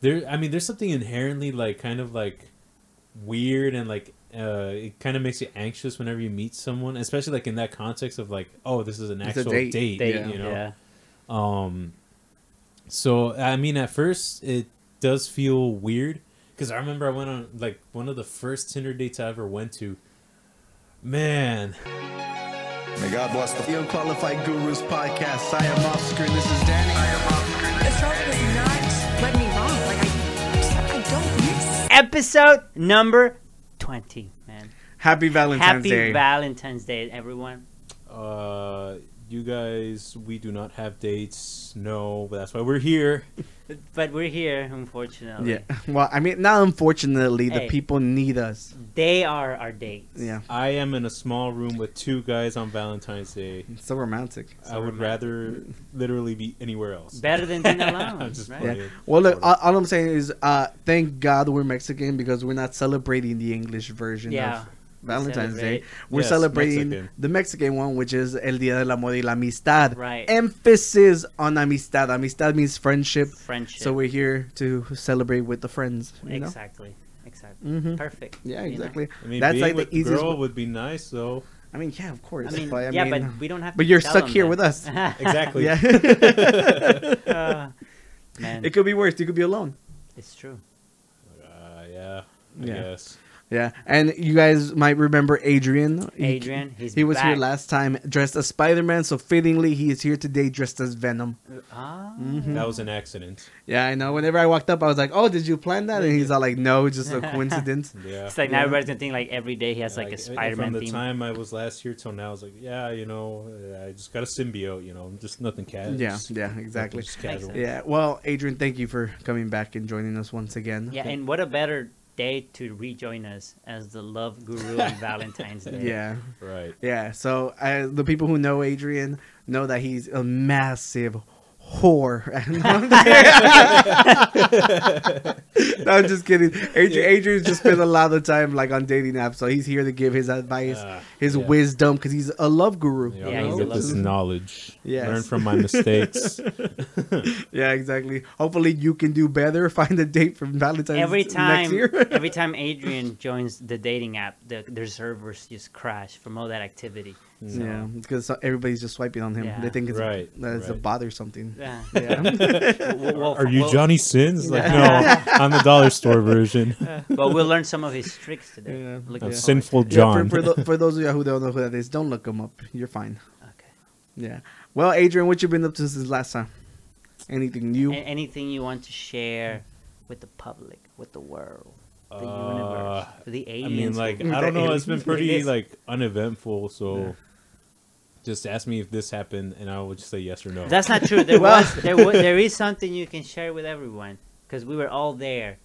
there. I mean, there's something inherently like kind of like weird and like uh, it kind of makes you anxious whenever you meet someone, especially like in that context of like, oh, this is an It's actual date. date, They, Yeah. you know. yeah. Um, so I mean, at first it does feel weird because I remember I went on like one of the first Tinder dates I ever went to. Man, May God bless the The Unqualified Gurus podcast. I am off screen. This is Danny. Episode number 20, man. Happy Valentine's Happy Day. Happy Valentine's Day, everyone. uh, you guys, we do not have dates. No, but that's why we're here. But we're here, unfortunately. yeah. Well, I mean, not unfortunately, the Hey. people need us. They are our dates. Yeah. I am in a small room with two guys on Valentine's Day. It's so romantic. I would rather literally be anywhere else. Better than being alone. I'm just right? Yeah. playing. Well, look, all, all I'm saying is, uh, thank God we're Mexican because we're not celebrating the English version Yeah. of Valentine's Day. We're Yes, celebrating Mexican. the Mexican one, which is El Día del Amor y la Amistad. Right. Emphasis on amistad. Amistad means friendship. Friendship. So we're here to celebrate with the friends. You know? Exactly. Exactly. Mhm. Perfect. Yeah, you know? exactly. I mean, That's being like with the easiest. girl wa- would be nice, though. I mean, yeah, of course. I mean, but I yeah, mean, but we don't have. but you're tell stuck them here that. with us. Exactly. yeah. Uh, man, it could be worse. You could be alone. it's true. Uh, yeah, I Yeah. guess. Yeah, and you guys might remember Adrian. He- Adrian, he's He was here last time dressed as Spider Man, so fittingly he is here today dressed as Venom. Ah. Mm-hmm. That was an accident. Yeah, I know. Whenever I walked up, I was like, "Oh, did you plan that?" And he's all like, "No, it's just a coincidence." Yeah. It's like now everybody's gonna think like every day he has like, a Spider-Man From the theme. time I was last here till now, I was like, yeah, you know, I just got a symbiote, you know, just nothing casual. yeah, yeah, exactly. Just casual. Yeah. Well, Adrian, thank you for coming back and joining us once again. Yeah, and what a better day to rejoin us as the love guru on Valentine's Day. Yeah. Right. Yeah, so uh, the people who know Adrian know that he's a massive whore. no, I'm just kidding. Adrian, Adrian's just spent a lot of time like on dating apps, so he's here to give his advice, Ah, his yeah. wisdom, because he's a love guru. Yeah, Yeah, I'm he's a get this lover. knowledge. Yes. Learn from my mistakes. Yeah, exactly. Hopefully, you can do better. Find a date for Valentine's Every next time, year. every time Adrian joins the dating app, the, their servers just crash from all that activity. So, yeah, because everybody's just swiping on him. Yeah. They think it's Right, that it's a right. bot or something. Yeah. Yeah. We'll- we'll- Are you we'll- Johnny Sins? Like, no, I'm the dollar store version. But we'll learn some of his tricks today. Yeah. Looking Of sinful to it. Yeah, John. for, for, tho- for those of you who don't know who that is, don't look him up. You're fine. Okay. Yeah. Well, Adrian, what you been up to since last time? Anything new? A- anything you want to share with the public, with the world, the Uh, universe, the I aliens? mean, like, I don't know. It's been pretty like uneventful. So, Yeah. Just ask me if this happened, and I will just say yes or no. That's not true. There was there was, there is something you can share with everyone because we were all there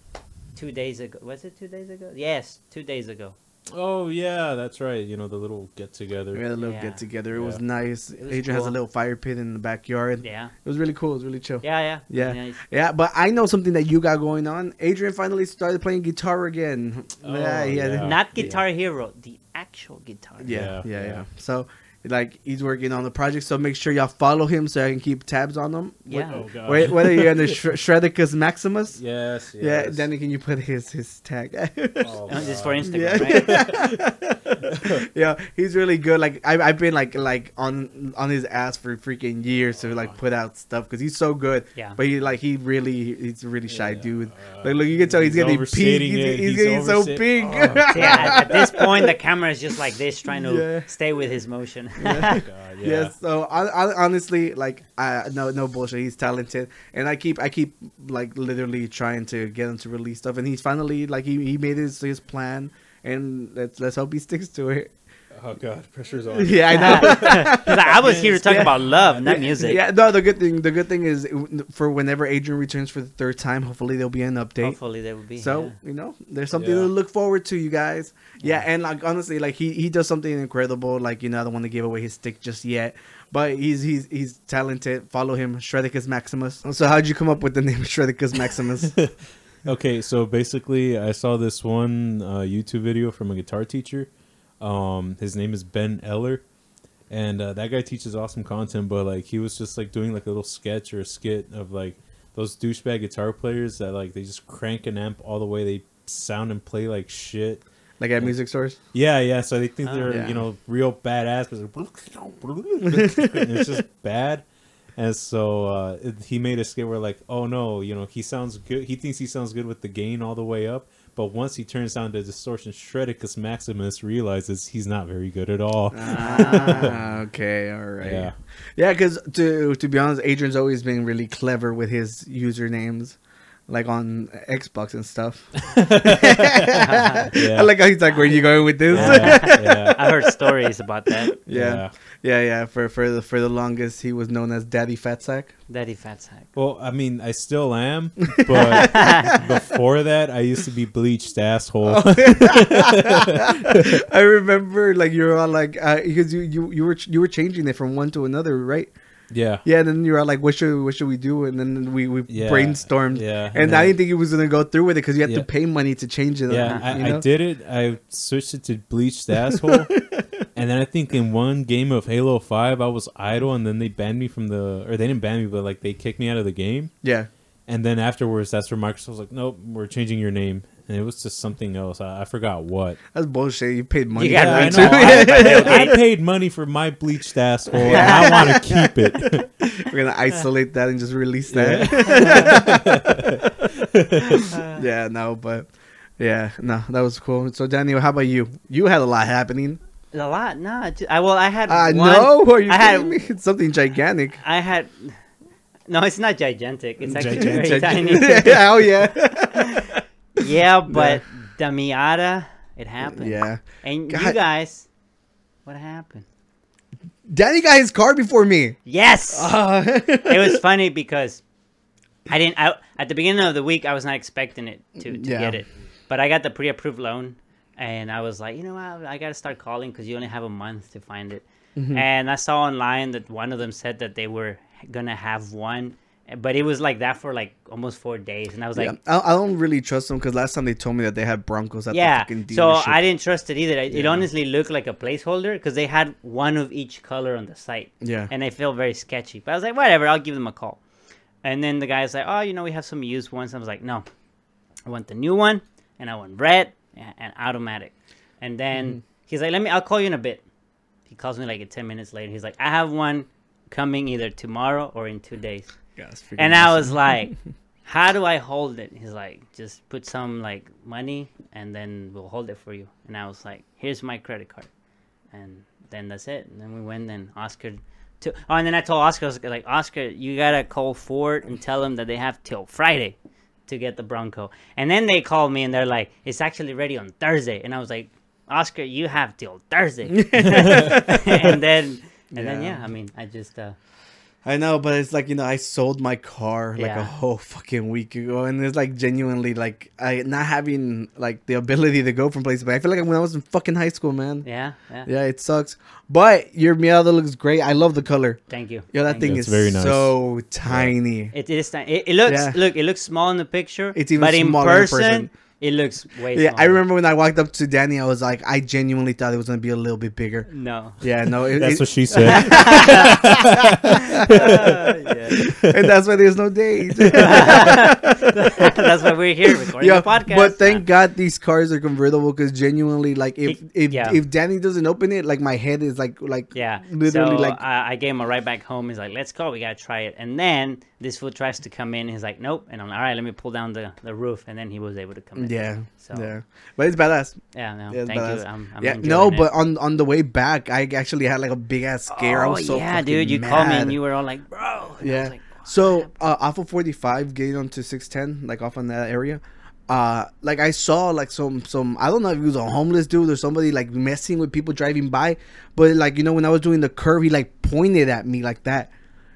two days ago. Was it two days ago? Yes, two days ago. oh yeah, that's right. You know the little get we together. had a little Yeah. get together. It was nice. It was Adrian has a little fire pit in the backyard. Yeah, It was really cool. It was really chill. yeah, yeah, Yeah. Nice. Yeah, but I know something that you got going on. Adrian finally started playing guitar again. Oh, yeah, he yeah. Not Guitar Hero, the actual guitar. yeah, Yeah, yeah, yeah, yeah. So, like, he's working on the project. So make sure y'all follow him so I can keep tabs on him. Yeah. Oh god. Whether you're under Shre- Shredicus Maximus. Yes. yes. Yeah, then can you put his his tag? Oh, Just for God. Instagram, Yeah. right? yeah, he's really good. Like I, I've been like like on on his ass for freaking years to like put out stuff because he's so good. Yeah. But he like he really he's a really shy Yeah. dude. Uh, Like look, you can tell he's, he's getting pink. overstating He's, he's He's getting so oversta- pink. Oh, yeah, at, at this point, the camera is just like this, trying to Yeah. stay with his motion. Yeah. So I, I, honestly, like, I no no bullshit. He's talented, and I keep I keep like literally trying to get him to release stuff, and he's finally like he, he made his his plan, and let's let's hope he sticks to it. Oh god, pressure's on. Yeah, I know. 'Cause I was here to talk Yeah. about love, not music. Yeah, no. The good thing, the good thing is, for whenever Adrian returns for the third time, hopefully there'll be an update. Hopefully, there will be. So yeah. you know, there's something Yeah. to look forward to, you guys. Yeah, and like honestly, like he he does something incredible. Like you know, I don't want to give away his stick just yet, but he's he's he's talented. Follow him, Shredicus Maximus. So how'd you come up with the name Shredicus Maximus? Okay, so basically, I saw this one uh, YouTube video from a guitar teacher. Um, his name is Ben Eller, and uh, that guy teaches awesome content. But like, he was just like doing like a little sketch or a skit of like those douchebag guitar players that like they just crank an amp all the way. They sound and play like shit. Like at music stores. Yeah, yeah. So they think Oh. they're Yeah. you know real badass, but it's, it's just bad. And so uh, it- he made a skit where like, oh no, you know he sounds good. He thinks he sounds good with the gain all the way up, but once he turns down the distortion Shredicus Maximus realizes he's not very good at all. ah, okay, all right. Yeah. Yeah, because to to be honest, Adrian's always been really clever with his usernames, like on Xbox and stuff. Yeah. I like how he's like, "Where you going with this?" yeah, yeah, I heard stories about that. yeah, yeah, yeah. For for the for the longest, he was known as Daddy Fat Sack. Daddy fat sack. Well, I mean, I still am, but before that, I used to be bleached asshole. I remember, like you were all like, uh, because you you you were you were changing it from one to another, right? Yeah. Yeah, and then you were like, "What should what should we do?" And then we we Yeah, brainstormed. yeah, and, and I didn't think he was gonna go through with it because you had Yeah. to pay money to change it. Yeah, I, you I did it. I switched it to bleached asshole, and then I think in one game of Halo Five, I was idle, and then they banned me from the, or they didn't ban me, but like they kicked me out of the game. Yeah. And then afterwards, that's where Microsoft was like, "Nope, we're changing your name," and it was just something else. I, I forgot what. That's bullshit. You paid money. You got for I, too. know, I, I paid money for my bleached asshole, and I want to keep it. We're gonna isolate that and just release that. Yeah. no, but yeah, no, that was cool. So Daniel, how about you? You had a lot happening. A lot, no. ju- I well, I had. I one, know. Are you I had- kidding me? It's something gigantic. I had. No, it's not gigantic. It's actually very tiny. Hell yeah. Yeah, but the Miata, it happened. yeah. And you guys, what happened? Danny got his car before me. Yes. Uh, it was funny because I didn't. I, at the beginning of the week, I was not expecting it to, to Yeah. get it, but I got the pre-approved loan, and I was like, you know what, I got to start calling because you only have a month to find it. Mm-hmm. And I saw online that one of them said that they were gonna have one, but it was like that for like almost four days, and I was yeah, like. I, I don't really trust them because last time they told me that they had Broncos at Yeah, the fucking so. I didn't trust it either. It, it honestly looked like a placeholder because they had one of each color on the site. Yeah. and I feel very sketchy. But I was like, whatever, I'll give them a call. And then the guy's like, oh, you know, we have some used ones. I was like, no, I want the new one, and I want red and, automatic. And then Mm-hmm. he's like, let me, I'll call you in a bit. He calls me like 10 minutes later. He's like, I have one coming either tomorrow or in two days. Yeah, it's freaking And I was like, how do I hold it? He's like, just put some like money and then we'll hold it for you. And I was like, here's my credit card. And then that's it. And then we went and Oscar to Oh, and then I told Oscar I was like, Oscar, you got to call Ford and tell them that they have till Friday to get the Bronco. And then they called me and they're like, it's actually ready on Thursday. And I was like, Oscar, you have till Thursday. and then and then Yeah. yeah, I mean, I just uh I know, but it's like you know, I sold my car like a whole fucking week ago, and it's like genuinely like I not having like the ability to go from place to place. I feel like when I was in fucking high school, man. yeah, yeah. Yeah, it sucks. But your Miata looks great. I love the color. Thank you. Yeah, that Thank thing you. Is very nice. so tiny. It is. tiny. It, it looks. Yeah. Look, it looks small in the picture. It's even but in smaller in person, person. It looks way. Yeah, I remember when I walked up to Danny, I was like, I genuinely thought it was gonna be a little bit bigger. No. Yeah, no, it, That's it- what she said. and that's why there's no date. That's why we're here recording yeah, the podcast. but thank God these cars are convertible because genuinely, like, if It- if yeah. if Danny doesn't open it, like my head is like like Yeah. literally so like I, I gave him a ride back home. He's like, "Let's go. We gotta try it." And then this fool tries to come in. He's like, "Nope." And I'm like, "All right, let me pull down the, the roof." And then he was able to come in. yeah, So yeah. But it's badass. Yeah. No. Yeah, thank badass. you. I'm, I'm yeah, no, it. but on on the way back, I actually had like a big ass scare. I Oh was so yeah, dude. You called me and you were all like, "Bro." And Yeah. like, So uh, off of 45, getting onto 610, like off on that area, uh, like I saw like some some I don't know if he was a homeless dude or somebody like messing with people driving by, but like you know when I was doing the curve, he like pointed at me like that,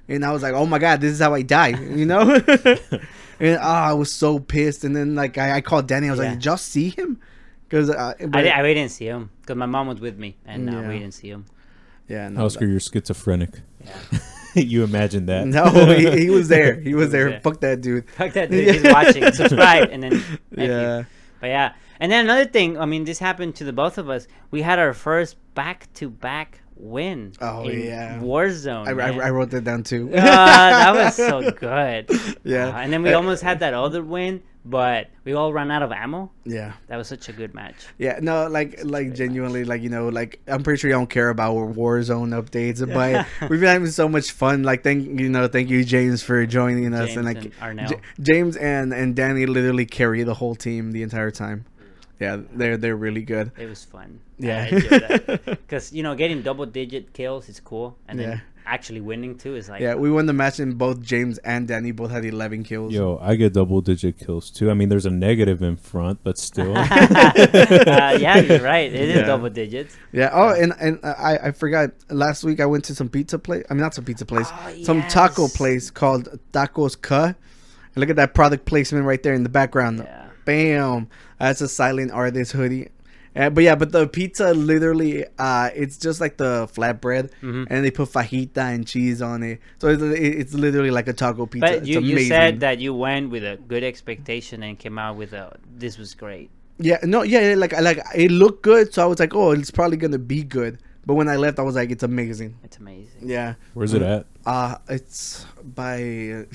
and I was like, oh my god, this is how I die, you know. and ah, I was so pissed, and then like I, I called Danny, I was Yeah. like, did y'all see him? Because uh, I, but- di- I didn't see him because my mom was with me, and uh, Yeah. we didn't see him. yeah, no, Oscar, you're schizophrenic. Yeah. you imagine that? no, he, he was there, he was there. there. Fuck that dude. Fuck that dude. He's watching. Subscribe and then. F you. Yeah. But yeah, and then another thing. I mean, this happened to the both of us. We had our first back-to-back win. Oh, yeah. Warzone. I, I. I wrote that down too. Ah, that was so good. Yeah. Ah, and then we Uh, almost had that other win, but we all ran out of ammo. yeah. That was such a good match. Yeah, no, like like genuinely, like you know, like I'm pretty sure you don't care about Warzone updates, but we've been having so much fun. Like, thank you know, thank you James for joining us, James and like and J- James and and Danny literally carry the whole team the entire time. Yeah, they're they're really good. It was fun. Yeah. I enjoyed that because you know getting double digit kills is cool, and then Yeah. actually winning too is like Yeah, we won the match, and both James and Danny both had 11 kills. Yo, I get double digit kills too. I mean, there's a negative in front, but still. uh, yeah, you're right. It is Yeah. double digits. Yeah. Oh, and and uh, I I forgot. Last week I went to some pizza place. I mean, not some pizza place. Oh, some taco place called Tacos Ka. And look at that product placement right there in the background. Yeah. Bam. That's a silent artist hoodie. Uh, but yeah, but the pizza literally, uh, it's just like the flatbread, Mm-hmm. and they put fajita and cheese on it. So it's, it's literally like a taco pizza. But it's you, you amazing. said that you went with a good expectation and came out with a this was great. Yeah, no, yeah, yeah, like like it looked good, so I was like, oh, it's probably gonna be good. But when I left, I was like, it's amazing. It's amazing. Yeah. Where's it at? Uh it's by.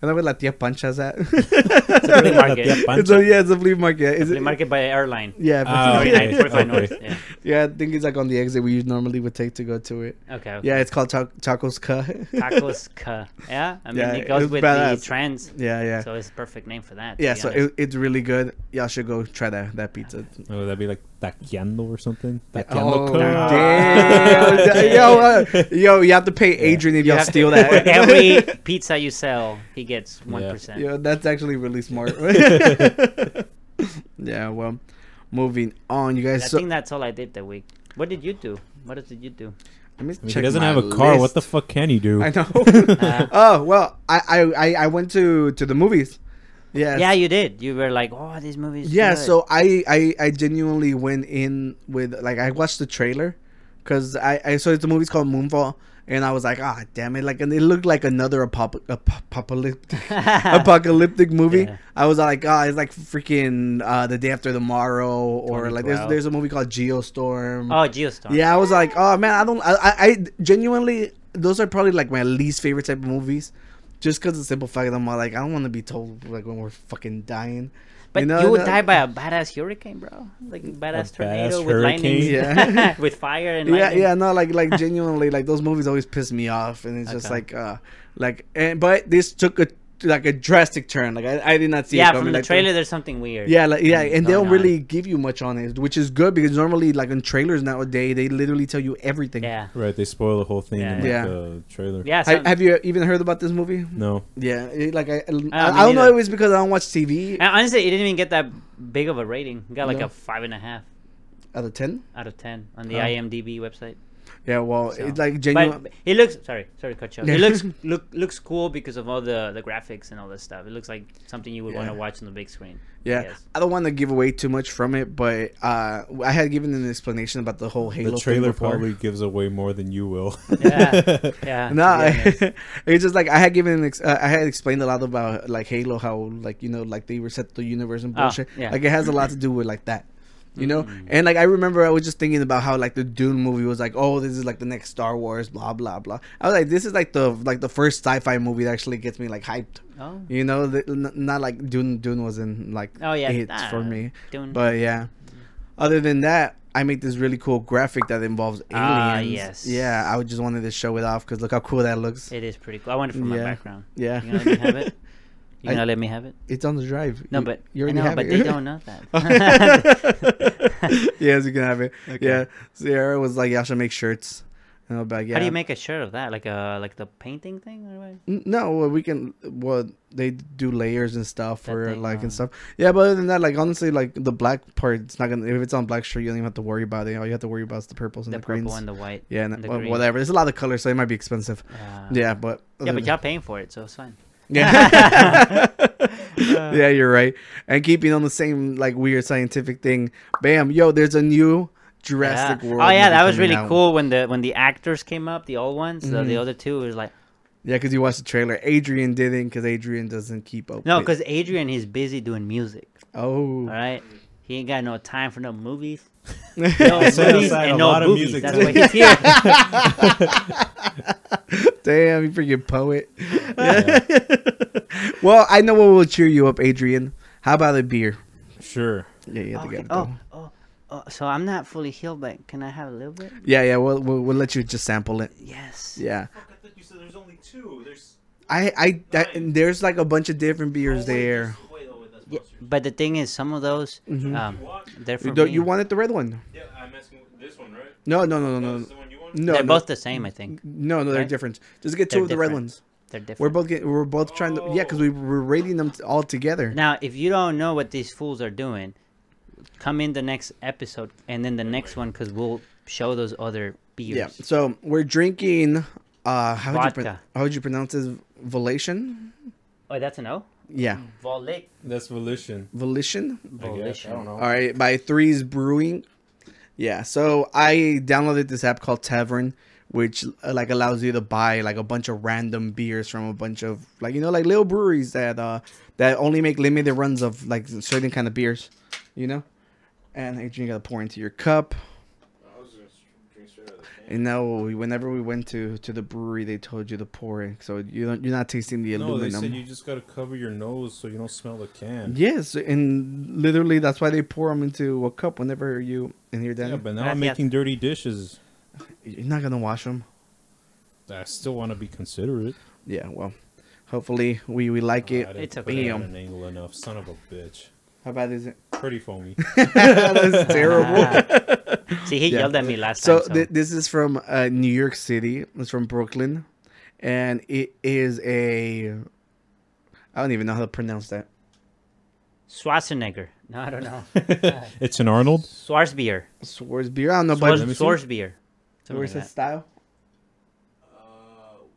Uh, you know where La Tia Pancha's at? Flea market. Yeah, it's a, yeah, it's a flea market. Is Flea it? market by airline. Yeah, Ah, but- okay. 49, 45 okay. North. Yeah. yeah, I think it's like on the exit we normally would take to go to it. Okay. okay. Yeah, it's called Ta- Tacos Ka. Tacos Ka. Yeah. I mean, Yeah, it it goes was with badass. the trends. yeah, yeah. So it's a perfect name for that. yeah, so it, it's really good. Y'all should go try that that pizza. Oh, that'd be like taqueando or something. Oh, Taqueando code? damn. yo, uh, yo, you have to pay Adrian if You y'all have to- steal for that. every pizza you sell, he gets one percent. Yo, that's actually really smart. yeah, well, moving on, you I guys. So, think that's all I did that week. What did you do? What did you do? let me I mean, he doesn't have a car. What the fuck can he do? I know. Uh, oh well, I, I I I went to to the movies. Yeah. yeah, you did. You were like, "Oh, this movie is Yeah, good." so I, I I genuinely went in with like I watched the trailer because I I saw the movie's called Moonfall and I was like ah damn it like and it looked like another apop- ap- apocalyptic apocalyptic movie. Yeah. I was like ah it's like freaking uh, the day after tomorrow or like there's there's a movie called Geostorm. oh, Geostorm. Yeah, I was like, oh man, I don't, I, I, I genuinely, those are probably like my least favorite type of movies, just because the simple fact that I'm like, I don't want to be told like when we're fucking dying. But you, know, would no- die by a badass hurricane, bro. Like a badass badass tornado with lightning. Yeah. with fire and Yeah, lightning. yeah, no, like, like genuinely, like those movies always piss me off, and it's just like, uh, like, and but this took a like a drastic turn. Like I, I did not see. Yeah, it from the like, trailer, there's something weird. Yeah, like yeah, and they don't on. really give you much on it, which is good because normally, like in trailers nowadays, they literally tell you everything. yeah, Right, they spoil the whole thing Yeah, in like, yeah. the trailer. yeah. Ha- some- have you even heard about this movie? No. Yeah, it, like I, I, me I don't know neither. if it's because I don't watch TV. and honestly, it didn't even get that big of a rating. It got like No. a five and a half Out of ten? out of ten on the Oh. IMDb website. Yeah, well, So- it's like genuine. But it looks sorry, sorry, cut you off. It looks look looks cool because of all the the graphics and all this stuff. It looks like something you would want to watch on the big screen. Yeah, guess. I don't want to give away too much from it, but uh, I had given an explanation about the whole Halo. the trailer before. probably gives away more than you will. Yeah, yeah. No, to be it's just like I had given, an ex- uh, I had explained a lot about like Halo, how like you know, like they reset the universe and Oh, bullshit. yeah. Like it has a lot to do with like that, you know. Mm. And like I remember, I was just thinking about how like the Dune movie was like, oh, this is like the next Star Wars, blah blah blah. I was like, this is like the like the first sci-fi movie that actually gets me like hyped. Oh, You know, the, n- not like Dune. Dune wasn't like oh yeah. ah, for me. Dune. But yeah. Other than that, I made this really cool graphic that involves aliens. Ah, yes. Yeah, I just wanted to show it off because look how cool that looks. it is pretty cool. I want it for my Yeah. background. Yeah. You gonna have it? You I- gonna let me have it? It's on the drive. No, but you I already know, have but it. they don't know that. yes, you can have it. Okay. Yeah, Sierra was like, "Y'all should make shirts." And I'll be like, "Yeah." How do you make a shirt of that? Like a like the painting thing or what? No, well, we can. Well, they do layers and stuff That for like uh, and stuff. Yeah, but other than that, like honestly, like the black part, it's not gonna. If it's on black shirt, you don't even have to worry about it. All you have to worry about is the purples and The the, purple greens. and the white. yeah, and, and the well, whatever. There's a lot of colors, so it might be expensive. Uh, yeah, but Yeah, but y'all paying for it, so it's fine. Yeah. yeah, you're right. And keeping on the same like weird scientific thing, bam, yo, there's a new Jurassic Yeah. World. Oh yeah, that was really out. cool when the when the actors came up, the old ones, the, the Mhm. other two was like Yeah, because you watched the trailer. Adrian didn't, because Adrian doesn't keep up. no, because Adrian is busy doing music. oh, All right, he ain't got no time for no movies. No set movies aside and a no lot of music That's to- why he's here. Damn, you freaking poet. Yeah. Well, I know what will cheer you up, Adrian. How about a beer? Sure. Yeah, you have to oh, Okay, get it. Oh, oh, oh, so I'm not fully healed, but can I have a little bit? Yeah, yeah. We'll, we'll we'll let you just sample it. Yes. Yeah. Oh, I thought you said there's only two. There's I I that, and there's like a bunch of different beers there. Yeah, but the thing is, some of those, Mhm. um, they're for You, me. you wanted the red one? Yeah, I'm asking this one, right? No, no, no, no, no. the one you? No, they're no. both the same, I think. No, no, they're Right? different. Just get two They're of the red ones. They're different. We're both get, we're both trying to yeah, because we were rating them all together. Now, if you don't know what these fools are doing, come in the next episode and then the next one because we'll show those other beers. Yeah. So we're drinking. Uh, how would you pro- Vodka. how would you pronounce this? Volation. Oh, that's an O. Yeah, Volic. That's Volition. Volition. I guess. I don't know. All right, by Threes Brewing. Yeah, so I downloaded this app called Tavour, which uh, like allows you to buy like a bunch of random beers from a bunch of like you know like little breweries that uh that only make limited runs of like certain kind of beers, you know. And Adrian got to pour into your cup. And now, we- whenever we went to to the brewery, they told you to pour it, so you don't you're not tasting the No, they said you just gotta cover your nose so you don't smell the can. Yes, and literally that's why they pour them into a cup whenever you and you're Yeah, but now I'm making dirty dishes. You're not gonna wash them. I still want to be considerate. Yeah, well, hopefully we we like I it. didn't It's put okay. it at an angle enough. Son of a bitch. How bad is it? Pretty foamy. That's terrible. Ah. See, he Yeah. yelled at me last So, time. So th- this is from uh, New York City. It's from Brooklyn, and it is a. I don't even know how to pronounce that. Schwarzenegger. No, I don't know. it's an Arnold. Schwarzbier. Swords beer. I don't know, but Schwarz, me see. Schwarzbier. Something where's like the that. style?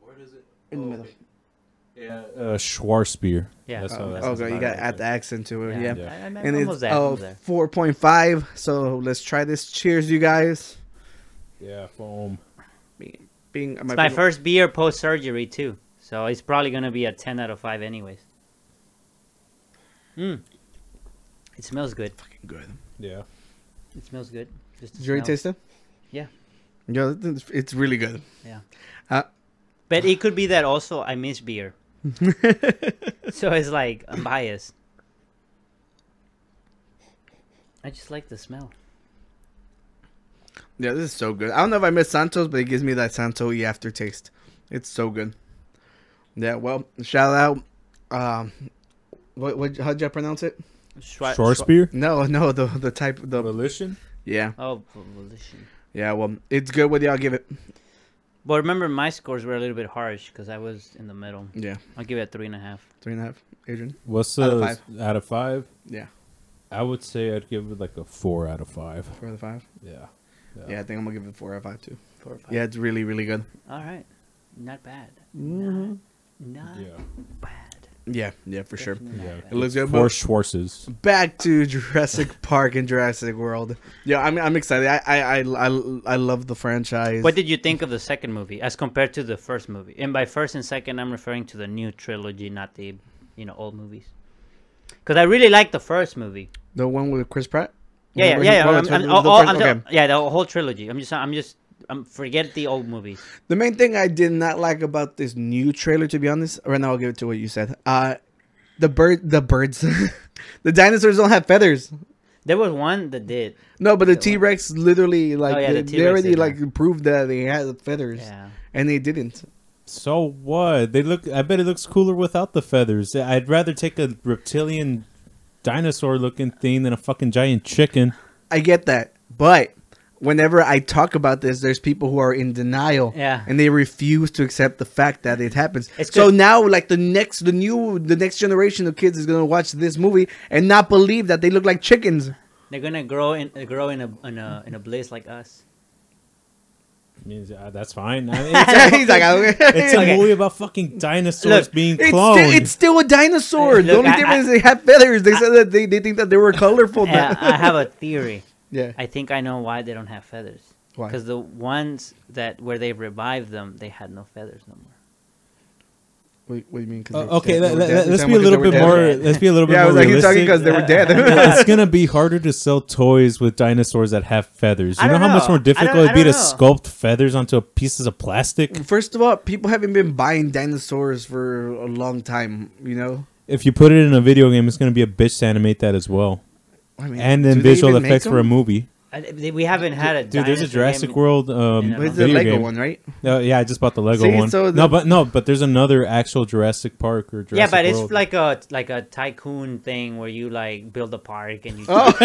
where does it? In the middle. Yeah, uh, Schwarzbier. Yeah. That's Oh, that's okay, you got to add the accent to it. Yeah. I, I'm And it's there. almost there. 4.5. So let's try this. Cheers, you guys. Yeah, foam. Being, being It's my first beer post surgery too, so it's probably gonna be a ten out of five anyways. Mm. It smells good. Fucking good. Yeah. It smells good. Just the Did you already taste it? Yeah. Yeah, it's, it's really good. Yeah. Uh, But it could be that also I miss beer. so it's like I'm biased. I just like the smell. Yeah, this is so good. I don't know if I miss Santos, but it gives me that Santo y aftertaste. It's so good. Yeah, well, shout out. Um, what what how'd you pronounce it? Schwa- Schwarzbier. No, no, the the type the Volition. yeah Oh, volition. yeah. Well, it's good. What do y'all give it? But remember, my scores were a little bit harsh because I was in the middle. Yeah, I'll give it a three and a half. three and a half. Adrian. What's Out the of five. out of five? Yeah, I would say I'd give it like a four out of five. four out of five. Yeah. Yeah, I think I'm gonna give it four out of five too. Four or five. Yeah, it's really really good. All right. Not bad. Mhm. Not, not Yeah. bad. Yeah, yeah, for sure. Definitely not Yeah. bad. It looks good. Four But Schwarzes. back to Jurassic Park and Jurassic World. Yeah, I'm I'm excited. I I I I, I love the franchise. What did you think of the second movie as compared to the first movie? And by first and second, I'm referring to the new trilogy, not the you know old movies. Because I really liked the first movie. the one with Chris Pratt? Yeah, yeah, yeah. yeah. oh, I'm, I'm, oh, the oh, first- I'm okay. yeah, the whole trilogy. I'm just, I'm just, I'm forget the old movies. The main thing I did not like about this new trailer, to be honest, right now I'll give it to what you said. Uh, the bird, the birds, the dinosaurs don't have feathers. There was one that did. No, but the The? T Rex literally like Oh, yeah, they, the they T-Rex already did like proved that they had feathers, Yeah. and they didn't. So what? They look. I bet it looks cooler without the feathers. I'd rather take a reptilian, dinosaur-looking thing than a fucking giant chicken. I get that, but whenever I talk about this, there's people who are in denial, Yeah. and they refuse to accept the fact that it happens. It's so good. now, like the next, the new, the next generation of kids is gonna watch this movie and not believe that they look like chickens. They're gonna grow in, grow in a, in a, in a blaze like us. means uh, that's fine. I mean, it's, He's like, okay. it's a Okay. movie about fucking dinosaurs Look, being It's cloned. still, it's still a dinosaur. the only I- difference I- is they have feathers. They said that they, they think that they were colorful. Yeah, I have a theory. Yeah. I think I know why they don't have feathers. Why? Because the ones that where they revived them, they had no feathers no more. What, what do you mean? 'cause Uh, okay, dead? let, let's be a little they were bit dead? more. Let's be a little bit Yeah, I more was like, you're talking realistic. because they were dead. it's gonna be harder to sell toys with dinosaurs that have feathers. You know don't how much more difficult it'd be to sculpt feathers onto pieces of plastic. First of all, people haven't been buying dinosaurs for a long time. You know, If you put it in a video game, it's gonna be a bitch to animate that as well, I mean, and do then they visual even make effects for a them? movie. I- they- we haven't had a Dude, there's a dinosaur Jurassic game- World um, Yeah. But it's the video Lego game. one, right? Uh, yeah, I just bought the Lego See, one. so no, the- but no, but there's another actual Jurassic Park or Jurassic yeah, but World. it's like a like a tycoon thing where you like build a park and you. Oh.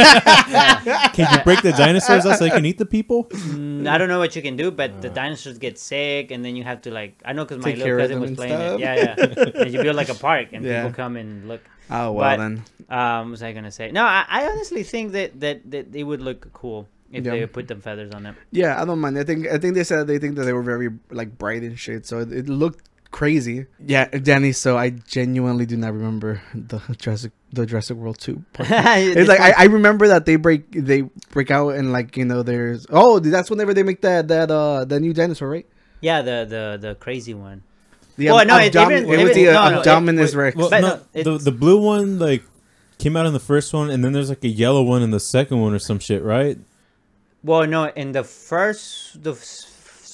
Can you break the dinosaurs out so they can eat the people? Mm, I don't know what you can do, but the dinosaurs get sick, and then you have to like I know because my Take care little of cousin them was and playing it. stuff. Yeah, yeah. and you build like a park, and Yeah. people come and look. Oh well But- then. Um, was I gonna say? No, I, I honestly think that, that that they would look cool if Yeah. they put them feathers on them. Yeah, I don't mind. I think I think they said they think that they were very like bright and shit, so it, it looked crazy. Yeah, Danny. So I genuinely do not remember the Jurassic the Jurassic World two. Part. It's like I, I remember that they break they break out and like you know there's oh that's whenever they make that that uh the new dinosaur right yeah, the the the crazy one. The Well, no, it- abdom- even- it was the no, no, it- Abdominus wait, Rex Well, no, no, the the blue one like came out in the first one, and then there's like a yellow one in the second one or some shit, right? Well, no, in the first the. f-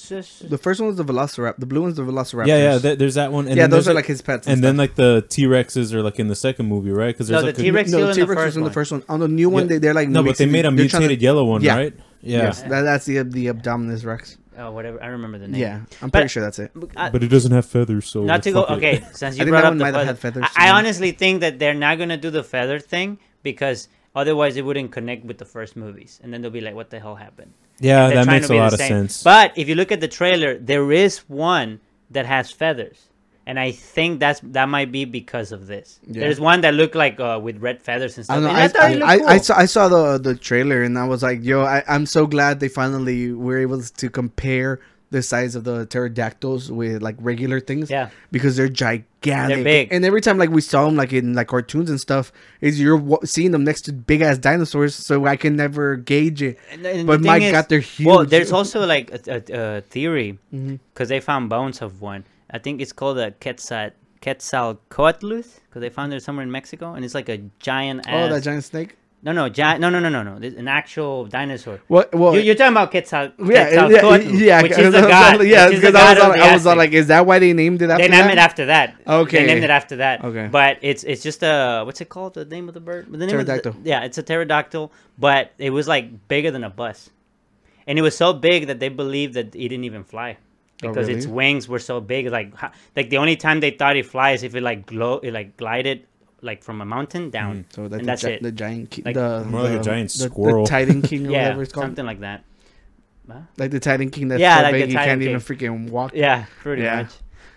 the first one was the Velociraptor the blue one's the Velociraptor Yeah, yeah. Th- there's that one. And yeah then those are a- like his pets and then like the T Rexes are like in the second movie, right? Because No, there's the like a- T-Rex no still in T-Rex was in the first one on the new one Yeah. they, they're like no, but they made a they're trying to- mutated yellow one, Yeah. right? Yeah, yes that, that's the the Abdominus Rex Oh, whatever. I remember the name. yeah I'm But- pretty sure that's it I- but it doesn't have feathers, so not to go. fuck it. Okay, since you think brought that up one the might have feather, had feathers, I, I too. honestly think that they're not gonna do the feather thing because otherwise it wouldn't connect with the first movies, and then they'll be like, "What the hell happened?" Yeah, They're that trying makes to a be the lot of same. sense. But if you look at the trailer, there is one that has feathers, and I think that's that might be because of this. Yeah. There's one that looked like uh, with red feathers and stuff. don't know. and I, I thought I, I, I saw I saw the the trailer and I was like, yo, I, I'm so glad they finally were able to compare the size of the pterodactyls with like regular things. Yeah. Because they're gigantic. They're big. And every time like we saw them like in like cartoons and stuff, is you're wa- seeing them next to big ass dinosaurs, so I can never gauge it. And- and but my thing God, they're Well, there's also like a, a, a theory Mm-hmm. because they found bones of one. I think it's called a Quetzal Quetzalcoatlus because they found it somewhere in Mexico, and it's like a giant. Oh, that giant snake. No, no, giant. No, no, no, no, no. This- An actual dinosaur. What? Well, you, you're talking about Quetzal. yeah, yeah, Quetzalcoatl, yeah, which is the god. Yeah, which is the because I was, on, I was on like, is that why they named it after that? They named that? it after that. Okay. They named it after that. Okay. But it's it's just a what's it called? The name of the bird? The name of the- Pterodactyl. yeah, it's a pterodactyl, but it was like bigger than a bus, and it was so big that they believed that it didn't even fly Oh, because its wings were so big. Like like the only time they thought it flies if it like glow it like glided like from a mountain mm, down. So that's, and the, that's gi- it. the giant, ki- Like- the More like a giant squirrel. the Titan King or yeah, whatever it's called. something like that. Like the Titan King that's Yeah, so like big you can't King. even freaking walk. Yeah, pretty Yeah. much.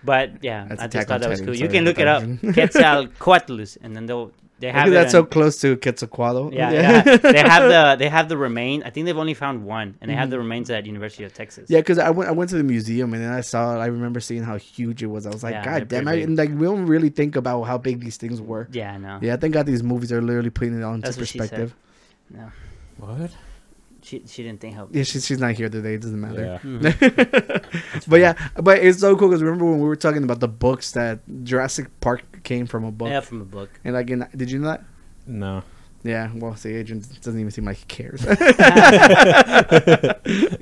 But yeah, That's I just thought that was Titan, cool. You can look it up. Quetzalcoatlus, and then they'll they have Look it at that so close to Quetzalcoatl. Yeah, yeah. they have the they have the remain. I think they've only found one, and they Mm-hmm. have the remains at University of Texas. Yeah, because I went, I went to the museum and then I saw. I remember seeing how huge it was. I was like, Yeah, God damn! I, and like we don't really think about how big these things were. Yeah, I know. Yeah, I think God these movies are literally putting it all into That's what she said. perspective. No, What? she she didn't think how. Yeah, she's she's not here today. It doesn't matter. Yeah. But yeah, but it's so cool because remember when we were talking about the books that Jurassic Park came from a book, Yeah, from a book. and like, in, did you know that? No. Yeah, well, see, Adrian doesn't even seem like he cares.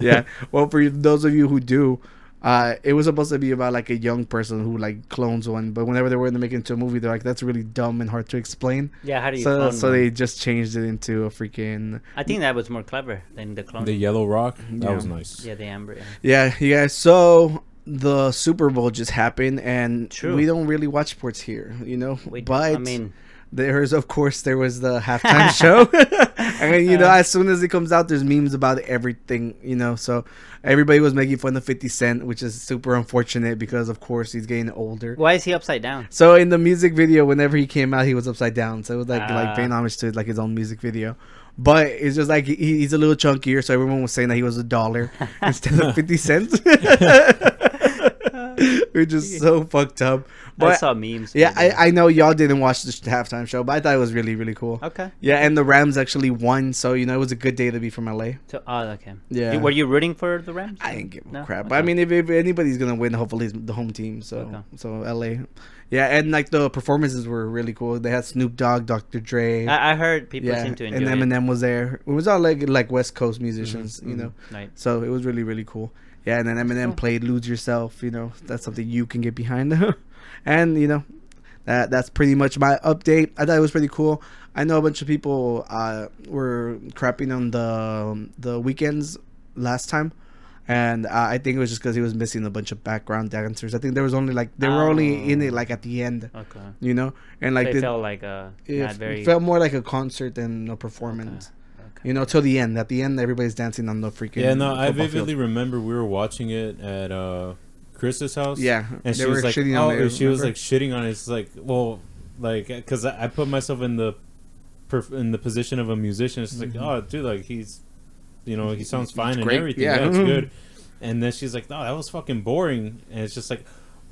yeah, well, for those of you who do, uh, it was supposed to be about like a young person who like clones one, but whenever they were in the it into a movie, they're like, that's really dumb and hard to explain. Yeah, how do you? So, clone so one? they just changed it into a freaking I think that was more clever than the clone. The yellow rock. That Yeah. was nice. yeah, the amber. yeah, you guys. So the Super Bowl just happened, and True. we don't really watch sports here, you know. We, but I mean, There's of course there was the halftime show, and you know Uh. as soon as it comes out, there's memes about everything, you know. So everybody was making fun of Fifty Cent, which is super unfortunate because of course he's getting older. why is he upside down? So in the music video, whenever he came out, he was upside down. So it was like Ah. like paying homage to like his own music video. But it's just like he's a little chunkier, so everyone was saying that he was a dollar instead of fifty cents, which just so fucked up. I But saw memes. yeah. I, I know y'all didn't watch the halftime show, but I thought it was really really cool. okay. Yeah, and the Rams actually won, so you know it was a good day to be from LA. So, oh, okay. Yeah. Were you rooting for the Rams? I didn't give a No? crap. But I mean, if, if anybody's gonna win, hopefully it's the home team. So Okay. so LA, Yeah, and like the performances were really cool. They had Snoop Dogg, Dr. Dre. I, I heard people yeah, seem to enjoy it. And Eminem was there. It was all like like West Coast musicians, Mm-hmm, you know. Right. So it was really really cool. Yeah, and then Eminem Cool. played "Lose Yourself." You know, that's something you can get behind. and you know, that that's pretty much my update. I thought it was pretty cool. I know a bunch of people uh, were crapping on the the Weeknd's last time. And uh, I think it was just because he was missing a bunch of background dancers. I think there was only like they were only in it Oh. like at the end, Okay. you know, and like Like the- they felt like uh, it not very. felt more like a concert than a performance. okay. You know, till the end. At the end, everybody's dancing on the freaking. Yeah, no, I vividly field. remember we were watching it at uh Chris's house. Yeah, and they she was like, "Oh," it, she was like shitting on it. It's like, well, like, because I, I put myself in the, perf- in the position of a musician. It's like, oh, dude, like he's, you know, he sounds fine and Mm-hmm. great, everything. yeah. Yeah, it's good. And then she's like, oh, that was fucking boring. And it's just like,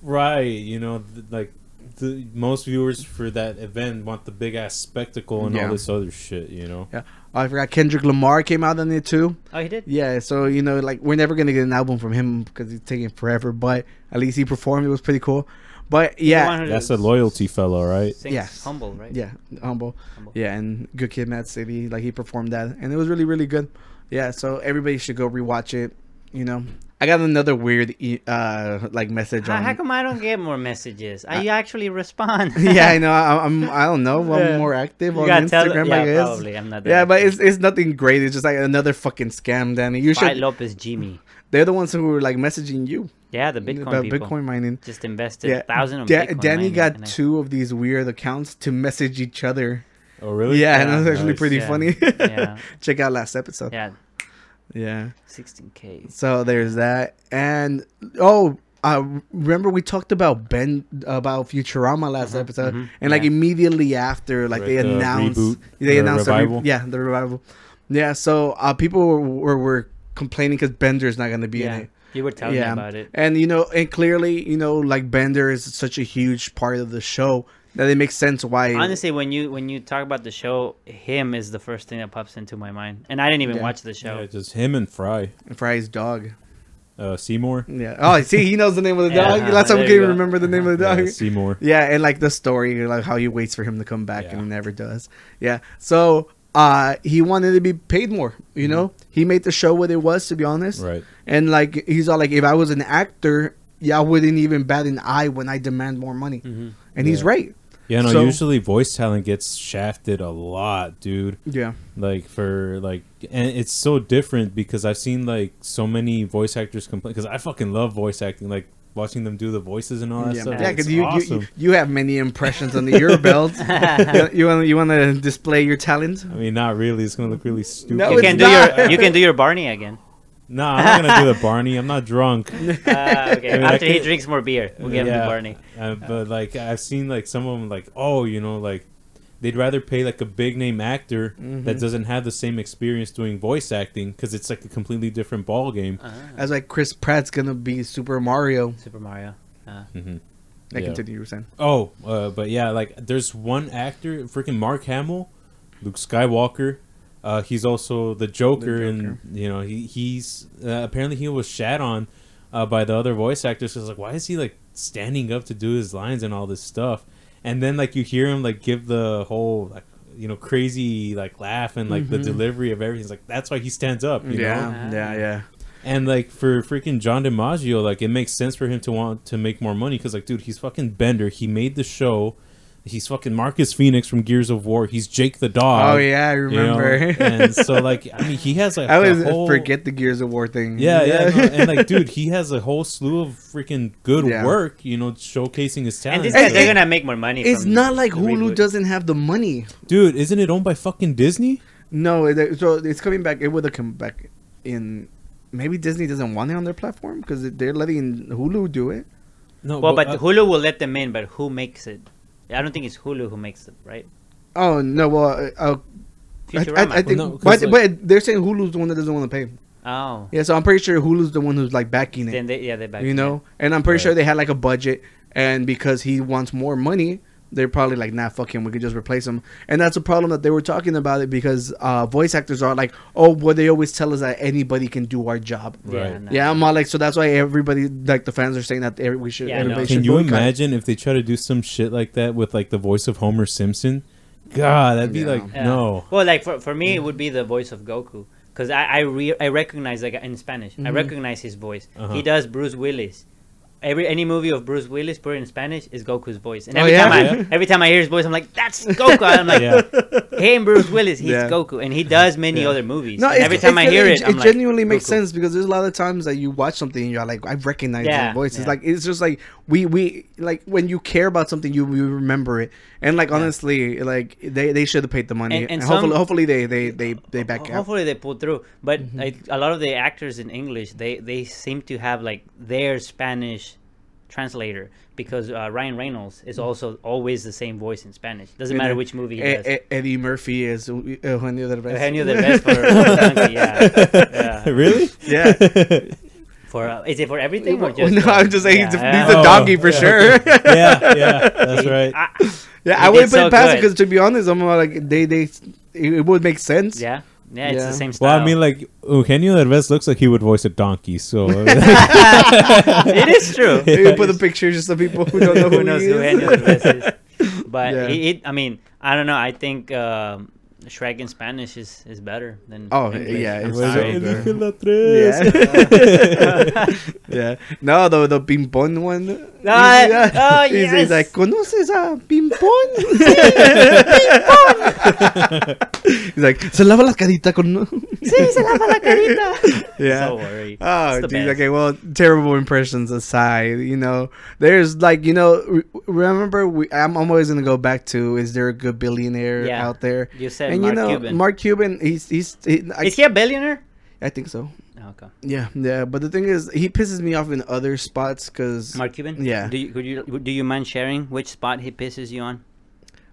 right, you know, th- like. The most viewers for that event want the big ass spectacle and Yeah. all this other shit, you know. Yeah, oh, I forgot Kendrick Lamar came out on it too. Oh, he did. Yeah, so you know, like we're never gonna get an album from him because he's taking forever. But at least he performed; it was pretty cool. But yeah, That's a loyalty fellow, right? Sings Yes. humble, right? yeah, humble. Humble. Yeah, and Good Kid, Mad City, like he performed that, and it was really, really good. Yeah, so everybody should go rewatch it. You know, I got another weird, uh, like message How, on. how come I don't get more messages? I actually respond. yeah, I know. I, I'm. I don't know. I'm more active You on gotta tell- Instagram. yeah, I guess. probably. I'm not Yeah, but it's it's nothing great. It's just like another fucking scam, Danny. You Fight should. Lopez Jimmy. They're the ones who were like messaging you Yeah, the Bitcoin about people. Bitcoin mining. Just invested Yeah, thousand of Da- Bitcoin. Danny mining, got and I- two of these weird accounts to message each other. Oh, really? Yeah, and Yeah, it was actually nice. pretty Yeah, funny. yeah. Check out last episode. Yeah, Yeah. 16k. So there's that, and oh, uh, remember we talked about Ben about Futurama last episode, mhm, and like yeah. immediately after, like Right, they the announced, reboot, they the announced the re- revival. yeah, the revival. Yeah, so uh, people were were, were complaining because Bender's not gonna be Yeah, in it. you were telling Yeah. me about it. And you know, and clearly, you know, like Bender is such a huge part of the show that it makes sense why. Honestly, when you when you talk about the show, him is the first thing that pops into my mind, and I didn't even Yeah. watch the show. Yeah, just him and Fry. Fry's dog. Uh, Seymour. Yeah. Oh, see, he knows the name of the Yeah, dog. Last time we there couldn't you remember the name of the dog. Yeah, Seymour. Yeah, and like the story, like how he waits for him to come back Yeah. and he never does. Yeah. So uh he wanted to be paid more, you know? He made the show what it was to be honest. Right. And like he's all like if I was an actor, y'all wouldn't even bat an eye when I demand more money. Mm-hmm. And he's right. Yeah, no. So- usually, voice talent gets shafted a lot, dude. Yeah. Like for like, and it's so different because I've seen like so many voice actors complain. Because I fucking love voice acting. Like watching them do the voices and all that Yeah, stuff. yeah, because you, awesome. you you have many impressions under your belt. you want you want to display your talent? I mean, not really. It's gonna look really stupid. No, you it's can do not. your you can do your Barney again. No, I'm not gonna do the Barney. I'm not drunk. Uh, okay, I mean, I after he drinks more beer, we'll give him the Barney. Uh, but like I've seen like some of them like oh you know like they'd rather pay like a big name actor Mm-hmm. that doesn't have the same experience doing voice acting because it's like a completely different ball game. Ah, As like Chris Pratt's gonna be Super Mario. Super Mario. Uh, hmm I Yeah. continue you were saying. Oh, uh, but yeah, like there's one actor, freaking Mark Hamill, Luke Skywalker. Uh, he's also the Joker, The and you know he he's uh, apparently he was shat on uh, by the other voice actors. So it's like, why is he like standing up to do his lines and all this stuff? And then like you hear him like give the whole like you know crazy like laugh and like the delivery of everything. It's like that's why he stands up. You know? yeah, yeah, yeah. And like for freaking John DiMaggio, like it makes sense for him to want to make more money because like, dude, he's fucking Bender. He made the show. He's fucking Marcus Phoenix from Gears of War. He's Jake the dog. Oh yeah, I you know? remember. and so like, I mean, he has like I a always whole, forget the Gears of War thing. Yeah, yeah, no, and like, dude, he has a whole slew of freaking good Yeah. work. You know, showcasing his and talent. this guy, And they're gonna make more money. it's from not like the Hulu reboot. doesn't have the money. dude, isn't it owned by fucking Disney? No, so it's coming back. It would have come back in. Maybe Disney doesn't want it on their platform because they're letting Hulu do it. No, Well, but uh, Hulu will let them in, but who makes it? I don't think it's Hulu who makes it, right? Oh no, well, uh, uh, I, I, I think, Well, no, but, like- but they're saying Hulu's the one that doesn't want to pay. oh, Yeah, so I'm pretty sure Hulu's the one who's like backing it. then they, yeah, they back you it. know, and I'm pretty Right. sure they had like a budget, and because he wants more money, they're probably like, nah, fuck him. We could just replace him. And that's a problem that they were talking about it because uh, voice actors are like, oh, well, they always tell us that anybody can do our job. Yeah, Right. no. Yeah, I'm all like, so that's why everybody, like the fans are saying that every, we should, Yeah, I everybody know. should Can you boycott. imagine if they try to do some shit like that with like the voice of Homer Simpson? God, that'd be Yeah. like Yeah. no. Well, like for, for me, it would be the voice of Goku because I I, re- I recognize like in Spanish, I recognize his voice. Uh-huh. He does Bruce Willis. Every any movie of Bruce Willis put in Spanish is Goku's voice, and Oh, every yeah? time I Yeah. every time I hear his voice, I'm like, "That's Goku." I'm like, Yeah. "Hey, Bruce Willis, he's Yeah. Goku," and he does many Yeah. other movies. No, every time I hear it, it, I'm it like, genuinely makes Goku. sense because there's a lot of times that you watch something and you're like, I recognize Yeah, that voice. It's like it's just like we we like when you care about something, you, you remember it. And like honestly, like they, they should have paid the money. And- And, and hopefully, some- hopefully they they they they back Ho- out. Hopefully they pull through. But Mm-hmm. like, a lot of the actors in English, they they seem to have like their Spanish translator because uh, Ryan Reynolds is also always the same voice in Spanish. Doesn't matter which movie he does. E- Eddie Murphy is uh, Eugenio Derbez. Eugenio Derbez for, for Donkey, yeah. yeah. really? Yeah. For uh, is it for everything or just? no, I'm just saying he's, a, yeah, he's a Oh, donkey for yeah. sure. yeah, yeah, that's right. Ah, yeah, I wouldn't put so it past it because to be honest, I'm like they they it, it would make sense. yeah, yeah, it's Yeah. the same style. Well, I mean, like Eugenio Derbez looks like he would voice a donkey. So it is true. You put the picture just so people who don't know who, Who knows he who is. Eugenio Derbez is? But Yeah. he, he, I mean, I don't know. I think um, Shrek in Spanish is, is better than. Oh, English. yeah, I'm it's so good. elige la tres. Yeah. yeah. No, the the pimpón one. Ah, He's- oh, he's, yes. he's like, ¿conoces a pimpón? he's like, se lava la carita con. Sí, se lava la carita. yeah. So worried. Oh, It's the geez, okay. Well, terrible impressions aside, you know, there's like, you know, re- remember, we, I'm, I'm always gonna go back to: is there a good billionaire Yeah. out there? You said and Mark you know, Cuban. Mark Cuban, he's he's. He, I, is he a billionaire? I think so. Oh, okay. Yeah, yeah. But the thing is, he pisses me off in other spots because Mark Cuban. Yeah. Do you, could you do you mind sharing which spot he pisses you on?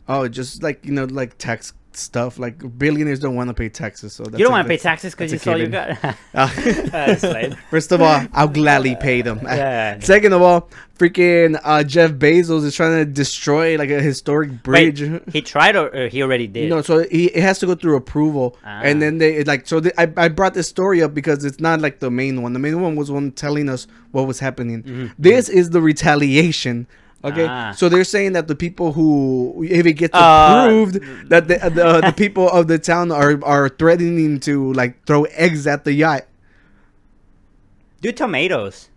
oh, just like you know, like tax stuff. Like billionaires don't want to pay taxes, so that's you don't want to pay taxes because you saw you got. Uh, First of all, I'll gladly pay them. Yeah. Second of all, freaking uh, Jeff Bezos is trying to destroy like a historic bridge. Wait, he tried or, or he already did? No, so he it has to go through approval, Ah. and then they like so. The, I I brought this story up because it's not like the main one. The main one was one telling us what was happening. This is the retaliation. Okay. Ah. so they're saying that the people who, if it gets Uh, approved, that the the, the people of the town are are threatening to like throw eggs at the yacht. Do tomatoes.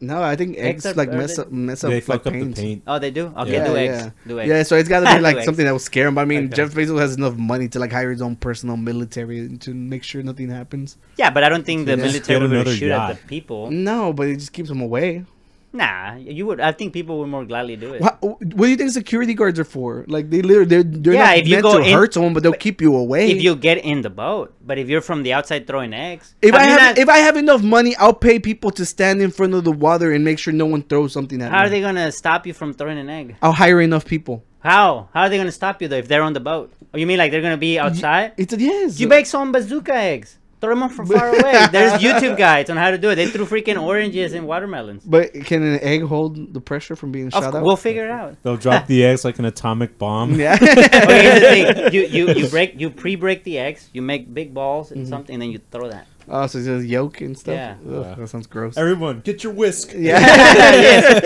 No, I think eggs, Eggs are- like mess up mess up They like fuck up the paint. paint. Oh, they do. Okay, Yeah. do Yeah, eggs. yeah. Do eggs. Yeah, so it's got to be like something that will scare him. But I mean, Okay. Jeff Bezos has enough money to like hire his own personal military to make sure nothing happens. Yeah, but I don't think the Yeah. military Get would another shoot at the people. No, but it just keeps them away. Nah, you would. I think people would more gladly do it. What, what do you think security guards are for? Like they literally they're, they're Yeah, not if you meant go to in- hurt someone, but they'll keep you away. If you get in the boat, but if you're from the outside throwing eggs, if I have not- if I have enough money, I'll pay people to stand in front of the water and make sure no one throws something at me. how are they gonna stop you from throwing an egg? I'll hire enough people. How? How are they gonna stop you though if they're on the boat? Oh, you mean like they're gonna be outside? It's a, yes. You make some bazooka eggs. Throw them from far away. There's YouTube guides on how to do it. They threw freaking oranges and watermelons. but can an egg hold the pressure from being Of shot cou- out? we'll figure it out. They'll drop the eggs like an atomic bomb. yeah. Okay, here's the thing. You you you break you pre-break the eggs. You make big balls Mm-hmm. and something, and then you throw that. oh, so it's just yolk and stuff. Yeah. Ugh, Yeah. that sounds gross. Everyone, get your whisk. Yeah.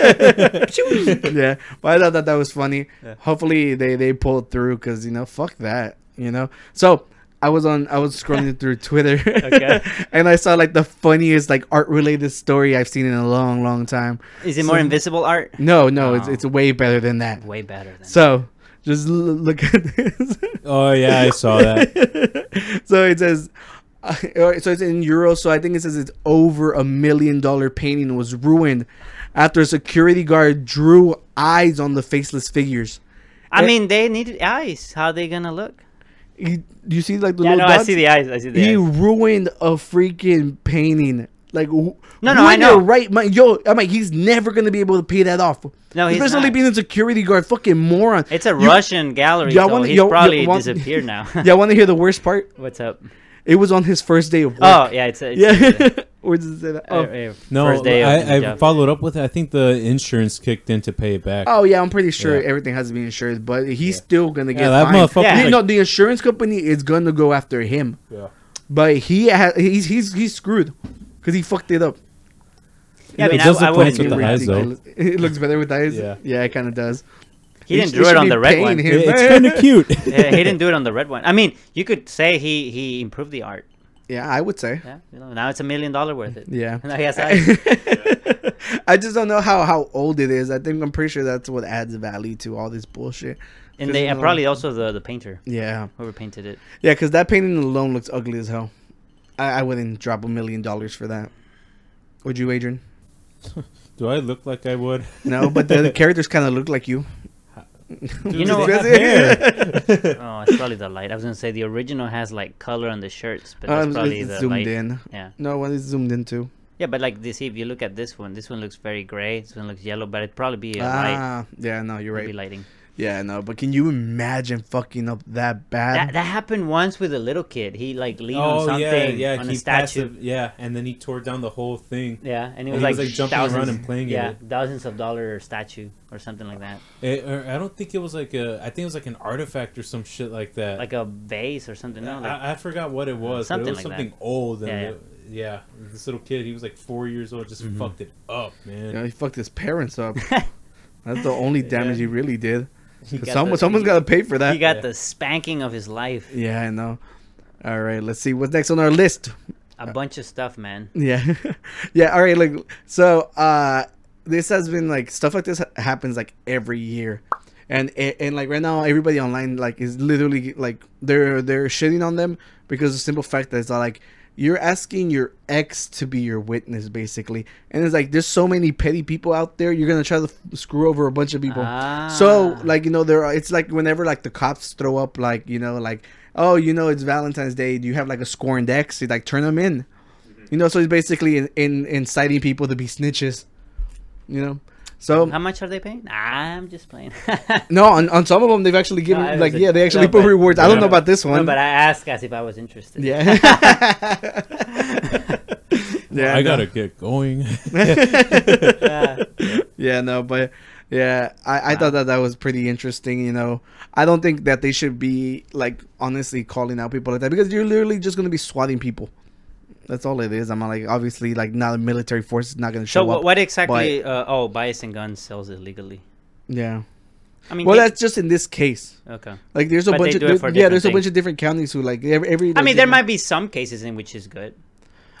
yeah. But I thought that that was funny. Hopefully they they pull through because you know fuck that you know. So I was on I was scrolling through Twitter. Okay. and I saw like the funniest like art related story I've seen in a long long time. Is it more invisible art? No, no, it's Oh. it's way better than that. Way better than. So just l- look at this. Oh yeah, I saw that. so it says uh, so it's in euros so i think it says it's over a million dollar painting was ruined after a security guard drew eyes on the faceless figures I Eh. mean, they need eyes. How are they gonna look? He, you see like the Yeah, no, little I see the eyes. I see the he eyes. ruined a freaking painting like No, no, I know. right mind yo i'm like he's never gonna be able to pay that off No, he's especially not. being a security guard fucking moron It's a You- Russian gallery, y'all so wanna- he's y'all- probably y'all want- disappeared now. yeah want to hear the worst part What's up? it was on his first day of work Oh, yeah, it's, a, it's yeah it's Where does it say that? Oh. uh, No, first day of I, I job. followed up with it. I think the insurance kicked in to pay it back. Oh yeah, I'm pretty sure Yeah. everything has to be insured, but he's Yeah. still gonna get Yeah, that fined. motherfucker. Yeah. You know, the insurance company is gonna go after him, Yeah. but he ha- he's he's he's screwed because he fucked it up. Yeah, I mean, It I, does I look wouldn't with do the that. eyes, though. It looks better with eyes. Yeah. yeah, it kind of does. He It didn't sh- do it it on the red one. him. It's kind of cute. yeah, he didn't do it on the red one. I mean, you could say he he improved the art. Yeah, I would say. Yeah, you know, now it's a million dollar worth it. Yeah. Now he has eyes. I just don't know how how old it is. I think I'm pretty sure that's what adds value to all this bullshit. And they and probably also the the painter Yeah, whoever painted it. yeah, because that painting alone looks ugly as hell. I, I wouldn't drop a million dollars for that. Would you, Adrian? Do I look like I would? No, but the, the characters kind of look like you. You know, They have oh, it's probably the light. I was gonna say the original has like color on the shirts, but that's Um, probably it's the zoomed light. in. Yeah, No, one is zoomed in too. yeah, but like this, if you look at this one, this one looks very gray. This one looks yellow, but it'd probably be a light. Ah, yeah, no, you're Maybe right. lighting. Yeah, no, but can you imagine fucking up that bad? That that happened once with a little kid. He like leaned on Oh something yeah, yeah. on he a statue. passive, yeah, and then he tore down the whole thing. Yeah, and it And was he like, was, like, jumping around thousands, and playing yeah, it. thousands of dollar statue or something like that, It, or I don't think it was like a. I think it was like an artifact or some shit like that. like a vase or something. No, like, I, I forgot what it was. Something but it was like that. something old. And Yeah, yeah, yeah. This little kid, he was like four years old, just mm-hmm. fucked it up, man. you know, he fucked his parents up. That's the only damage he really did. He got Someone, the- someone's got to pay for that. he got Yeah. the spanking of his life. Yeah, I know. All right, let's see what's next on our list. A bunch of stuff, man. Yeah, yeah. All right, like so. uh This has been like stuff like this happens like every year, and and, and like right now, everybody online like is literally like they're they're shitting on them because the simple fact that it's not like you're asking your ex to be your witness basically, and it's like there's so many petty people out there. You're gonna try to f- screw over a bunch of people. ah. So like you know there are, it's like whenever like the cops throw up like you know like oh you know it's Valentine's Day do you have like a scorned ex you like turn them in you know so it's basically in, in inciting people to be snitches you know so How much are they paying? I'm just playing. no on, on some of them they've actually given No, like was- yeah they actually no, put but- rewards I don't know about this no, one but I asked as if I was interested. yeah yeah I no. gotta get going. Yeah. yeah no but yeah I, I thought that that was pretty interesting you know i don't think that they should be like honestly calling out people like that because you're literally just going to be swatting people that's all it is i'm not like obviously like not a military force is not going to show So up what, what exactly? Uh, oh, bias and guns sells illegally. yeah I mean, well they- that's just in this case okay. like there's a But bunch of there- yeah different there's a bunch of different counties who like every, every I mean, there might be some cases in which is good.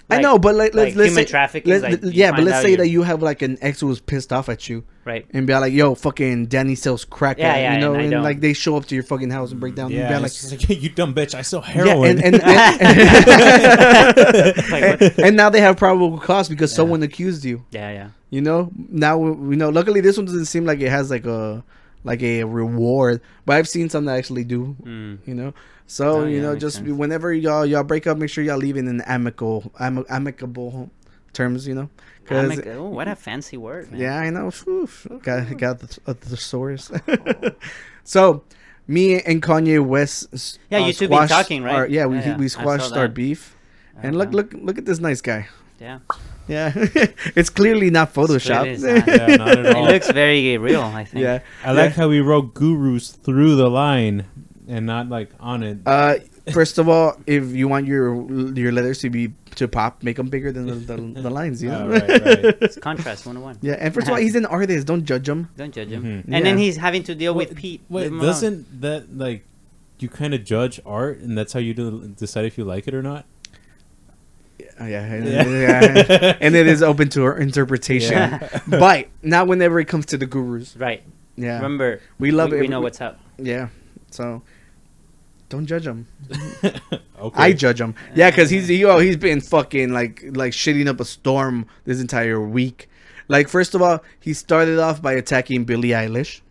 I know, but like, let's, like let's human say, trafficking, let- like, yeah, but let's say you're- that you have like an ex who was pissed off at you, Right. and be like, "Yo, fucking Danny sells crack," Yeah, yeah, you know, and and, like they show up to your fucking house and break down, yeah, and be it's like, just you dumb bitch! I sell yeah, heroin. and and, and, Like, and now they have probable cause because someone accused you. yeah, yeah. You know, now we we know. Luckily, this one doesn't seem like it has like a like a reward, but I've seen some that actually do. Mm. You know, so Oh, you yeah, know, just sense. whenever y'all y'all break up, make sure y'all leave it in amicable am- amicable terms. You know, I'm because like, oh, what a fancy word, man. yeah, I know. Whew, got got the, uh, the source. so, me and Kanye West. Yeah, uh, you two been talking, right? our- yeah, we Yeah, yeah, we squashed our beef. And look, Uh-huh. look, look at this nice guy. Yeah. Yeah, it's clearly not Photoshop. It's not. yeah, not at It all. looks very real, I think. yeah, I like how we wrote gurus through the line and not like on it. Uh, first of all, if you want your your letters to be to pop, make them bigger than the, the, the lines. You know. Oh, right, right. It's contrast 101. yeah, and first of all, he's an artist. Don't judge him. Don't judge him. Mhm. And then he's having to deal with Pete. Wait, Leave him alone. doesn't that like you kind of judge art and that's how you do, decide if you like it or not? Oh, yeah, and, Yeah. yeah. and it is open to her interpretation. Yeah. but not whenever it comes to the gurus. Right. Yeah, Remember, we love we, it. we know what's up. Yeah, so don't judge him. Okay. I judge him. Yeah, because he's he, oh, he's been fucking like like shitting up a storm this entire week. Like first of all, he started off by attacking Billie Eilish.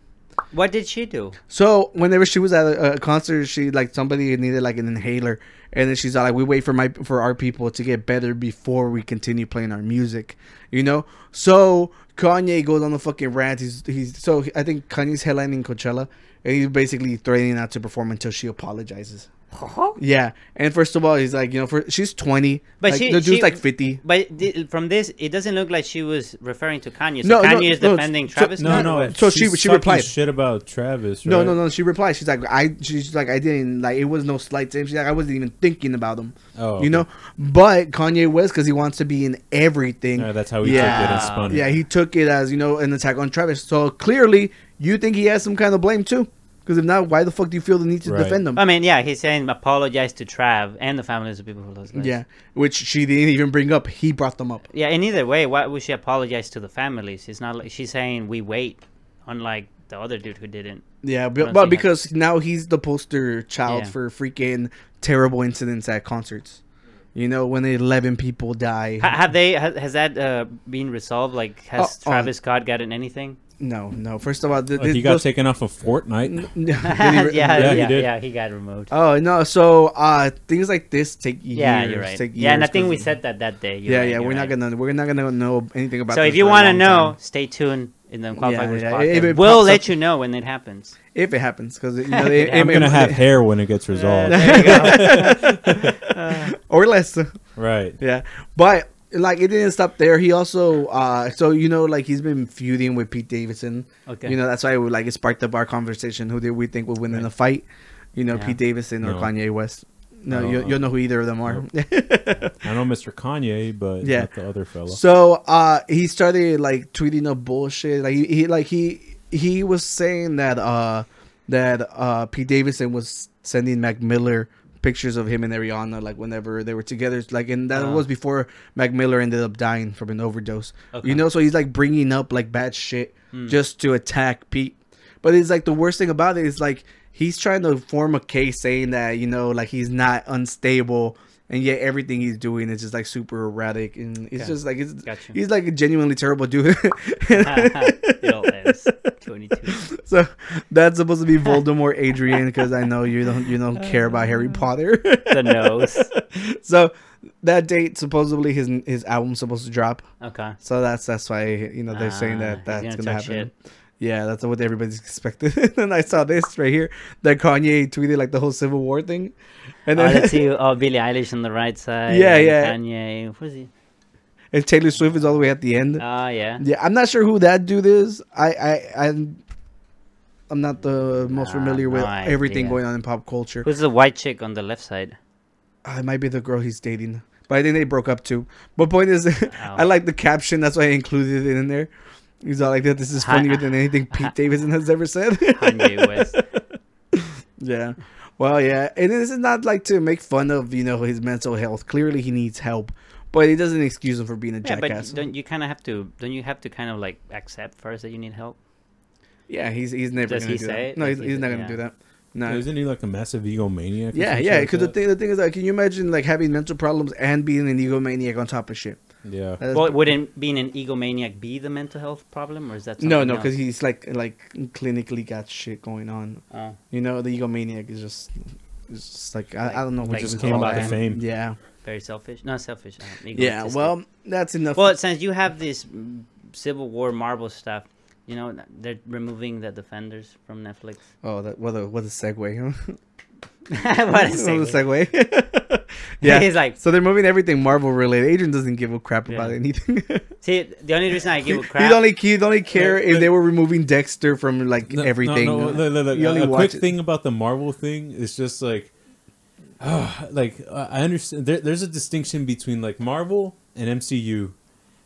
What did she do? So whenever she was at a, a concert, she like somebody needed like an inhaler, and then she's like, "We wait for my for our people to get better before we continue playing our music," you know. So Kanye goes on the fucking rant. He's he's so I think Kanye's headlining Coachella, and he's basically threatening not to perform until she apologizes. Yeah, and first of all, he's like, you know, for she's twenty, But like, she- the dude's she- like fifty. But th- from this, it doesn't look like she was referring to Kanye. So No, no, Kanye is no, defending so- Travis. No, Scott, or no. So she- she replied- shit about Travis. No, right? no, no. She replied. She's like, I. She's like, I didn't like. It was no slight to him. She's like, I wasn't even thinking about him. Oh, You know, but Kanye was because he wants to be in everything. Yeah, that's how he Yeah. took it and spun it. Yeah, he took it as you know an attack on Travis. So clearly, you think he has some kind of blame too. Because if not, why the fuck do you feel the need to Right. defend them? I mean, yeah, he's saying apologize to Trav and the families of people who lost. guys. yeah, which she didn't even bring up. He brought them up. Yeah, and either way, why would she apologize to the families? It's not like she's saying we wait, unlike the other dude who didn't. Yeah, don't but, but how- because now he's the poster child Yeah. for freaking terrible incidents at concerts. You know, when 11 people die. Ha- have they? Has, has that uh, been resolved? Like, has Oh, oh. Travis Scott gotten anything? No, no. First of all, th- Like, he got those- taken off of Fortnite. yeah, Yeah, yeah, he yeah, he got removed. Oh no! So uh, things like this take years. yeah, you're right. Take Yeah, and I think we 'cause- said that that day. You're Yeah, right, yeah. you're We're not gonna we're not gonna know anything about. So this if you want to know, time, stay tuned in the Qualified Yeah, Words yeah, podcast. if it we'll let up- you know when it happens. if it happens, because you know, it, I'm it- gonna it- have hair when it gets resolved. or less. right. Yeah, but like it didn't stop there. He also, uh, so you know, like he's been feuding with Pete Davidson. Okay. You know, that's why we, like it sparked up our conversation. Who did we think would win in the fight? You know, Yeah. Pete Davidson or No. Kanye West. No, No, you uh, you'll know who either of them are. I know Mr. Kanye, but Yeah. not the other fellow. So uh he started like tweeting up bullshit. Like he, he like he he was saying that uh that uh Pete Davidson was sending Mac Miller pictures of him and Ariana like whenever they were together like and that Oh. was before Mac Miller ended up dying from an overdose. Okay. You know, so he's like bringing up like bad shit Hmm. just to attack Pete. But it's like the worst thing about it is like he's trying to form a case saying that you know like he's not unstable and yet everything he's doing is just like super erratic and it's Okay. just like it's Gotcha. he's like a genuinely terrible dude. Yo, that's 22. so that's supposed to be Voldemort Adrian because I know you don't you don't care about Harry Potter. The nose. so that date supposedly his his album's supposed to drop. Okay. So that's that's why you know they're saying Ah, that that's gonna gonna, happen. Yeah, that's what everybody's expected. and I saw this right here that Kanye tweeted like the whole Civil War thing, and Oh, then let's see. Oh, Billie Eilish on the right side. Yeah, and yeah. Kanye. Who's he? and Taylor Swift is all the way at the end. Oh, yeah. Yeah, I'm not sure who that dude is. I I I'm I'm not the most Nah, familiar with no everything going on in pop culture. Who's the white chick on the left side? Uh, it might be the girl he's dating, but I think they broke up too. But point is, I like the caption. That's why I included it in there. He's all like that. This is funnier than anything Pete Davidson has ever said. Kanye West. yeah. Well, yeah, and this is not like to make fun of you know his mental health. Clearly, he needs help, but it doesn't excuse him for being a Yeah, jackass. but don't you kind of have to? Don't you have to kind of like accept first that you need help? yeah, he's he's never Does gonna he do say that. it? No, Does he's, he's not gonna yeah. do that. No. Isn't he like a massive egomaniac? or Yeah, some shit yeah. like Because the thing, the thing is, like, can you imagine like having mental problems and being an egomaniac on top of shit? Yeah. That's- Well, wouldn't being an egomaniac be the mental health problem, or is that no, no, because he's like like clinically got shit going on. Oh, You know, the egomaniac is just, it's just like I, I don't know. Like- what just came that. about the fame. Yeah, very selfish. Not selfish. Uh, yeah. Well, that's enough. well, since you have this mm, Civil War Marvel stuff, you know they're removing the Defenders from Netflix. oh, that what a what a segue. Huh? what a segue. segue. yeah. He's like, So they're moving everything Marvel related. Adrian doesn't give a crap about anything. see, the only reason I give a he'd only he'd only care Look, if look. they were removing Dexter from like No, everything. No, no, look, look, look, You only a, a quick it. thing about the Marvel thing is just like, like uh, I understand. There, there's a distinction between like Marvel and MCU,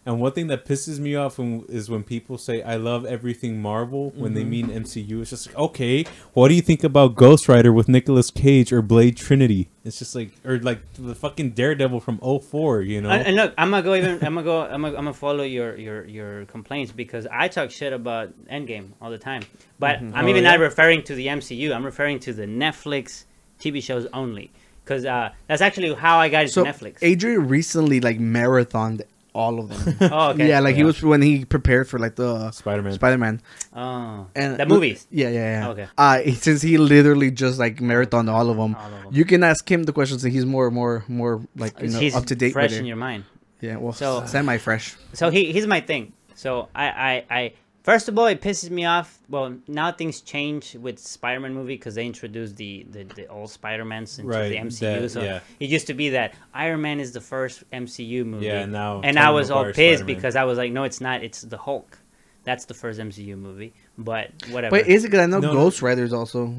and one thing that pisses me off when, is when people say I love everything Marvel when they mean MCU. It's just like, okay, what do you think about Ghost Rider with Nicolas Cage or Blade Trinity? It's just like, or like the fucking Daredevil from 04, you know? And, and look, I'm gonna go even. I'm gonna go. I'm gonna, I'm gonna follow your your your complaints because I talk shit about Endgame all the time. But I'm Oh, even yeah? not referring to the MCU. I'm referring to the Netflix TV shows only because uh, that's actually how I got into So Netflix. Adrian recently like marathoned all of them. oh, okay. Yeah, like he was when he prepared for like the Spider-Man. Spider Man Oh, and the movies. Yeah, yeah, yeah. Okay. Uh, he- since he literally just like marathoned all of them, All of 'em. you can ask him the questions, and he's more, more, more like you know He's up to date fresh with in your mind. Yeah, well, So- semi fresh. So he, here's my thing. So I, I, I First of all, it pisses me off. Well, now things change with Spider-Man movie because they introduced the, the, the old Spider-Mans into Right, the MCU. that- so yeah. it used to be that Iron Man is the first MCU movie. Yeah, now and I was all pissed Spider-Man. because I was like, no, it's not. It's the Hulk. That's the first MCU movie. But whatever. But is it? Cause I know No, no. Ghost Rider's also.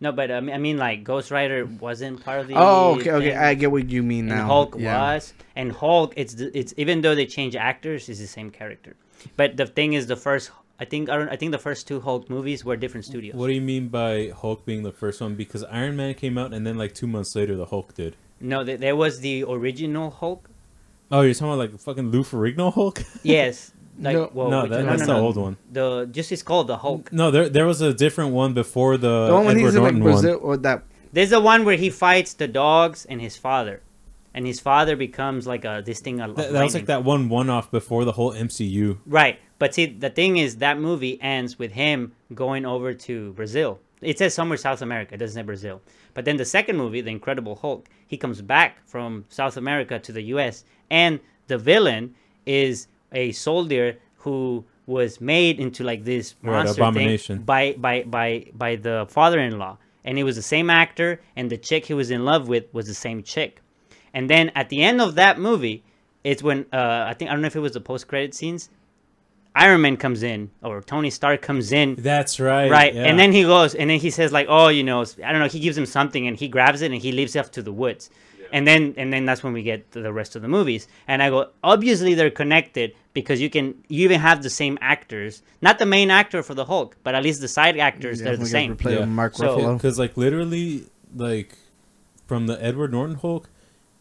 no, but I mean, I mean, like Ghost Rider wasn't part of the. Oh, okay, okay. thing. I get what you mean and now. Hulk Yeah. was, and Hulk, it's it's even though they change actors, it's the same character. But the thing is, the first, I think, I don't, I think the first two Hulk movies were different studios. What do you mean by Hulk being the first one? Because Iron Man came out, and then like two months later, the Hulk did. No, th- there was the original Hulk. Oh, you're talking about like fucking Lou Ferrigno Hulk? Yes, like No, well, no, which- that, that's the old one. The just it's called the Hulk. No, there there was a different one before the, The one when Edward he's in like Norton one. Brazil or that. There's the one where he fights the dogs and his father, and his father becomes like a this thing. Of That, that was like that one one off before the whole MCU. Right. But see, the thing is, that movie ends with him going over to Brazil. It says somewhere South America. It doesn't say Brazil. But then the second movie, The Incredible Hulk, he comes back from South America to the U.S. And the villain is a soldier who was made into like this Right, monster abomination. thing by by by by the father-in-law. And it was the same actor, and the chick he was in love with was the same chick. And then at the end of that movie, it's when uh, I think I don't know if it was the post-credit scenes. Iron Man comes in, or Tony Stark comes in, That's right. right? yeah. And then he goes, and then he says like, "Oh, you know, I don't know." He gives him something, and he grabs it, and he leaves it off to the woods. And then, and then that's when we get to the rest of the movies. And I go, obviously they're connected because you can, you even have the same actors, not the main actor for the Hulk, but at least the side actors, they're the we same. Play Yeah. Mark So- Ruffalo. because like literally like from the Edward Norton Hulk,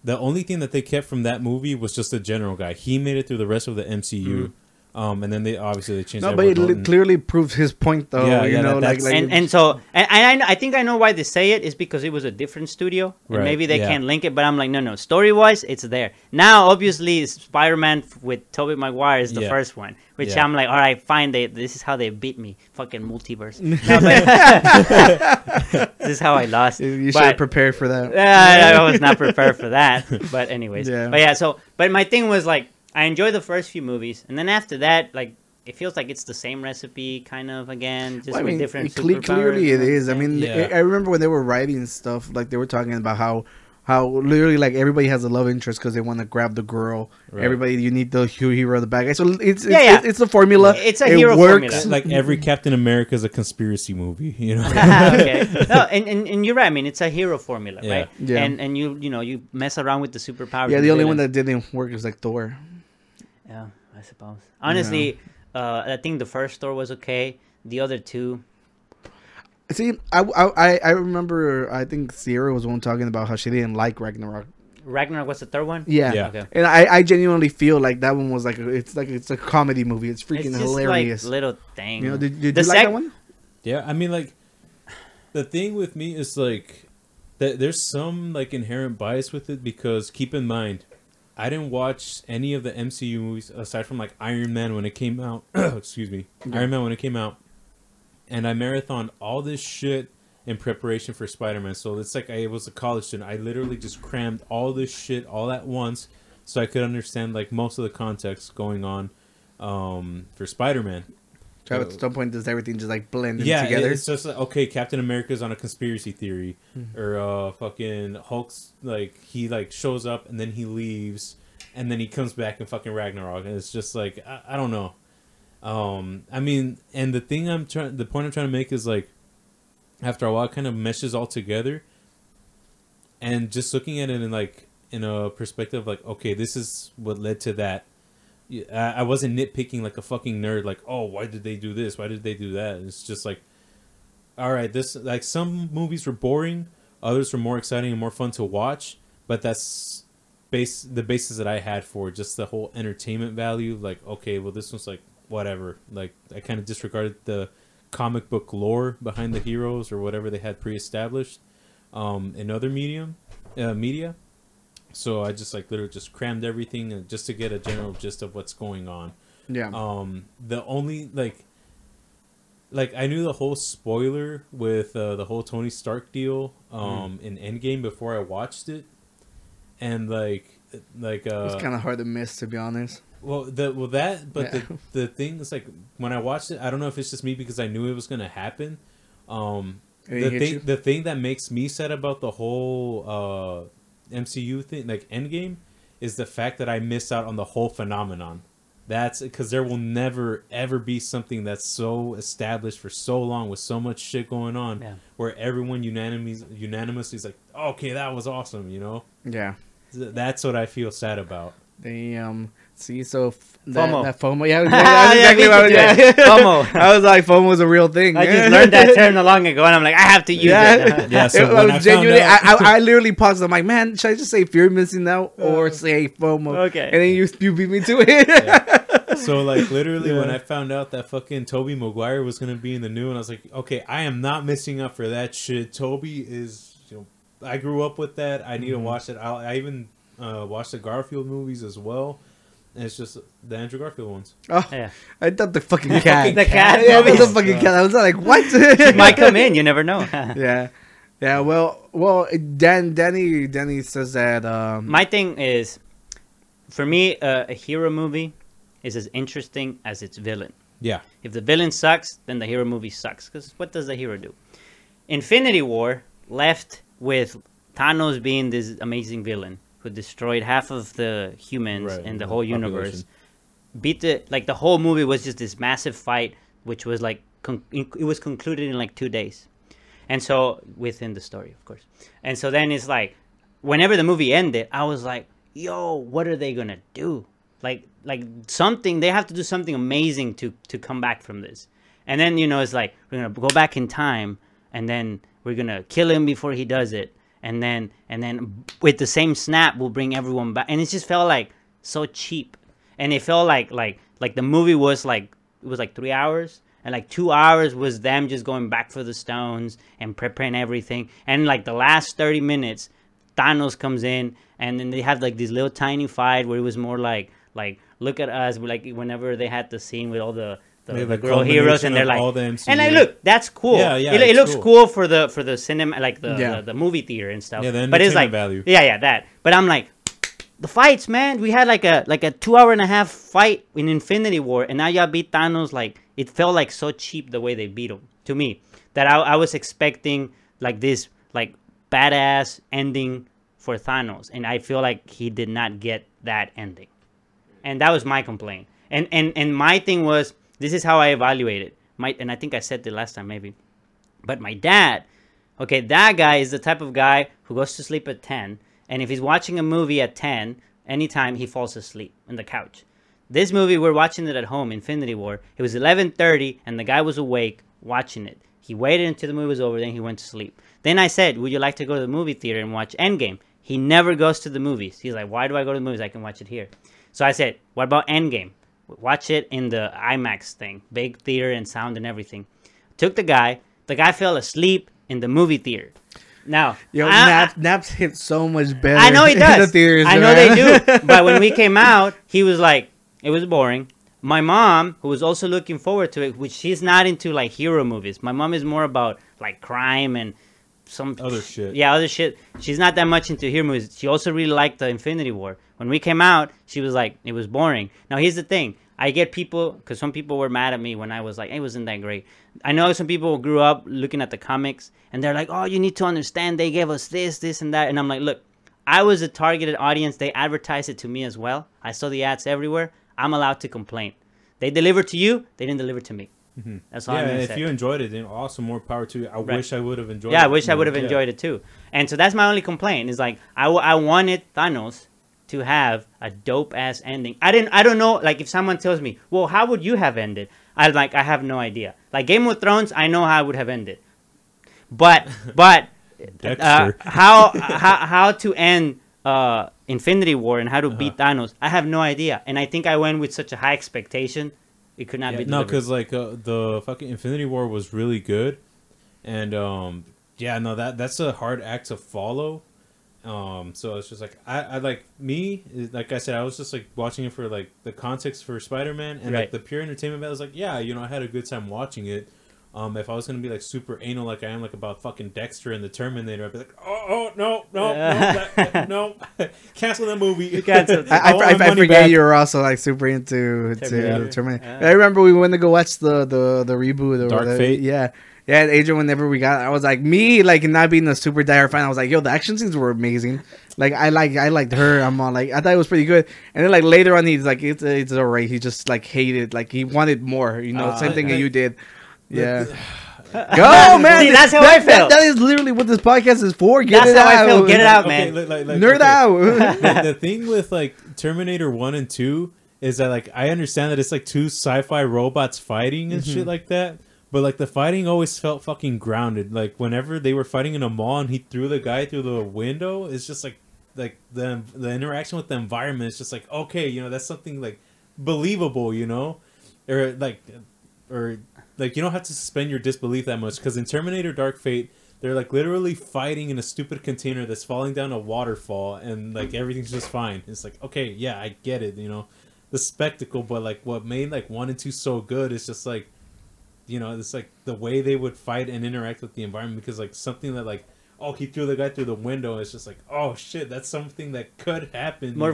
the only thing that they kept from that movie was just the general guy. He made it through the rest of the MCU, um, and then they obviously they changed. No, but it li- clearly proves his point, though. Yeah, you yeah, know, that- like, like and and so and, and I, I think I know why they say it is because it was a different studio and Right, maybe they yeah. can't link it but I'm like no no story wise it's there now obviously Spider-Man with Tobey Maguire is the Yeah. first one which Yeah. I'm like all right fine they this is how they beat me fucking multiverse No, but- this is how I lost you you should But- have prepared for that. uh, I was not prepared for that. But anyways, Yeah. but yeah. So, but my thing was like, I enjoy the first few movies, and then after that, like, it feels like it's the same recipe, kind of again, just Well, I with mean, different. it cle- clearly superpowers it and is. I mean, Yeah. I I remember when they were writing stuff, like they were talking about how, how literally like everybody has a love interest because they want to grab the girl. Right. Everybody, you need the hu- hero, the bad guy. So it's it's, Yeah, yeah. it's, it's a formula. It's a it hero works. formula. like every Captain America is a conspiracy movie, you know. okay. No, and, and, and you're right. I mean, it's a hero formula, Yeah. right? Yeah. And and you you know you mess around with the superpowers. Yeah, the only one that didn't work is like Thor. Yeah, I suppose. Honestly, uh, I think the first Thor was okay. The other two, See, I, I I remember I think Sierra was the one talking about how she didn't like Ragnarok. Ragnarok was the third one. Yeah. Yeah. Okay. And I, I genuinely feel like that one was like a, it's like it's a comedy movie. It's freaking it's just hilarious. like little thing. you know, did, did The you like that one? Yeah, I mean, like, the thing with me is like that. There's some like inherent bias with it because keep in mind, I didn't watch any of the MCU movies aside from like Iron Man when it came out. excuse me, Iron Man when it came out, and I marathoned all this shit in preparation for Spider Man. So it's like I was a college student. I literally just crammed all this shit all at once so I could understand like most of the context going on um, for Spider Man. So at some point, does everything just like blend Yeah, together? it's just like okay, Captain America's on a conspiracy theory, Hmm. or uh, fucking Hulk's like he like shows up and then he leaves, and then he comes back in fucking Ragnarok, and it's just like I, I don't know. Um, I mean, and the thing I'm trying, the point I'm trying to make is like, after a while, it kind of meshes all together, and just looking at it in like in a perspective like okay, this is what led to that. Yeah, I wasn't nitpicking like a fucking nerd. Like, oh, why did they do this? Why did they do that? It's just like, all right, this like some movies were boring, others were more exciting and more fun to watch. But that's base the basis that I had for just the whole entertainment value. Like, okay, well, this one's like whatever. Like, I kind of disregarded the comic book lore behind the heroes or whatever they had pre-established um, in other medium uh, media. So I just like literally just crammed everything uh, just to get a general gist of what's going on. yeah. Um, the only like, like I knew the whole spoiler with uh, the whole Tony Stark deal um in Endgame before I watched it, and like like uh it's kind of hard to miss, to be honest. Well, the well that, but Yeah. the the thing is like when I watched it, I don't know if it's just me because I knew it was gonna happen. Um, the thing, you? the thing that makes me sad about the whole uh MCU thing, like Endgame, is the fact that I missed out on the whole phenomenon. That's because there will never ever be something that's so established for so long with so much shit going on, Yeah. where everyone unanimously unanimously is like, okay, that was awesome, you know. Yeah. That's what I feel sad about. They um see so f- that, FOMO. that FOMO yeah that's Yeah, exactly me what I was, yeah. dude. FOMO. I was like FOMO was a real thing. I just learned that term a long ago, and I'm like, I have to use Yeah, it. Yeah, so it when was I genuinely. out- I, I, I literally paused. I'm like, man, should I just say fear missing out or say FOMO? Okay. and then you you beat me to it. So like literally when I found out that fucking Tobey Maguire was gonna be in the new, and I was like, okay, I am not missing up for that shit. Tobey is, you know, I grew up with that. I Mm-hmm. need to watch it. I, I even uh, watched the Garfield movies as well. And it's just the Andrew Garfield ones. oh, Yeah. I thought the fucking cat. The cat. Yeah, the fucking cat. I was like, what? Might come in. You never know. yeah, yeah. Well, well, Dan, Danny, Danny says that. Um, My thing is, for me, uh, a hero movie is as interesting as its villain. Yeah, If the villain sucks, then the hero movie sucks. Because what does the hero do? Infinity War left with Thanos being this amazing villain who destroyed half of the humans Right, in the the whole universe. Beat the like the whole movie was just this massive fight, which was like con- it was concluded in like two days, and so within the story, of course. And so then it's like, whenever the movie ended, I was like, "Yo, what are they gonna do? Like, like something they have to do something amazing to to come back from this." And then you know it's like we're gonna go back in time, and then we're gonna kill him before he does it, and then and then with the same snap we'll bring everyone back, and it just felt like so cheap, and it felt like like like the movie was like it was like three hours, and like two hours was them just going back for the stones and preparing everything, and like the last thirty minutes, Thanos comes in, and then they have like this little tiny fight where it was more like like look at us, like whenever they had the scene with all the the, Maybe the the girl heroes, and they're like, all the MCU. and I look, that's cool. Yeah, yeah, It, it looks cool. cool. for the for the cinema, like the, Yeah. the the movie theater and stuff. Yeah, the but it's like, value. yeah, yeah, that. But I'm like, the fights, man. We had like a like a two hour and a half fight in Infinity War, and now y'all beat Thanos. Like it felt like so cheap the way they beat him to me that I, I was expecting like this like badass ending for Thanos, and I feel like he did not get that ending, and that was my complaint. And and and my thing was this is how I evaluated my, and I think I said it last time maybe, but my dad, okay, that guy is the type of guy who goes to sleep at ten, and if he's watching a movie at ten, anytime he falls asleep on the couch. This movie we're watching it at home, Infinity War. It was 11:30 and the guy was awake watching it. He waited until the movie was over, then he went to sleep. Then I said, "Would you like to go to the movie theater and watch Endgame?" He never goes to the movies. He's like, "Why do I go to the movies? I can watch it here." So I said, "What about Endgame? Watch it in the IMAX thing, big theater and sound and everything." Took the guy. The guy fell asleep in the movie theater. Now, Yo, I- nap, naps hit so much better. I know he does. the theaters, I know man. they do. But when we came out, he was like, it was boring. My mom, who was also looking forward to it, which she's not into like hero movies. My mom is more about like crime and some Other shit. Yeah, other shit. She's not that much into hero movies. She also really liked the Infinity War. When we came out, she was like, it was boring. Now here's the thing. I get people because some people were mad at me when I was like, it wasn't that great. I know some people grew up looking at the comics and they're like, oh, you need to understand. They gave us this, this, and that, and I'm like, look, I was a targeted audience. They advertised it to me as well. I saw the ads everywhere. I'm allowed to complain. They delivered to you. They didn't deliver to me. That's all yeah. I'm gonna If say. you enjoyed it, then awesome. More power to you. I Right. wish I would have enjoyed. It. Yeah, it. I wish I would have Yeah. enjoyed it too. And so that's my only complaint. Is like I, I, w- I wanted Thanos to have a dope ass ending. I didn't. I don't know. Like if someone tells me, well, how would you have ended? I like. I have no idea. Like Game of Thrones, I know how I would have ended. But but uh, how how how to end uh, Infinity War and how to beat Uh-huh. Thanos? I have no idea. And I think I went with such a high expectation, it could not Yeah, be no, because like uh, the fucking Infinity War was really good, and um, yeah, no, that that's a hard act to follow. Um, so it's just like I, I like me, like I said, I was just like watching it for like the context for Spider Man and Right. like the pure entertainment value. I was like, yeah, you know, I had a good time watching it. Um, if I was gonna be like super anal like I am like about fucking Dexter and the Terminator, I'd be like, oh, oh no, no, no, that, no, cancel that movie. Cancel. I, I, want I, I forget back. you were also like super into Terminator. to Terminator. Yeah. I remember we went to go watch the the the reboot or Dark the, Fate? Yeah, yeah. Adrian, whenever we got, I was like me, like not being a super dire fan. I was like, yo, the action scenes were amazing. Like I like I liked her. I'm all like I thought it was pretty good. And then like later on, he's like it's it's alright. He just like hated like he wanted more. You know, Uh, same thing I- that you did. Yeah. Go man. See, that's how That- I felt. that- that is literally what this podcast is for. Get That's it how I out. feel. Get it out, Okay, man. like- like- like, Nerd okay. out. the, the thing with like Terminator One and Two is that like I understand that it's like two sci-fi robots fighting and Mm-hmm. shit like that, but like the fighting always felt fucking grounded. Like whenever they were fighting in a mall and he threw the guy through the window, it's just like like the the interaction with the environment is just like okay, you know that's something like believable, you know, or like or like you don't have to suspend your disbelief that much because in Terminator Dark Fate they're like literally fighting in a stupid container that's falling down a waterfall and like everything's just fine. It's like okay, yeah, I get it, you know, the spectacle, but like what made like one and two so good is just like you know it's like the way they would fight and interact with the environment because like something that like oh he threw the guy through the window it's just like oh shit that's something that could happen More know?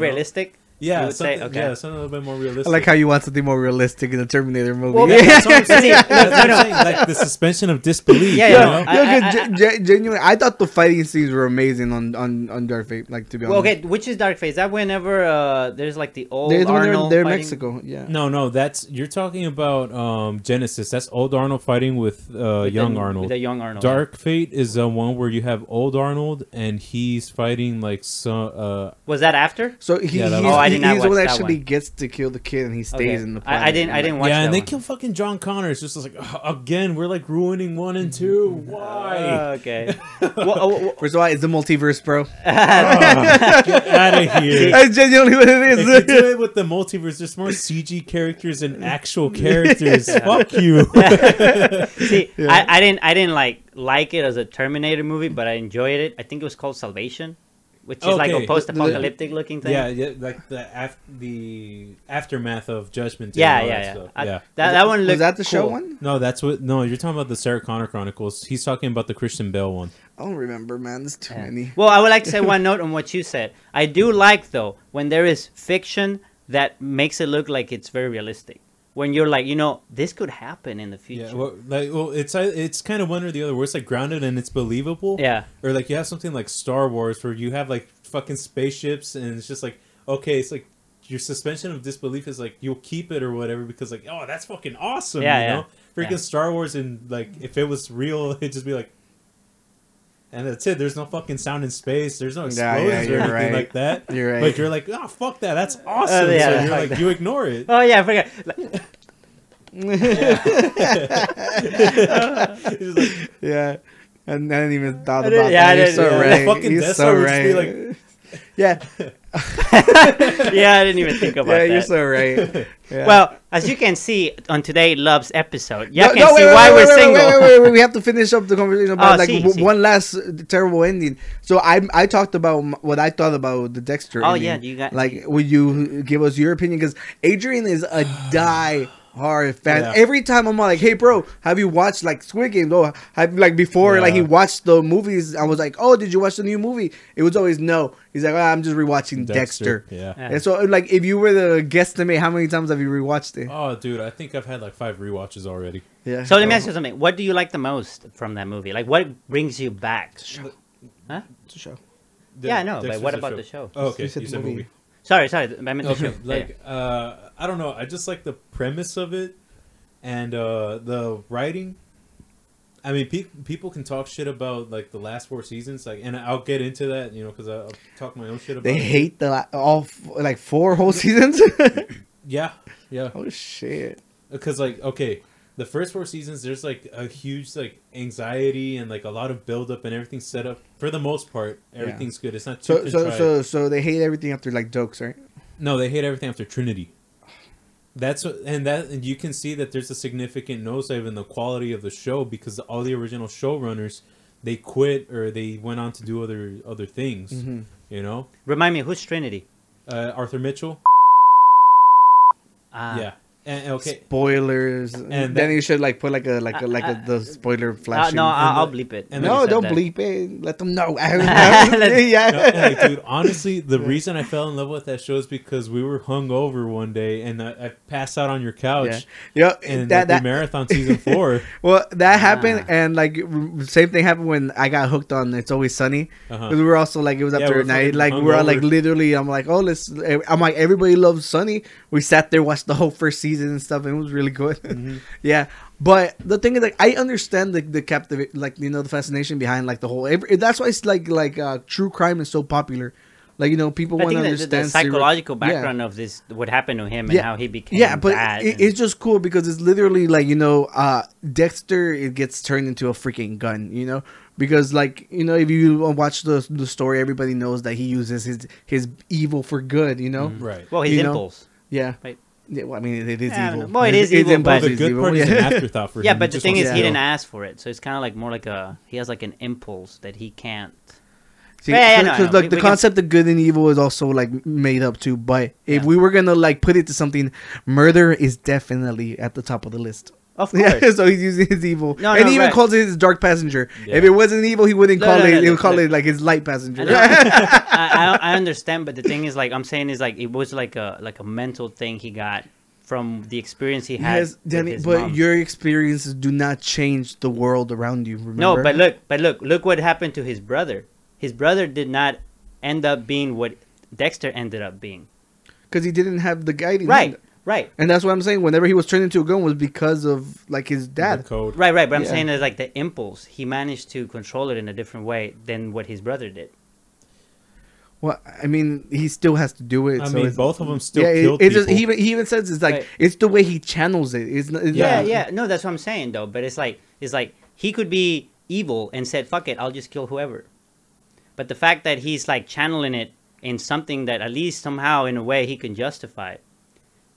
Realistic. yeah you would say? Okay. yeah something a little bit more realistic I like how you want something more realistic in the Terminator movie. Well, yeah, that's what I'm saying. That's what I'm no, no. saying. Like the suspension of disbelief. Yeah, you yeah, know? I- Yeah, 'cause I- gen- gen- genuinely, I thought the fighting scenes were amazing on on on Dark Fate. Like to be honest, okay, which is Dark Fate? Is that whenever uh, there's like the old they're, when they're, they're? Mexico. Yeah, No, no, that's you're talking about um, Genesis. That's old Arnold fighting with, uh, With young the, Arnold. With the young Arnold. Dark Fate is the one where you have old Arnold and he's fighting like some. Uh, Was that after? so he, Yeah, that he's, was- Oh, I did not he's the one that that actually one. gets to kill the kid, and he stays Okay. in the. I, I didn't. I didn't watch yeah, that and they one. kill fucking John Connor. It's just like ugh, again, we're like ruining one and two. Why? Uh, okay. well, oh, oh, First of all, it's the multiverse, bro. Get out of here. That's genuinely what it If you do it with the multiverse, there's more CG characters and actual characters. Fuck you. see, I, I didn't. I didn't like like it as a Terminator movie, but I enjoyed it. I think it was called Salvation, which is like a post-apocalyptic looking thing. yeah, yeah, like the af- the aftermath of Judgment Day. yeah, yeah, that yeah. stuff. I- yeah. That, that one looked Was that the show one? No, that's what. No, you're talking about the Sarah Connor Chronicles. He's talking about the Christian Bale one. I don't remember, man. There's too Yeah. many. Well, I would like to say one note on what you said. I do like though when there is fiction that makes it look like it's very realistic. When you're like, you know, this could happen in the future. Yeah, well, like, well, it's uh, it's kind of one or the other. Where it's like grounded and it's believable. Yeah. Or like you have something like Star Wars where you have like fucking spaceships and it's just like okay, it's like your suspension of disbelief is like you'll keep it or whatever because like oh that's fucking awesome. Yeah, you yeah. know, freaking Yeah. Star Wars and like if it was real, it'd just be like. And that's it. There's no fucking sound in space. There's no Yeah, explosions yeah, or anything right. like that. You're right. But you're like, oh fuck that. That's oh, awesome. yeah, so you're like that. you ignore it. Oh yeah, I forgot. Like, Yeah. And I didn't even thought about didn't- yeah, I that. Didn't- so yeah. right. Fucking You're Death so Star would just right. like- yeah, yeah, I didn't even think about it. yeah, that. you're so right. Yeah. Well, as you can see on today Love's episode, you No, can no, see wait, wait, why wait, we're wait, single. Wait, wait, wait, wait, We have to finish up the conversation about Oh, like see, w- see. one last terrible ending. So I I talked about what I thought about the Dexter. Oh, ending. yeah, you got- like. Would you give us your opinion? Because Adrian is a die hard fan. Yeah. Every time I'm like, hey, bro, have you watched like Squid Game? Oh, have like before like he watched the movies. I was like, oh, did you watch the new movie? It was always no. He's like, oh, I'm just rewatching Dexter. Yeah. Yeah. And so, like, if you were to guesstimate, how many times have you rewatched it? Oh, dude, I think I've had like five rewatches already. Yeah. So let me ask you something. What do you like the most from that movie? Like, what brings you back? Huh? It's a show. The- Yeah, I know, but what a about the show? Oh, okay, You you said said, the movie. movie. Sorry, sorry. I meant the Okay, show. Yeah, like uh, I don't know. I just like the premise of it and uh, the writing. I mean, pe- people can talk shit about like the last four seasons, like, and I'll get into that, you know, because I'll talk my own shit about. They it. hate the la- all f- like four whole seasons. Yeah, yeah. oh shit! because like okay the first four seasons there's like a huge like anxiety and like a lot of build up and everything set up for the most part everything's good it's not too So so contrived. so so they hate everything after like jokes, right? no they hate everything after trinity that's what and that and you can see that there's a significant nosedive in the quality of the show because all the original showrunners they quit or they went on to do other other things Mm-hmm. you know Remind me, who's Trinity? uh, arthur mitchell Ah, yeah And, okay, Spoilers. And And that- then you should like put like a like a like a the spoiler Uh, flashing. no, I'll, I'll bleep it. and no, don't that. bleep it. Let them know. Let- yeah. No, and, like, dude, honestly, the reason I fell in love with that show is because we were hung over one day and I, I passed out on your couch Yeah. and that, like, the that, marathon season four. well, that happened, Ah. and like same thing happened when I got hooked on "It's Always Sunny." Uh-huh. Because we were also like it was Yeah, after we're night, fucking like we were like literally. I'm like, oh, let's. I'm like, everybody loves Sunny. We sat there, watched the whole first season and stuff, and it was really good. Mm-hmm. yeah, but the thing is, like, I understand the the captivate, like you know, the fascination behind like the whole. Every, that's why it's like like uh, true crime is so popular. Like you know, people want to think that the, understand the serial- psychological Yeah. background of this, what happened to him, and Yeah. how he became Yeah, but bad. it, and- it's just cool because it's literally like you know, uh, Dexter it gets turned into a freaking gun, you know, because like you know if you watch the the story, everybody knows that he uses his his evil for good, you know. right. well, his you know. Yeah. Right. Yeah, well, I mean, it, it is Yeah, I don't evil. know. Well, it His- evil, but- the is good evil, part is an afterthought for him. Yeah, but the thing is, he didn't ask for it, so it's kind of like more like a he has like an impulse that he can't. See, Yeah, yeah, so- no, I so, know. like We- the we can- concept of good and evil is also like made up too. But if Yeah. we were gonna like put it to something, murder is definitely at the top of the list. Of course. Yeah, so he's using his evil, No, and no, he even right. calls it his dark passenger. Yeah. If it wasn't evil, he wouldn't No, call no, it. no, he no, would call no. it like his light passenger. I. I, I, I understand, but the thing is, like I'm saying, is like it was like a like a mental thing he got from the experience he had. yes, with Danny, his but mom. your experiences do not change the world around you. Remember? no, but look, but look, look what happened to his brother. His brother did not end up being what Dexter ended up being. because he didn't have the guiding Right, hand. Right, And that's what I'm saying. Whenever he was turned into a gun, was because of like his The dad. code. right, right. But I'm Yeah. saying is like the impulse. He managed to control it in a different way than what his brother did. Well, I mean, he still has to do it. I so mean, both of them still yeah, it- killed it's just, people. he even he even says it's like Right. it's the way he channels it. It's, it's Yeah, not- yeah. No, that's what I'm saying though. But it's like it's like he could be evil and said, "Fuck it, I'll just kill whoever." But the fact that he's like channeling it in something that at least somehow in a way he can justify.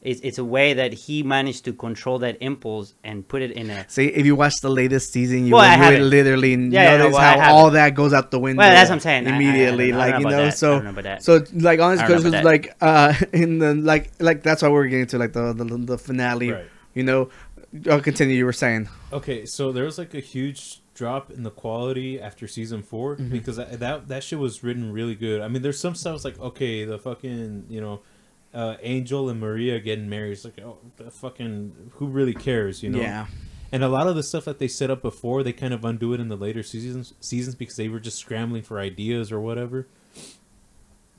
It's, it's a way that he managed to control that impulse and put it in a See, if you watch the latest season, you, Well, would, I you would haven't. literally Yeah, yeah, no, well, how all that goes out the window. Well, that's what I'm saying. I- I- I Immediately, like you know, that. So don't know about that. so like honestly, I because like uh in the like like that's why we're getting to like the the, the finale. Right. You know, I'll continue. You were saying, Okay, so there was like a huge drop in the quality after season 4 Mm-hmm. because that, that that shit was written really good. I mean, there's some stuff like okay, the fucking you know, uh, Angel and Maria getting married. It's like oh, the fucking who really cares, you know? yeah, And a lot of the stuff that they set up before, they kind of undo it in the later seasons seasons because they were just scrambling for ideas or whatever.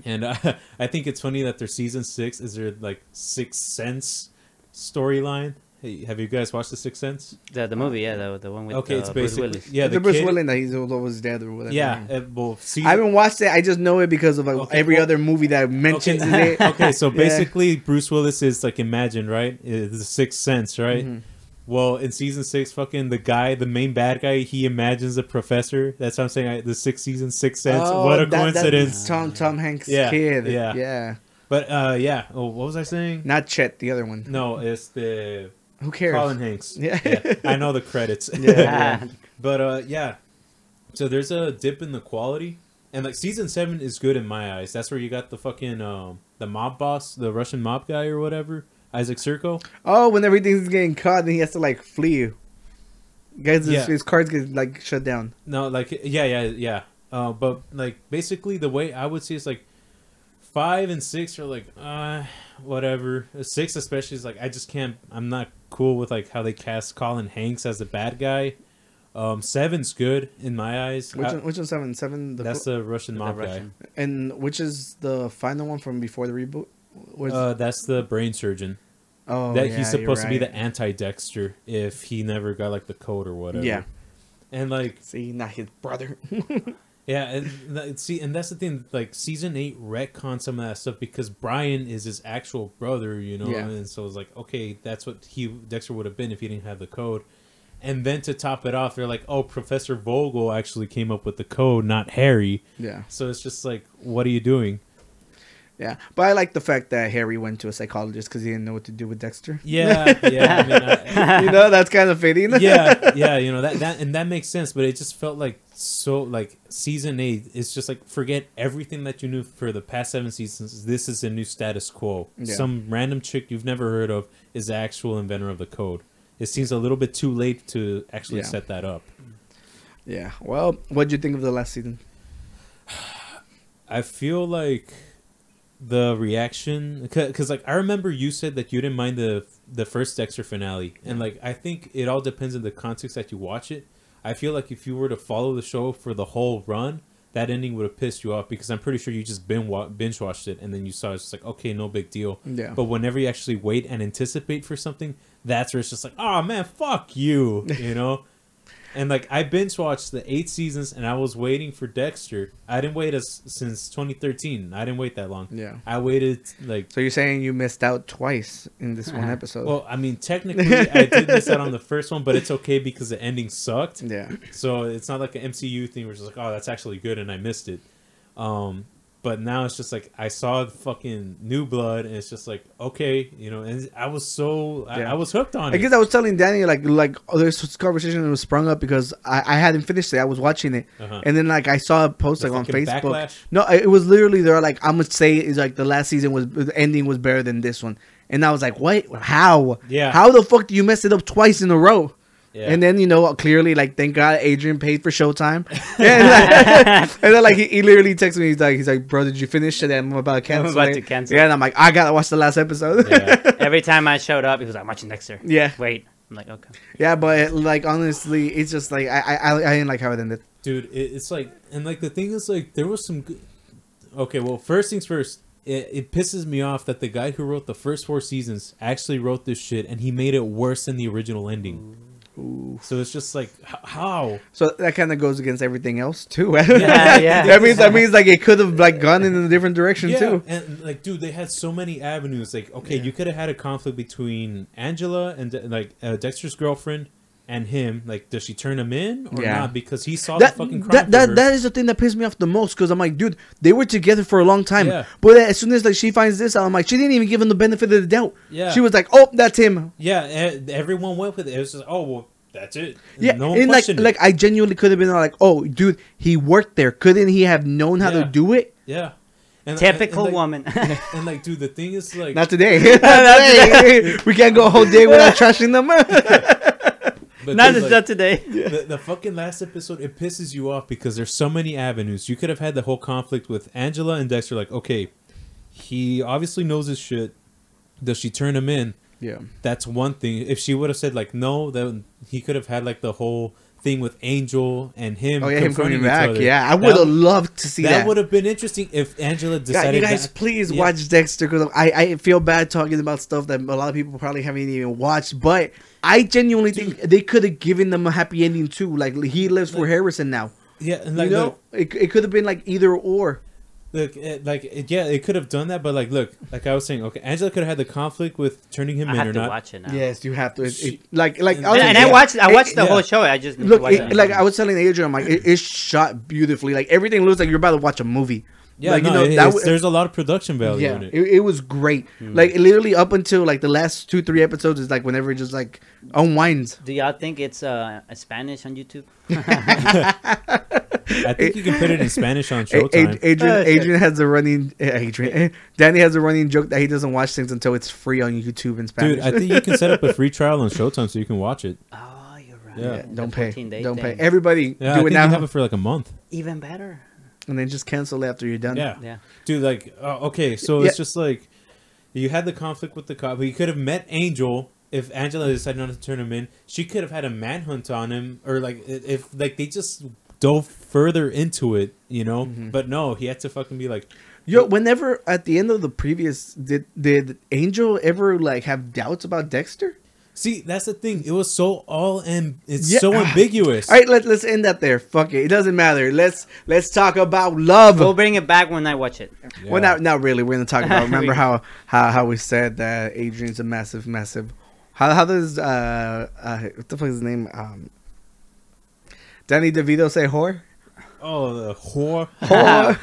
And uh, I think it's funny that their season six is their like Sixth Sense storyline. Hey, have you guys watched the Sixth Sense? the, the movie, yeah, the, the one with okay, uh, it's Bruce basically Willis. yeah, the, the Bruce kid- Willis that he's always dead or whatever. Yeah, uh, well, season, I haven't watched it. I just know it because of like Okay, every well- other movie that mentions okay. it. okay, so Yeah. basically, Bruce Willis is like imagined, right? Is the Sixth Sense, right? Mm-hmm. Well, in season six, fucking the guy, the main bad guy, he imagines a professor. That's what I'm saying. I, the sixth season, Sixth Sense. Oh, what a that- that's coincidence! Tom Tom Hanks' Yeah, kid. yeah. yeah. But uh, yeah. Oh, what was I saying? Not Chet, the other one. No, it's the Who cares? Colin Hanks. Yeah. I know the credits. Yeah. but uh, yeah. So there's a dip in the quality, and like season seven is good in my eyes. That's where you got the fucking um the mob boss, the Russian mob guy or whatever, Isaak Sirko. Oh, when everything's getting caught, then he has to like flee. Guys, his, Yeah. his cards get like shut down. No, like yeah, yeah, yeah. Uh, but like basically the way I would see is like five and six are like uh whatever. Six especially is like I just can't. I'm not cool with like how they cast Colin Hanks as the bad guy. Um, seven's good in my eyes. Which I- one, which one's seven? Seven. The that's fir- the Russian The mob Russian. and which is the final one from before the reboot? guy. Where's, Uh, that's the brain surgeon. oh, that yeah, he's you're supposed to be the anti Dexter if he never got like the code or whatever. Yeah. And like See, not his brother. Yeah, and that- see, and that's the thing. Like season eight retcon some of that stuff because Brian is his actual brother, you know, Yeah. and so it's like, okay, that's what he Dexter would have been if he didn't have the code. And then to top it off, they're like, oh, Professor Vogel actually came up with the code, not Harry. yeah. So it's just like, what are you doing? Yeah, but I like the fact that Harry went to a psychologist because he didn't know what to do with Dexter. Yeah, yeah. I mean, I, you know, that's kind of fitting. yeah, yeah, you know that that and that makes sense, but it just felt like so like season eight. It's just like forget everything that you knew for the past seven seasons. This is a new status quo. Yeah. Some random chick you've never heard of is the actual inventor of the code. It seems a little bit too late to actually Yeah. set that up. Yeah. Well, what do you think of the last season? I feel like the reaction because like I remember you said that you didn't mind the the first Dexter finale, and like I think it all depends on the context that you watch it. I feel like if you were to follow the show for the whole run, that ending would have pissed you off because I'm pretty sure you just binge binge watched it and then you saw it's just like okay, no big deal. Yeah. But whenever you actually wait and anticipate for something, that's where it's just like, oh man, fuck you, you know. And like I binge watched the eight seasons, and I was waiting for Dexter. I didn't wait as since 2013. I didn't wait that long. Yeah. I waited like. So you're saying you missed out twice in this one episode? Well, I mean, technically, I did miss out on the first one, but it's okay because the ending sucked. yeah. So it's not like an MCU thing where it's like, oh, that's actually good, and I missed it. Um, but now it's just like I saw the fucking New Blood, and it's just like, okay, you know, and I was so I, Yeah. I was hooked on I it. guess I was telling Danny like like oh, this conversation that was sprung up because I, I hadn't finished it. I was watching it, Uh-huh. and then like I saw a post like on Facebook. backlash? No, it was literally there. Like I'm gonna say is like the last season was the ending was better than this one, and I was like, what? How? Yeah. How the fuck do you mess it up twice in a row? Yeah. And then you know clearly like thank God Adrian paid for Showtime, and, like, and then like he, he literally texted me he's like he's like bro did you finish it and I'm about to cancel about to cancel. yeah and I'm like I gotta watch the last episode yeah. Every time I showed up, he was like, I'm watching Dexter. yeah Wait. I'm like, okay. Yeah, but like honestly, it's just like I I I I didn't like how it ended. dude it's like and like the thing is like there was some good okay well first things first it, it pisses me off that the guy who wrote the first four seasons actually wrote this shit and he made it worse than the original ending so it's just like how So that kind of goes against everything else too. Yeah, yeah. that means that means like it could have like gone in a different direction yeah too. and like dude they had so many avenues like okay you could have had a conflict between angela and like uh, dexter's girlfriend and him like does she turn him in or Yeah. not because he saw That the fucking crime that that, that is the thing that pissed me off the most because I'm like, dude, they were together for a long time. Yeah. But as soon as like she finds this out, I'm like, she didn't even give him the benefit of the doubt. Yeah. She was like, oh, that's him. yeah everyone went with it it was just oh well that's it Yeah, no one and like it. like I genuinely could have been like, oh, dude, he worked there. Couldn't he have known how Yeah. to do it? Yeah. And, Typical and, like, woman. And like, dude, the thing is like, Not today. Not today. we can't go a whole day without trashing them. But not, like, not today. the, the fucking last episode, it pisses you off because there's so many avenues. You could have had the whole conflict with Angela and Dexter. Like, okay, he obviously knows his shit. Does she turn him in? yeah. That's one thing. If she would have said like no, then he could have had like the whole thing with Angel and him. Oh yeah, him coming back. other. Yeah, I would have loved to see that. That would have been interesting if Angela God, decided. you guys, that- please yeah. watch Dexter because I, I feel bad talking about stuff that a lot of people probably haven't even watched. But I genuinely think they could have given them a happy ending too. Like he lives for Harrison now. Yeah, and like you know, look, it, it could have been like either or. Look, it, like it, yeah, it could have done that, but like, look, like I was saying, okay, Angela could have had the conflict with turning him I in have or to not. watch it now. Yes, you have to. It, She- it, like like And- And, and I watched. I It- watched the yeah. whole show. I just Look, it, it. like I was telling Adrian, I'm like, it, it's shot beautifully. Like everything looks like you're about to watch a movie. Yeah, like, no, you know, it- that it's- w- there's a lot of production value Yeah, in it. it, it was great. Like literally up until like the last two three episodes is like whenever it just like unwinds. Do y'all think it's uh, Spanish on YouTube? I think you can put it in Spanish on Showtime. Adrian, Oh. Adrian has a running. Adrian, eh, Danny has a running joke that he doesn't watch things until it's free on YouTube in Spanish. Dude, I think you can set up a free trial on Showtime so you can watch it. Oh, you're right. Yeah. Yeah, don't pay. Don't pay. Everybody Yeah, I do think it you now, have it for like a month. Even better. And then just cancel after you're done. Yeah, Yeah. dude, like, uh, okay, so Yeah. it's just like you had the conflict with the cop, but you could have met Angel if Angela decided not to turn him in. She could have had a manhunt on him, or like if like they just dove further into it, you know. Mm-hmm. But no, he had to fucking be like, Yo, whenever at the end of the previous, did did Angel ever like have doubts about Dexter? See, that's the thing. It was so all and it's Yeah. so ambiguous. All right, let, let's end that there. Fuck it. It doesn't matter. Let's let's talk about love. We'll bring it back when I watch it. Yeah. Well, not not really. We're gonna talk about. Remember how how how we said that Adrian's a massive, massive. How how does uh, uh what the fuck is his name? Um, Danny DeVito say whore? oh, the whore. Whore.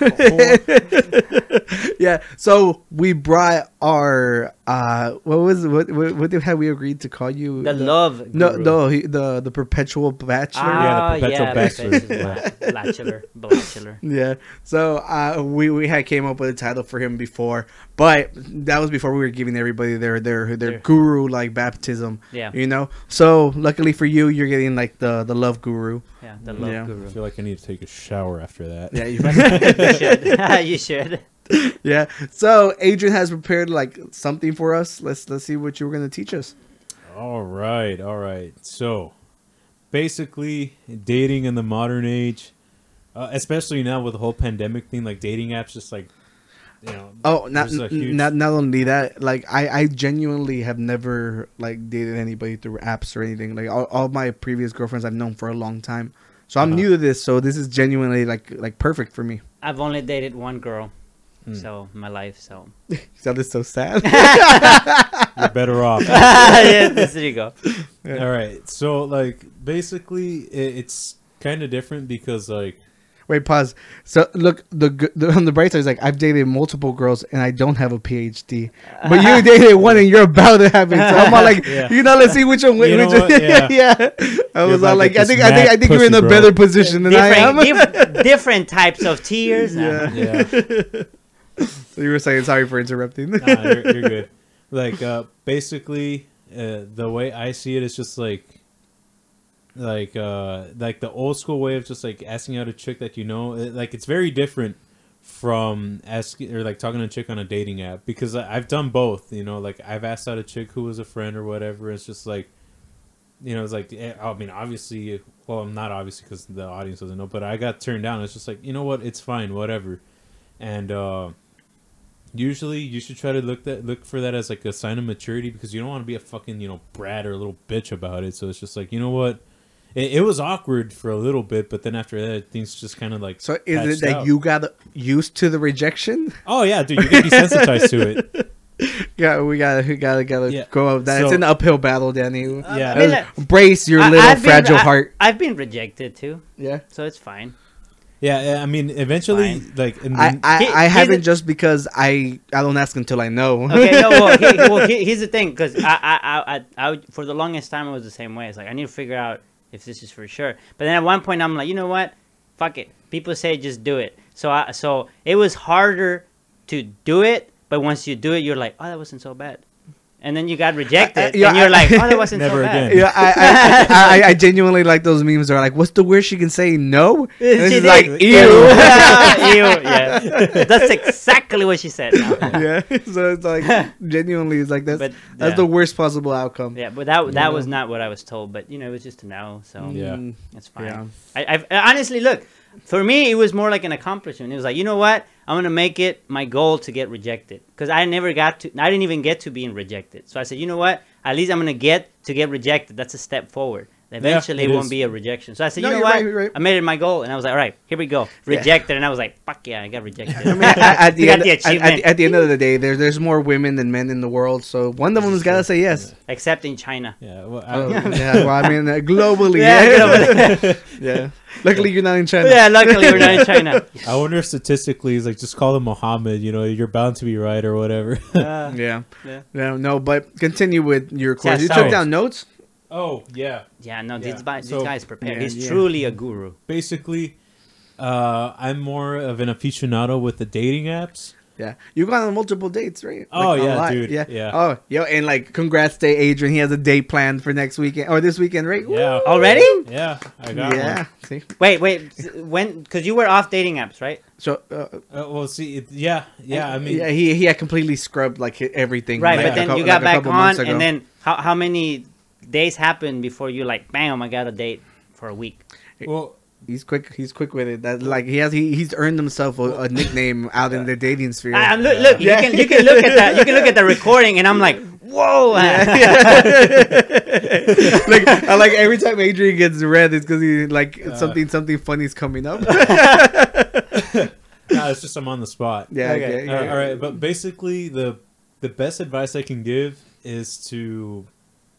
Whore. yeah. So we brought our uh, what was what what, what did have we agreed to call you? The love. No, guru. no, he, the the perpetual bachelor. Ah, Yeah, the perpetual yeah, bachelor. perpetual bachelor, bachelor. Yeah. So uh, we we had came up with a title for him before, but that was before we were giving everybody their their their Their- guru like baptism. Yeah. You know. So luckily for you, you're getting like the the love guru. Yeah, the love Yeah. I feel like I need to take a shower after that. Yeah. You, you should. you should. yeah. So Adrian has prepared like something for us. Let's let's see what you were gonna teach us. All right, all right. So, basically, dating in the modern age, uh, especially now with the whole pandemic thing, like dating apps, just like you know. Oh, not huge- not not only that. Like I I genuinely have never like dated anybody through apps or anything. Like all, all my previous girlfriends I've known for a long time. So I'm Uh-huh. new to this. So this is genuinely like like perfect for me. I've only dated one girl, Hmm. so my life. So That is so sad. You're better off. yeah, this, there you go. All right. So, like, basically, it, it's kind of different because, like, Wait, pause. So look, the, g- the on the bright side is like I've dated multiple girls and I don't have a PhD, but you dated one and you're about to have it. So I'm all like, Yeah. you know, let's see which one. You which, what? yeah. Yeah. I was about all to like, get I think, I think, I think you're in a bro. better position than I am. Different, different types of tears. Yeah. yeah. So you were saying sorry for interrupting. nah, you're, you're good. Like, uh, basically, uh, the way I see it is just like, like, uh, like the old school way of just like asking out a chick that you know. It, like, it's very different from asking or like talking to a chick on a dating app because I, I've done both. You know, like I've asked out a chick who was a friend or whatever. It's just like, you know, it's like eh, I mean, obviously, well, I'm not obviously because the audience doesn't know, but I got turned down. It's just like, you know what, it's fine, whatever. And uh usually, you should try to look that look for that as like a sign of maturity because you don't want to be a fucking you know brat or a little bitch about it. So it's just like, you know what. It, it was awkward for a little bit, but then after that, things just kind of like. So is it that out. you got used to the rejection? Oh yeah, dude, you get desensitized to it. Yeah, we gotta, we gotta, gotta Yeah. go up that. it's an uphill battle, Danny. Yeah. I mean, Uh, like, Brace your I- little I've been- fragile I- heart. I've been rejected too, Yeah. so it's fine. Yeah, yeah, I mean, eventually, Fine. like, and I, then- I, He- I haven't just because I I don't ask until I know. Okay, no, well, he, well he, here's the thing, because I, I, I, I, I, would- for the longest time, it was the same way. It's like I need to figure out if this is for sure. But then at one point, I'm like, you know what? Fuck it. People say just do it. So I, so it was harder to do it, but once you do it, you're like, oh, that wasn't so bad. And then you got rejected, yeah, and you're I- like, oh, that wasn't so Never bad. again. yeah, I, I, I, I genuinely like those memes. That are like, what's the worst she can say? No. And it's She like, did. ew. Ew, yeah. That's exactly what she said. yeah. So it's like genuinely, it's like that's But, that's the worst possible outcome. Yeah, but that that Yeah. was not what I was told. But you know, it was just to know, so Yeah. Mm, it's fine. Yeah. I, I've honestly look for me, it was more like an accomplishment. It was like, you know what, I'm gonna make it my goal to get rejected because I never got to, I didn't even get to being rejected. So I said, you know what, at least I'm gonna get to get rejected. That's a step forward. Eventually, it it won't is. be a rejection. So I said, No, you know what, right, right. I made it my goal, and I was like, all right, here we go, rejected, and I was like, fuck yeah, I got rejected. I mean, at, at the You got end, the at, at, the end of the day, there, there's more women than men in the world. So one of them's got to say yes. Except in China. yeah, well, I, Oh, yeah. Well, I mean, uh, globally. Yeah, Yeah. globally. yeah. Luckily, you're not in China. yeah, luckily we're not in China. I wonder if statistically, it's like just call him Muhammad. You know, you're bound to be right or whatever. Uh, Yeah. Yeah. Yeah. No, but continue with your course. you so- took down notes. Oh yeah, yeah, no, Yeah, these, bi- these so- guys prepared. Yeah, He's yeah. truly a guru. basically, uh, I'm more of an aficionado with the dating apps. Yeah, you gone on multiple dates, right? Oh, a yeah, dude, Yeah, yeah. Oh, yo, and like, congrats to Adrian. He has a date planned for next weekend or this weekend, right? Yeah, Already? yeah, I got yeah. one. See, Wait, wait, when? Because you were off dating apps, right? so uh, Uh, well, see, it, yeah, yeah. I mean, yeah, he he had completely scrubbed like everything. Right, like, but a then cou- you got like back on, and then how how many days happen before you like, bam, I got a date for a week? well, he's quick. He's quick with it. That like he has he, he's earned himself a, a nickname out in the dating sphere. I, am look, look, Yeah. you can you can look at that, you can look at the recording, and I'm like, whoa, like I like every time Adrian gets red, it's because he like something something funny's coming up. nah, it's just I'm on the spot. yeah, Okay. okay. Uh, yeah. all right, but basically, the the best advice I can give is to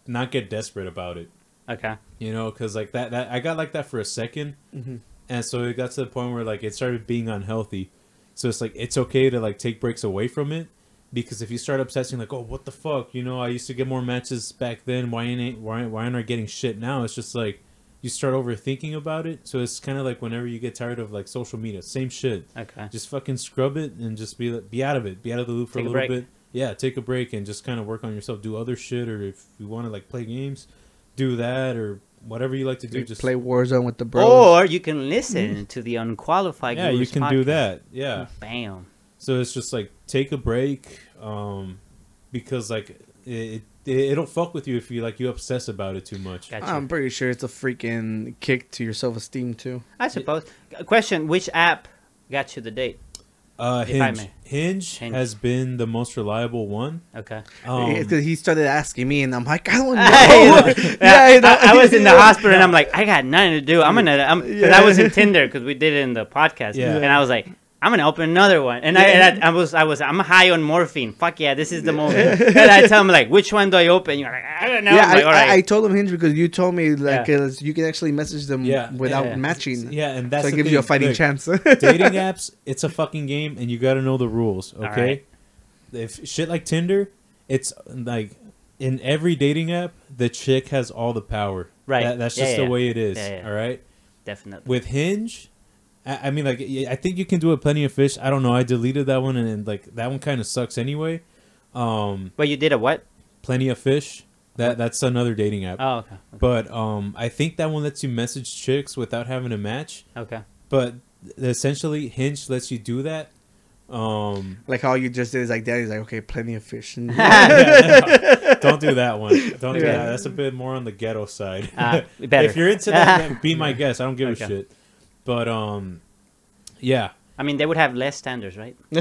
not get desperate about it. okay, You know, because like that, that I got like that for a 2nd Mhm. and so it got to the point where like it started being unhealthy. So it's like it's okay to like take breaks away from it because if you start obsessing like, oh, what the fuck, you know, I used to get more matches back then. Why ain't why why aren't I getting shit now? It's just like you start overthinking about it. So it's kind of like whenever you get tired of like social media, same shit. Okay. Just fucking scrub it and just be be out of it. Be out of the loop for Take a a little break. bit. Yeah, take a break and just kind of work on yourself. Do other shit, or if you want to like play games, do that or whatever you like to do. Dude, just play Warzone with the bros. Or you can listen to the unqualified. yeah, you Gurus can do that. Yeah. Bam. So it's just like take a break, um, because like it, it it'll fuck with you if you like you obsess about it too much. Gotcha. I'm pretty sure it's a freaking kick to your self esteem too. I suppose. Question: Which app got you the date? Uh, Hinge. Hinge Hinge. has been the most reliable one. Okay. Um, because he started asking me, and I'm like, I don't know. yeah, yeah, you know, I, I was in the hospital and I'm like, I got nothing to do. I'm gonna, I'm, cause I was in Tinder because we did it in the podcast. Yeah. And I was like, I'm gonna open another one. And, I, and I, I was, I was, I'm high on morphine. Fuck yeah, this is the moment. and I tell him like, which one do I open? You're like, I don't know. Yeah, I'm like, I, all right. I, I told him Hinge because you told me like Yeah. uh, you can actually message them Yeah, without yeah. matching. yeah, and that's so it the gives you a fighting Look, chance. dating apps, it's a fucking game, and you got to know the rules. Okay, right. if shit like Tinder, it's like in every dating app, the chick has all the power. Right. That- that's Yeah, just yeah. the way it is. Yeah, yeah. All right. Definitely. With Hinge, I, I mean, like, I think you can do a plenty of fish. I don't know. I deleted that one, and, and like that one kind of sucks anyway. Um, But you did a what? plenty of fish. That that's another dating app. Oh, okay. But um, I think that one lets you message chicks without having a match. Okay. But essentially, Hinge lets you do that. Um, like how you just did is like Daddy's like, okay, plenty of fish. And don't do that one. Don't do Yeah. that. That's a bit more on the ghetto side. Better. if you're into that, be my guest. I don't give Okay. a shit. But um, yeah, I mean, they would have less standards, right?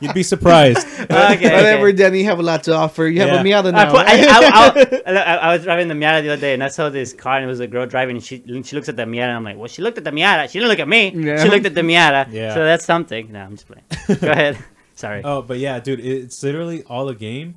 you'd be surprised. okay. Whatever, okay. Danny, you have a lot to offer. You have Yeah. a Miata I, now. put, I, I, I, I, I was driving the Miata the other day, and I saw this car, and it was a girl driving, and she she looks at the Miata, and I'm like, well, she looked at the Miata. She didn't look at me. Yeah. She looked at the Miata. Yeah. So that's something. No, I'm just playing. Go ahead. Sorry. Oh, but yeah, dude, it's literally all a game.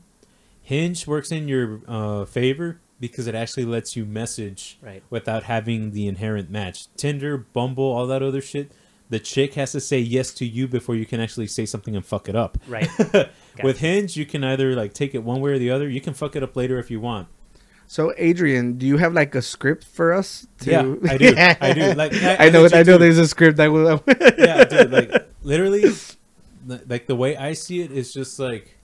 Hinge works in your uh, favor because it actually lets you message Right. without having the inherent match. Tinder, Bumble, all that other shit. The chick has to say yes to you before you can actually say something and fuck it up. Right. With Hinge, you can either like take it one way or the other. You can fuck it up later if you want. so, Adrian, do you have like a script for us? To... Yeah, I do. I do. Like I, I know. legit I know. do. There's a script that will. yeah, dude. Like literally, like the way I see it is just like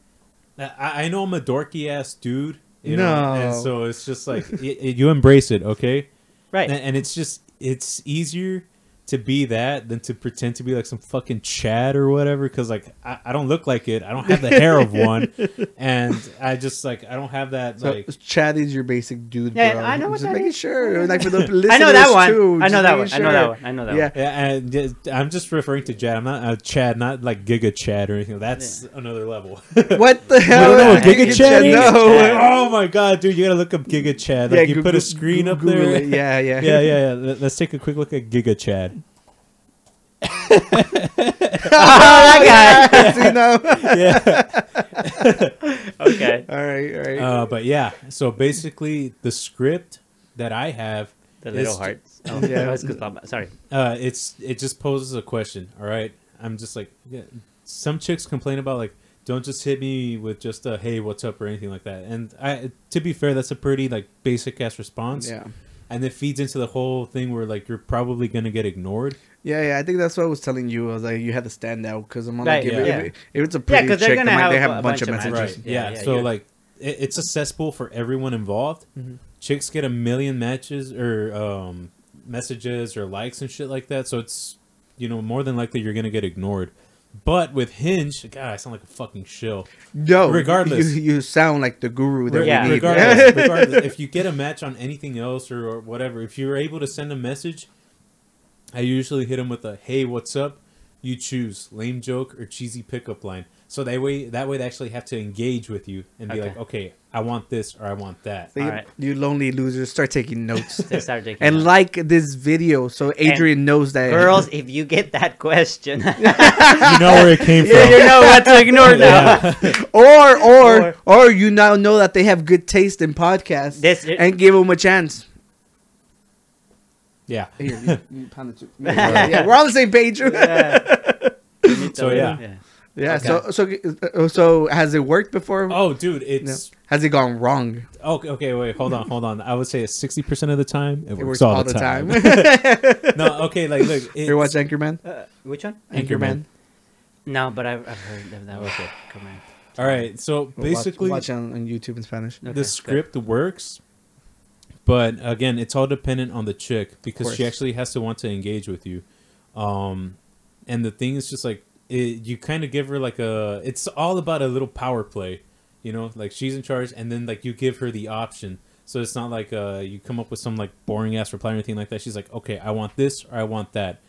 I, I know I'm a dorky ass dude, you know, and No. so it's just like y y- you embrace it, okay? Right. And, and it's just it's easier to be that than to pretend to be like some fucking Chad or whatever. Because like I, I don't look like it. I don't have the hair of one, and I just like I don't have that So, like. Chad is your basic dude, Yeah, bro. I know I'm what just that making is. sure, like for the listeners I know that one. too, I know that one. making I know that one. I know that Yeah. one. Yeah, and just- I'm just referring to Chad. I'm not uh, Chad, not like Giga Chad or anything. That's another level. What the You hell? don't know what Yeah, Giga Giga Chad Chad. is? No. Oh my god, dude, you gotta look up Giga Chad. Like you Goo- put a screen Goo- up Google there. it. Yeah, yeah, yeah, yeah, yeah. Let's take a quick look at Giga Chad. Oh, that guy. See now? Yeah. Okay. all right, all right. Uh, but yeah, so basically the script that I have, The little hearts. Oh, Yeah. yeah. That's good. Sorry. uh, it's it just poses a question. All right, I'm just like, yeah, some chicks complain about like, don't just hit me with just a hey, what's up or anything like that. And I, to be fair, that's a pretty like basic ass response. yeah. and it feeds into the whole thing where like you're probably gonna get ignored. Yeah, yeah, I think that's what I was telling you. I was like, you had to stand out because I'm on Right, like, if, yeah. if, it- if it's a Yeah, pretty 'cause they're chick, gonna have they a- have a a bunch, bunch of of messages. Right. Yeah, Yeah. yeah, so you're- like it, it's a cesspool for everyone involved. Mm-hmm. Chicks get a million matches or um, messages or likes and shit like that. So it's you know more than likely you're gonna get ignored. But with Hinge, God, I sound like a fucking shill. No, Regardless. you, you sound like the guru that Yeah. we need. Regardless, regardless, if you get a match on anything else or, or whatever, if you're able to send a message, I usually hit them with a "Hey, what's up?" You choose lame joke or cheesy pickup line. So that way, that way they actually have to engage with you and be Okay. like, "Okay, I want this or I want that." So you, Alright. you lonely losers, start taking notes They start taking and notes. like this video so Adrian knows that. Girls, if you get that question, You know where it came you from. you know what to ignore now. Yeah. or or Or- or you now know that they have good taste in podcasts This- and give them a chance. Yeah. Here, you, you pound it too. Yeah, yeah, we're on the same page. So, yeah. Yeah. So so uh, so has it worked before? Oh, dude, No. it's Has it gone wrong? okay. Okay, wait, hold on, hold on. I would say sixty percent of the time it, It works, all, the time. no, okay, like look, it's, you watch Anchorman? Uh, which one? Anchorman. No, but I've, I've heard of that. Okay, come on. All right, so basically, watch, watch on, on YouTube in Spanish. Okay, the good. script works, but again, it's all dependent on the chick because she actually has to want to engage with you. Um, and the thing is just like it, you kind of give her like a. It's all about a little power play, you know. Like she's in charge, and then like you give her the option. So it's not like uh you come up with some like boring ass reply or anything like that. She's like, okay, I want this or I want that.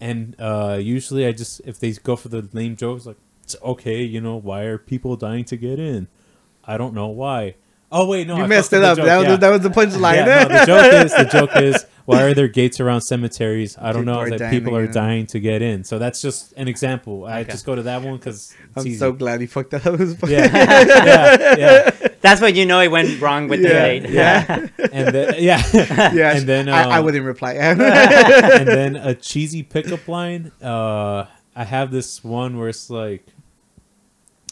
And uh usually I just if they go for the lame jokes like it's okay, you know, why are people dying to get in? I don't know why. Oh wait, no, you I messed it up. joke, that was yeah. the, that was the punchline. Yeah, no, the joke is the joke is why are there gates around cemeteries? I don't People know that dying people are in. dying to get in. So that's just an example. I Okay. just go to that one because I'm so glad he fucked that up. It was funny. yeah, yeah, yeah, That's when you know it went wrong with the Yeah, date. yeah. and then yeah, yeah. and then I, I um, wouldn't reply. and then a cheesy pickup line. Uh, I have this one where it's like,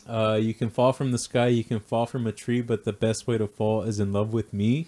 uh, you can fall from the sky, you can fall from a tree, but the best way to fall is in love with me.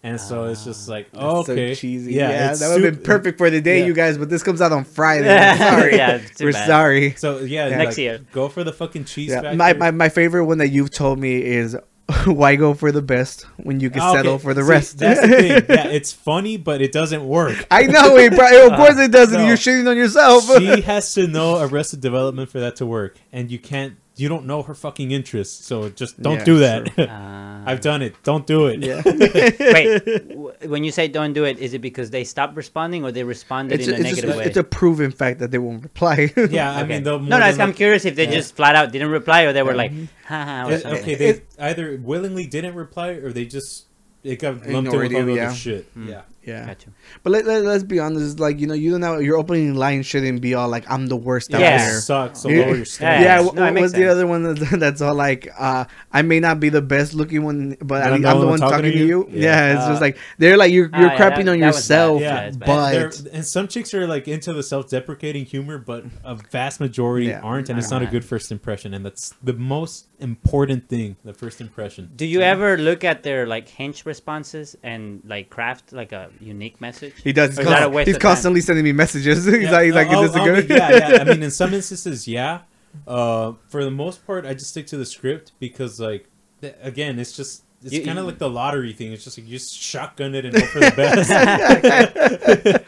And so it's just like, oh, okay, So cheesy. Yeah, it's that would have been perfect for the day, yeah. you guys. But this comes out on Friday. Sorry. Yeah, we're bad. sorry. So yeah, Next like, year. go for the fucking cheese Yeah, my, my my favorite one that you've told me is why go for the best when you can Ah, okay. settle for the See, rest. That's the thing. Yeah, it's funny, but it doesn't work. I know it, bro. Of course it doesn't. no. You're shitting on yourself. she has to know Arrested Development for that to work, and you can't. You don't know her fucking interests, so just don't Yeah, do that. Uh, I've done it. Don't do it. yeah. wait, w- when you say don't do it, is it because they stopped responding or they responded It's, in a, a negative just, way? it's a proven fact that they won't reply. Yeah, I Okay. mean, the no, no, I'm curious if they Yeah. just flat out didn't reply or they were Yeah. like, haha, It- okay, they either willingly didn't reply or they just it got lumped in Ignored with you, all the yeah. other shit. Mm. Yeah. Yeah. Gotcha. But let, let, let's be honest. Like, you know, you don't know, your opening line shouldn't be all like, I'm the worst out Yeah. It there. sucks. So lower your Yeah, standards. Yeah. what No, it makes was the other one that's all like, uh, I may not be the best looking one, but But I I'm the I'm the one one talking, to you. Yeah. Yeah, it's Uh, just like they're like you're you're yeah, crapping that- on that yourself, Yeah, Yeah, it's bad. but There- and some chicks are like into the self-deprecating humor, but a vast majority Yeah. aren't, and it's not a good first impression. And that's the most important thing: the first impression. Do you ever look at their like hinge responses and like craft like a unique message? he does. He's, a he's constantly sending me messages. he's Yeah, like, he's like, is this I'll- a I'll good? yeah, yeah. I mean, in some instances, yeah. Uh, for the most part, I just stick to the script because, like, th- again, it's just it's You- kind of like the lottery thing. It's just like you just shotgun it and hope for the best.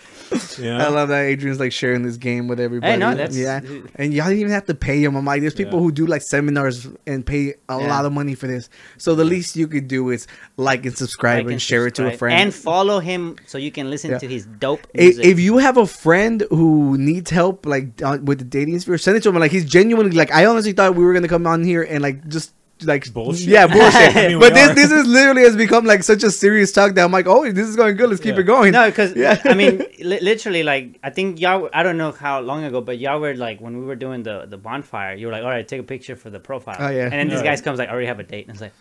you I love that Adrian's like sharing this game with everybody. Hey, no, that's yeah. And y'all didn't even have to pay him. I'm like, there's people Yeah. who do like seminars and pay a Yeah. lot of money for this. So the least you could do is like and subscribe like and, share it to a friend. and follow him so you can listen Yeah. to his dope if, music. if you have a friend who needs help like uh, with the dating sphere, send it to him. Like he's genuinely like I honestly thought we were gonna come on here and like just like Bullshit. Yeah, bullshit. I mean, but this are. this is literally has become like such a serious talk that I'm like, oh, this is going good. Let's keep Yeah. it going. no, because Yeah. I mean, li- literally, like I think y'all. I don't know how long ago, but y'all were like when we were doing the the bonfire. You were like, "All right, take a picture for the profile." Oh, yeah. And then this Yeah. guys comes like, "I already have a date," and it's like,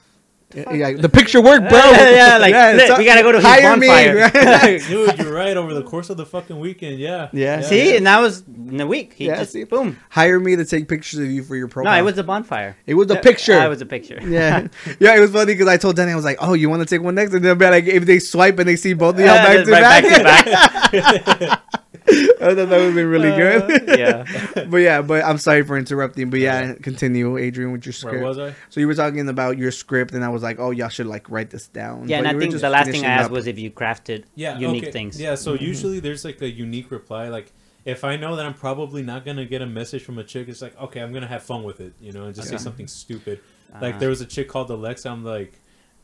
Yeah, yeah, the picture worked, bro. yeah, like it's look, we gotta go to his hire me, bonfire. right? Dude, you're right. Over the course of the fucking weekend, yeah. Yeah. See, and that was in a week. He Yeah, just see? boom. hire me to take pictures of you for your profile. No, profile. it was a bonfire. It was a picture. it was a picture. yeah, yeah. It was funny because I told Danny I was like, "Oh, you want to take one next?" And they'll be like, if they swipe and they see both of y'all Yeah, back, to right back, back to back. I thought that would have been really good. Uh, yeah. but yeah, but I'm sorry for interrupting. But yeah, continue, Adrian, with your script. Where was I? So you were talking about your script, and I was like, "Oh, y'all should like write this down." Yeah, But and I think the last thing I asked up. was if you crafted Yeah. unique okay. things. Yeah. So usually there's like a unique reply. Like if I know that I'm probably not gonna get a message from a chick, it's like okay, I'm gonna have fun with it, you know, and just say something stupid. Uh-huh. Like there was a chick called Alexa. I'm like,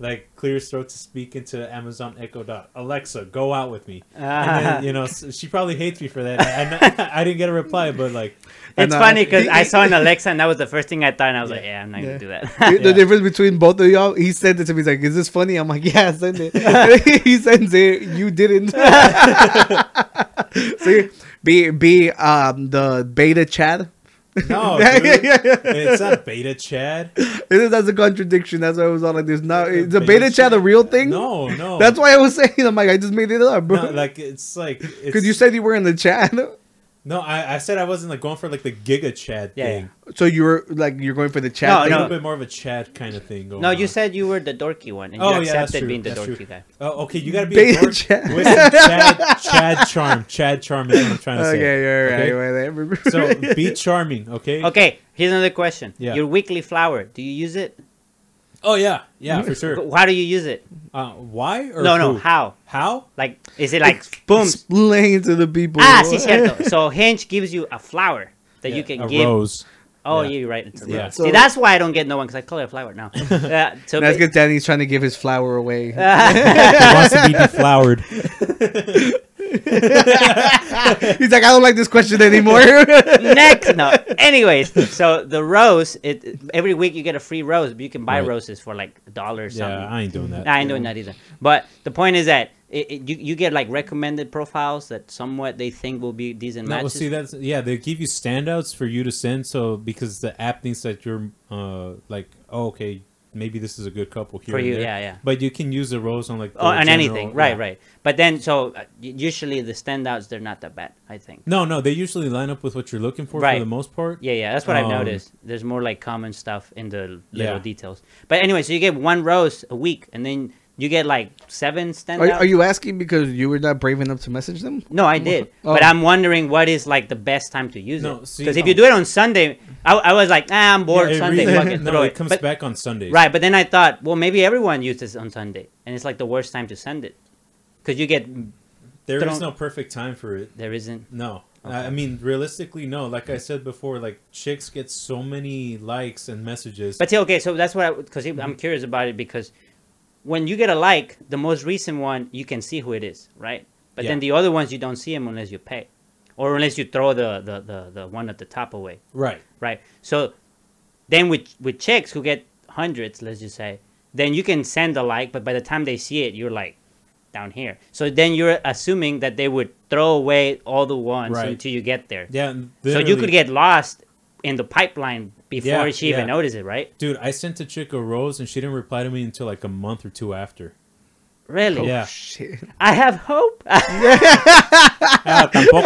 like clear his throat to speak into Amazon Echo Dot. Alexa, go out with me. And then, you know, she probably hates me for that. I, I, I didn't get a reply, but like, It's And, uh, funny because he- I saw an Alexa and that was the first thing I thought, and I was like, yeah, I'm not Yeah. gonna do that. The- the Yeah. difference between both of y'all, he sent it to me. He's like, "Is this funny?" I'm like, "Yeah, send it." he sends it. You didn't. See, be be um the beta chat. No, dude. it's not beta Chad. It is- That's a contradiction. That's why I was all like, "There's not." Is a Beta beta chat a real thing? No, no. That's why I was saying. I'm like, I just made it up, bro. No, like it's like Because you said you were in the chat. No. I, I said I wasn't like going for like the Giga Chad Yeah, thing. So you were like, you're going for the chat. No, A little bit more of a Chad kind of thing. Going No, you on. said you were the dorky one, and Oh, you yeah, that's accepted true, being the that's dorky true. guy. Oh, okay. You gotta be Beta a dork Chad. with some Chad, Chad charm. Chad charm is what I'm trying to say. Okay, you're right. Okay? you're right. So be charming, okay? Okay, here's another question. Yeah. Your weekly flower, do you use it? Oh yeah, yeah, for sure. How do you use it? Uh, why or no, no, who? how? How? Like, is it like boom? Explain to the people. Ah, sí, cierto. So Hinge gives you a flower that you can a give. rose. Oh, Yeah. yeah. you're right. It's a Yeah. rose. So- See, that's why I don't get no one because I call it a flower now. Uh, so That's ba- because Danny's trying to give his flower away. He wants to be deflowered. He's like, I don't like this question anymore. next, no. Anyways, so the rose, it every week you get a free rose, but you can buy Right. roses for like a dollar or something. Yeah, I ain't doing that. I ain't doing that either. But the point is that it, it, you you get like recommended profiles that somewhat they think will be decent No, well, see that's yeah. They give you standouts for you to send, so because the app thinks that you're uh like, oh, okay, maybe this is a good couple here For you, there. yeah, yeah. But you can use the rose on like oh, on general- anything, right, yeah. right. But then, so uh, usually the standouts they're not that bad. I think. No, no, they usually line up with what you're looking for Right. for the most part. Yeah, yeah, that's what I've Um, noticed. There's more like common stuff in the little Yeah. details. But anyway, so you get one rose a week, and then you get like seven are, standouts. are you asking because you were not brave enough to message them? No, I did, Oh. but I'm wondering what is like the best time to use No, it. Because if you do it on Sunday, I, I was like, ah, I'm bored Yeah, it Sunday. really- fucking no, throw it it. comes But- back on Sunday. Right, but then I thought, well, maybe everyone uses on Sunday, and it's like the worst time to send it, because you get There is Don't- no perfect time for it. there isn't. No. I Okay. I mean, realistically, no. Like I said before, like chicks get so many likes and messages. But see, okay, so that's what I because. I'm curious about it because when you get a like, the most recent one you can see who it is, right? But then the other ones you don't see them unless you pay, or unless you throw the the, the, the one at the top away, right. right? So then with with chicks who get hundreds, let's just say, then you can send a like, but by the time they see it, you're like down here. So then you're assuming that they would throw away all the ones Right. until you get there. Yeah. So you could get lost in the pipeline before Yeah, she even yeah. noticed it, right? Dude, I sent a chick a rose and she didn't reply to me until like a month or two after. Really? Yeah. Shit. I have hope. Ah, tampoco.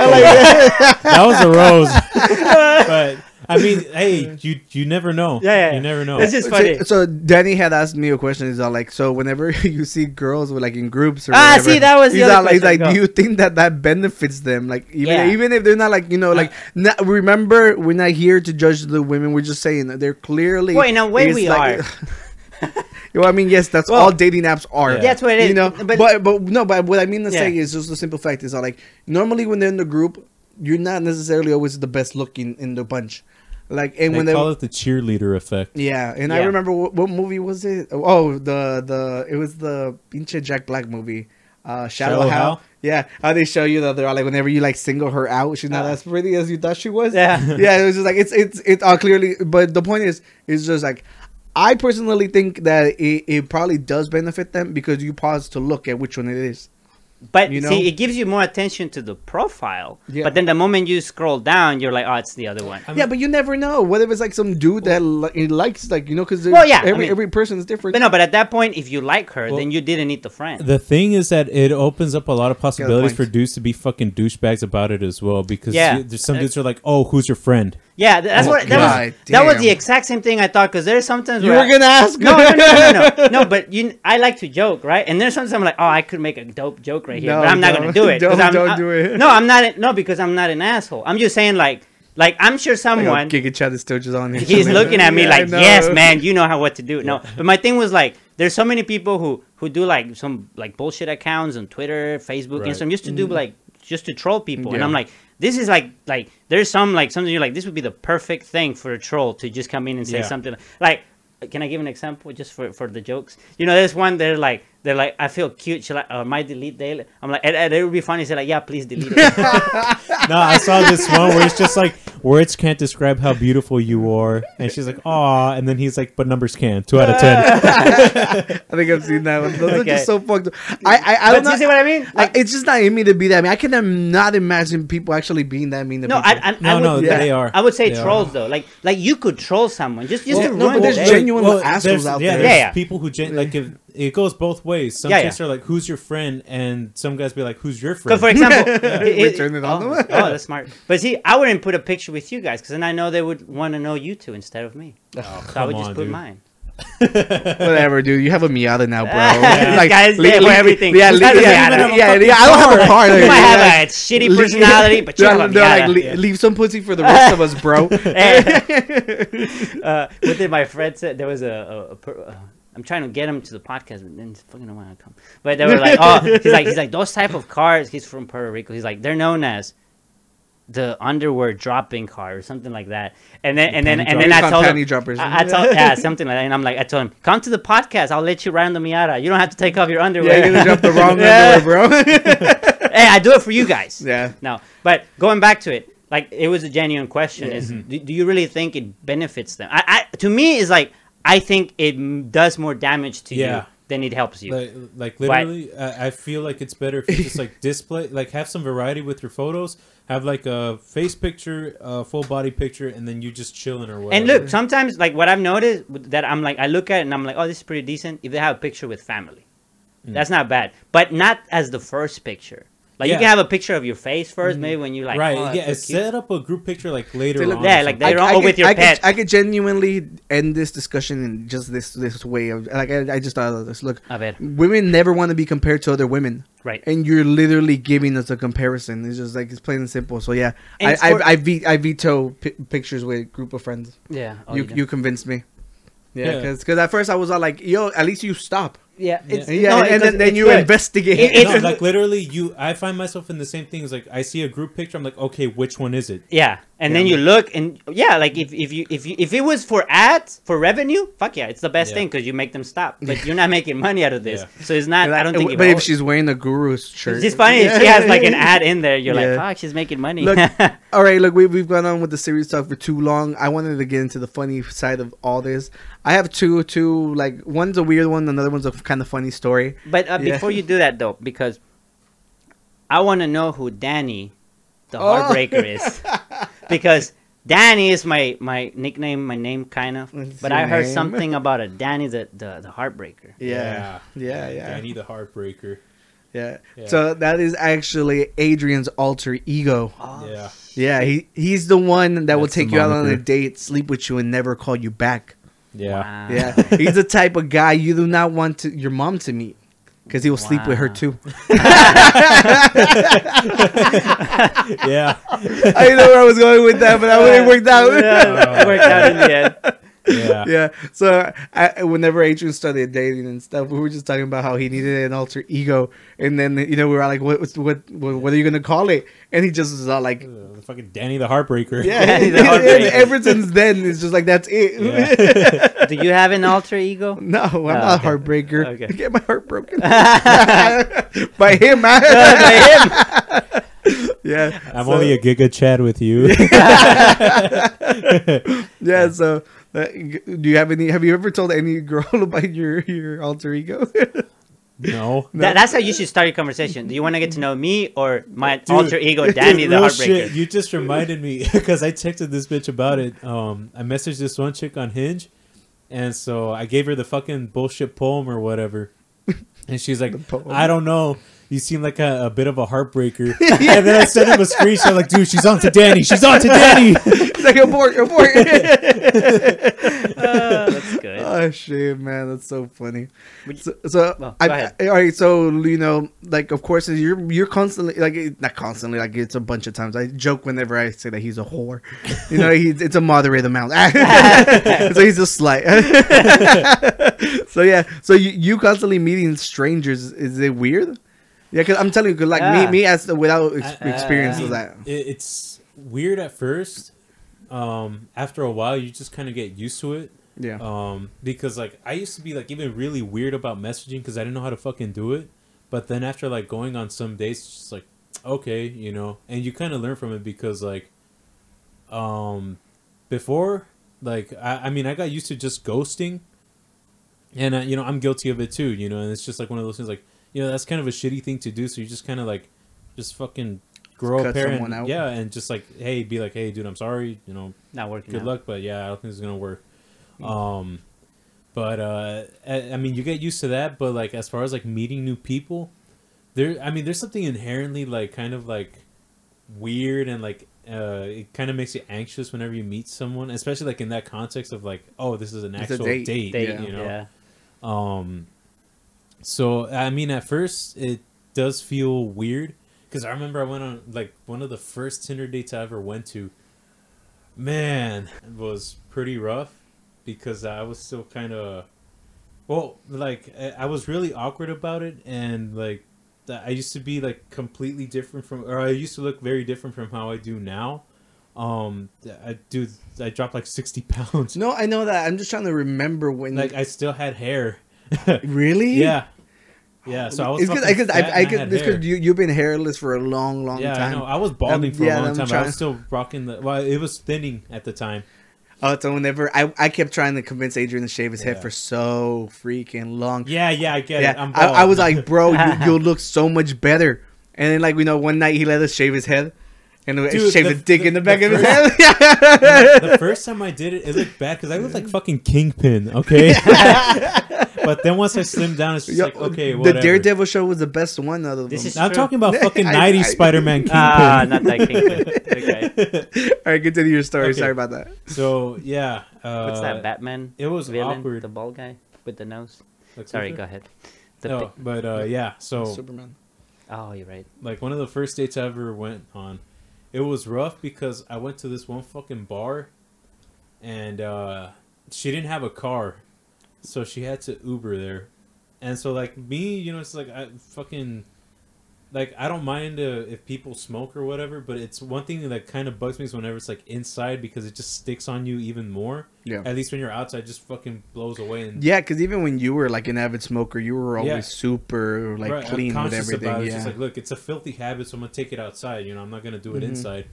that was a rose. but I mean, hey, you you never know. Yeah, yeah, You never know. It's just So- funny. So, Danny had asked me a question. He's all like, so whenever you see girls with like in groups or Ah, whatever, see, that was the he's other all like, like, do you think that that benefits them? Like even Yeah. even if they're not like you know like not, remember we're not here to judge the women. We're just saying that they're clearly. Well, in a way we like- are. Well, I mean, yes, that's Well, all dating apps are. Yeah. That's what it is. You know, but, but, but no, but what I mean to say Yeah. is just the simple fact is that like normally when they're in the group, you're not necessarily always the best looking in the bunch. Like and they when they call it the cheerleader effect. yeah, and I remember what, what movie was it? Oh, the the it was the pinche Jack Black movie, uh, Shallow, Shallow Hal. Hal? Yeah, how they show you that they're all like whenever you like single her out, she's not Uh. as pretty as you thought she was. Yeah. yeah, it was just like it's it's it's all clearly. But the point is, it's just like I personally think that it, it probably does benefit them because you pause to look at which one it is. But you know? see, it gives you more attention to the profile. Yeah. But then the moment you scroll down, you're like, oh, it's the other one. I yeah, but you never know. What if it's like some dude that li- he likes like you know because Well, yeah, I every mean- every person is different. But no, but at that point, if you like her, Well, then you didn't need the friend. The thing is that it opens up a lot of possibilities for dudes to be fucking douchebags about it as well. Because Yeah. you- there's some dudes who are like, "Oh, who's your friend?" yeah, that's Oh, what that God was. That was the exact same thing I thought. Because there's sometimes you where were I- gonna ask? no, no, no, no, no, no, no. But you, I like to joke, right? And there's sometimes I'm like, oh, I could make a dope joke right here, No, but I'm not gonna do it. Don't- I'm, don't I- do it. No, I'm not. No, because I'm not an asshole. I'm just saying, like, like I'm sure someone. Giga Chad is still just on here. He's looking at me Yeah, like, "Yes, man, you know how what to do." No, but my thing was like, there's so many people who who do like some like bullshit accounts on Twitter, Facebook, Right. Instagram, just to do mm. like just to troll people, and I'm like, this is like like there's some like something you're like, this would be the perfect thing for a troll to just come in and say Yeah. something like. Can I give an example just for, for the jokes? You know, there's one they're like they're like, I feel cute. Should I, uh, might delete daily? I'm like, and, and it would be funny. Say like, yeah, please delete it. No, I saw this one where it's just like words can't describe how beautiful you are, and she's like, "Aw," and then he's like, "But numbers can." Two out of ten. I think I've seen that one. Those are Okay. just so fucked. up. I I, I but don't do you see what I mean? Like, it's just not in me to be that mean. I can not imagine people actually being that mean to no, people. I, I, No, would, no, yeah. they are. I would say They are. trolls though. Like, like you could troll someone just just Well, to no, ruin but there's their day. genuine assholes there's- out yeah, there. there's Yeah, yeah. people who gen- like if it goes both ways. Some Yeah, chicks yeah. are like, "Who's your friend?" and some guys be like, "Who's your Because friend?" for example, it- turn it on oh, them. oh, that's smart. But see, I wouldn't put a picture with you guys because then I know they would want to know you two instead of me. so I Oh, would just on, put dude. mine. Whatever, dude. You have a Miata now, bro. This guy's le- there for everything. Yeah, This le- guy's a yeah, yeah, yeah, I don't have a car. You might have a shitty personality, but you have a they're like, Miata. "Le- leave some pussy for the rest of us, bro. uh, what did my friend say? There was a, a, a per, uh, I'm trying to get him to the podcast, but then he's fucking don't want to come. But they were like, oh, he's like, he's like those type of cars. He's from Puerto Rico. He's like, they're known as the underwear dropping car or something like that. And then and then and then I told him, droppers. I, I told yeah something like that. And I'm like, I told him, come to the podcast. I'll let you ride on the Miata. You don't have to take off your Yeah, underwear. you're gonna drop the wrong Yeah. underwear, bro. hey, I do it for you guys. yeah. No, but going back to it, like it was a genuine question: is Mm-hmm. do, do you really think it benefits them? I, I to me is like I think it does more damage to Yeah. you than it helps you. like, like literally, I, I feel like it's better if you just like display, like have some variety with your photos. Have like a face picture, a full body picture, and then you just chilling or whatever. and look, sometimes like what I've noticed that I'm like I look at it and I'm like, oh, this is pretty decent. If they have a picture with family, mm. that's not bad, but not as the first picture. Like you can have a picture of your face 1st mm-hmm. maybe when you like, right? oh, yeah, so set up a group picture like later on. Yeah, something. like They're all could- with your I pet. Could, I could genuinely end this discussion in just this this way of like I, I just thought of this. Look, A ver. women never want to be compared to other women, right. and you're literally giving us a comparison. It's just like it's plain and simple. So yeah, And I it's I, I, ve- I veto pi pictures with a group of friends. Yeah. Oh, you do. you convinced me. Yeah, Yeah. because at first I was all like, yo, at least you stop. Yeah. It's, Yeah, no, and, because then, then it's you good. investigate. It- it's- no, like literally, you. I find myself in the same thing. It's like I see a group picture. I'm like, okay, which one is it? Yeah, and then you look and yeah, like if, if you if you if it was for ads for revenue, fuck yeah, it's the best Yeah. thing because you make them stop. But you're not making money out of this, Yeah. so it's not. I don't think. it But if she's wearing the guru's shirt, it's funny if she has like an ad in there. You're Yeah. like, fuck, she's making money. Look, all right, look, we, we've gone on with the series talk for too long. I wanted to get into the funny side of all this. I have two, two, like, one's a weird one, another one's a kind of funny story. but uh, Yeah. before you do that though, because I want to know who Danny, the Oh. heartbreaker, is, because. Danny is my, my nickname, my name kind of, What's but I heard name? something about a Danny the, the, the heartbreaker. Yeah, yeah, yeah. Danny the Heartbreaker. Yeah. Yeah. So that is actually Adrian's alter ego. Oh, Yeah. Yeah, he he's the one that will That's the take you out on a date, sleep with you, and never call you back. Yeah. wow. Yeah, he's the type of guy you do not want to, your mom to meet because he will sleep with her too. Yeah. I didn't know where I was going with that, but that it worked out. Yeah, it worked out in the end. Yeah. yeah. So I, whenever Adrian started dating and stuff, we were just talking about how he needed an alter ego, and then you know we were like, "What? What? What, what are you gonna call it?" And he just was all like, Uh, fucking Danny the Heartbreaker. "Yeah." Danny the Heartbreaker. ever since then, it's just like that's it. Yeah. Do you have an alter ego? no, I'm Oh, not a okay. heartbreaker. Okay. I get my heart broken by him, man. yeah. I'm so- only a Giga Chad with you. Yeah. So, g- do you have any? Have you ever told any girl about your your alter ego? no. That, that's how you should start your conversation. Do you want to get to know me or my Dude, alter ego, Danny the real Heartbreaker? shit, you just reminded me because I texted this bitch about it. Um, I messaged this one chick on Hinge, and so I gave her the fucking bullshit poem or whatever, and she's like, "I don't know." You seem like a, a bit of a heartbreaker. and then I sent him a screenshot like, dude, she's on to Danny. She's on to Danny. It's like abort, abort. Uh, that's good. oh shit, man, that's so funny. You- So, so Well, I, go ahead. all right, so you know, like, of course, you're you're constantly like not constantly like it's a bunch of times. I joke whenever I say that he's a whore. You know, he's it's a moderate amount. so he's a slut. so yeah, so you you constantly meeting strangers. Is it weird? Yeah, because I'm telling you, like Ah. me, me as the, without ex- I- experience I mean, that. it- it's weird at first. Um, after a while, you just kind of get used to it. Yeah. Um, because like I used to be like even really weird about messaging because I didn't know how to fucking do it. But then after like going on some dates, it's just like okay, you know, and you kind of learn from it because like, um, before like I, I mean I got used to just ghosting, and uh, you know I'm guilty of it too, you know, and it's just like one of those things like you know that's kind of a shitty thing to do, so you just kind of like just fucking grow cut up here someone and out. yeah, and just like hey, be like hey, dude, I'm sorry, you know, Not working. good out. luck but yeah i don't think it's gonna work um but uh I, I mean you get used to that but like as far as like meeting new people there i mean there's something inherently like kind of like weird and like uh it kind of makes you anxious whenever you meet someone especially like in that context of like oh this is an It's actual date. date, Date, Yeah. you know yeah. um, so I mean, at first it does feel weird because I remember I went on like one of the first Tinder dates I ever went to. Man, it was pretty rough because I was still kind of, well, like I- was really awkward about it, and like I used to be like completely different from, or I used to look very different from how I do now. Um, I do. I dropped like sixty pounds. No, I know that. I'm just trying to remember when. Like I still had hair. really? Yeah. Yeah, so I was It's because I, I could hair. because you you've been hairless for a long long yeah, time. I. I was balding Um, for yeah, a long I'm time. but I was still rocking the. Well, it was thinning at the time. Oh, so whenever I, I kept trying to convince Adrian to shave his head for so freaking long. Yeah, yeah, I get Yeah, it. I'm I, bald. I was like, bro, you, you'll look so much better. And then like we know one night he let us shave his head, and Dude, shaved the- the, dick the- in the back the of his first- head. the first time I did it, it looked bad because I looked like fucking Kingpin. Okay. But then once I slimmed down, it's just Yo, like okay, the whatever. Daredevil show was the best one out of This them. is- I'm True. talking about fucking I- '90s Spider-Man Kingpin. Ah, not that Kingpin. okay. All right, continue your story. Okay. Sorry about that. so yeah, uh, What's that Batman? it was villain? awkward. The bald guy with the nose. Like, Sorry, go ahead. The No, pi- but uh, yeah. So Superman. oh, you're right. like one of the first dates I ever went on, it was rough because I went to this one fucking bar, and uh, she didn't have a car, so she had to Uber there, and so like me, you know, it's like I fucking, like I don't mind uh, if people smoke or whatever, but it's one thing that kind of bugs me is whenever it's like inside because it just sticks on you even more. Yeah. At least when you're outside, it just fucking blows away and Yeah, because even when you were like an avid smoker, you were always Yeah. super like Right, clean with conscious everything. About it. It's just like, look, it's a filthy habit, so I'm gonna take it outside. You know, I'm not gonna do it Mhm. inside.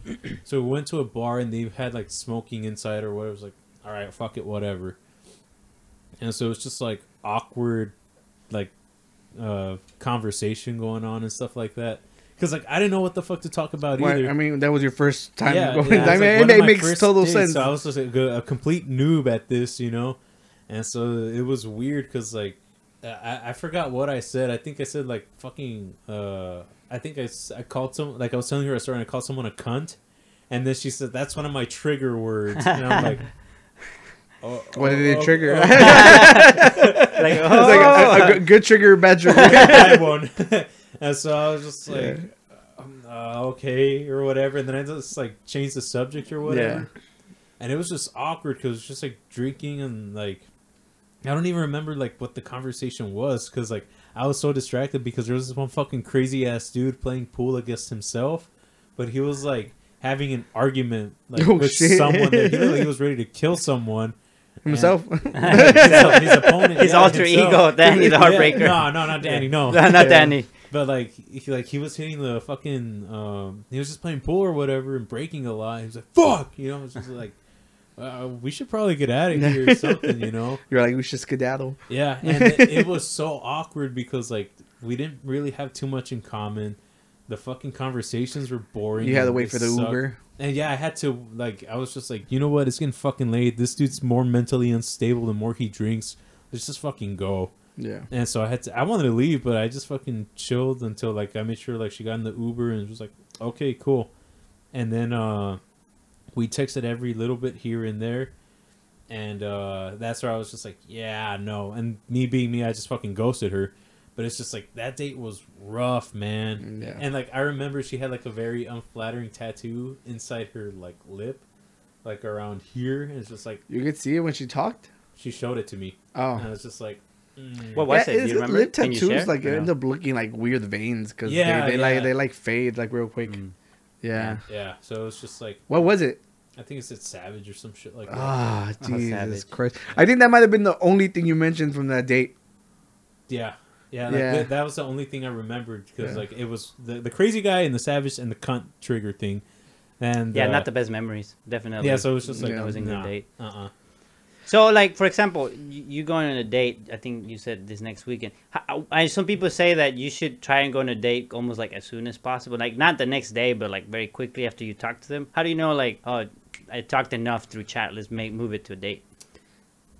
so we went to a bar and they had like smoking inside or whatever. It was like, all right, fuck it, whatever. And so it's just like awkward, like, uh, conversation going on and stuff like that. Because like I didn't know what the fuck to talk about Why- either. I mean, that was your first time yeah, going. yeah, I mean, like, it, makes total dates, sense. So I was just like a, a complete noob at this, you know, and so it was weird because like I, I forgot what I said. I think I said like fucking. Uh, I think I, I called some like I was telling her a story and I called someone a cunt, and then she said that's one of my trigger words, and I'm like. Oh, What did oh, it trigger? oh, Like, It's like a, a good- good trigger, bad trigger. that one. and so I was just like, um, uh, okay, or whatever. And then I just like changed the subject or whatever. And it was just awkward because it was just like drinking and like, I don't even remember like what the conversation was because like I was so distracted because there was this one fucking crazy ass dude playing pool against himself, but he was like having an argument like Oh, with shit. someone that he like he was ready to kill someone. Himself. his, his opponent, His yeah, alter himself. ego, Danny the Yeah, Heartbreaker. No, no, not Danny. No, not Danny. But like, he, like he was hitting the fucking. Um, he was just playing pool or whatever and breaking a lot. He was like, "Fuck," you know. It's just like, uh, we should probably get out of here or something, you know. You're like, we should skedaddle. Yeah, and it, it was so awkward because like we didn't really have too much in common. The fucking conversations were boring. You had to wait for the sucked. Uber. And yeah, I had to like I was just like, you know what? It's getting fucking late. This dude's more mentally unstable the more he drinks. Let's just fucking go. Yeah. And so I had to. I wanted to leave, but I just fucking chilled until like I made sure like she got in the Uber and was like, okay, cool. And then uh, we texted every little bit here and there, and uh, that's where I was just like, yeah, no. And me being me, I just fucking ghosted her. But it's just like that date was rough, man. Yeah. And like I remember she had like a very unflattering tattoo inside her like lip, like around here. And it's just like You could see it when she talked. she showed it to me, Oh. and I was just like, mm. What was yeah, it? Do it's you remember? lip tattoos like Or no? end up looking like weird veins because Yeah, they, they yeah. like they like fade like real quick. Mm. Yeah. yeah. So it was just like What was it? I think it said Savage or some shit like that. Ah, Oh, Jesus savage. Christ! I think that might have been the only thing you mentioned from that date. Yeah. Yeah, like Yeah. That, that was the only thing I remembered because Yeah. like it was the the crazy guy and the savage and the cunt trigger thing, and Yeah, uh, not the best memories. Definitely. yeah. So it was just like Yeah. That wasn't a good nah, date. Uh-uh. So, like for example, you, you going on a date. I think you said this next weekend. How, I, some people say that you should try and go on a date almost like as soon as possible, like not the next day, but like very quickly after you talk to them. How do you know, like, oh, I talked enough through chat. Let's make move it to a date.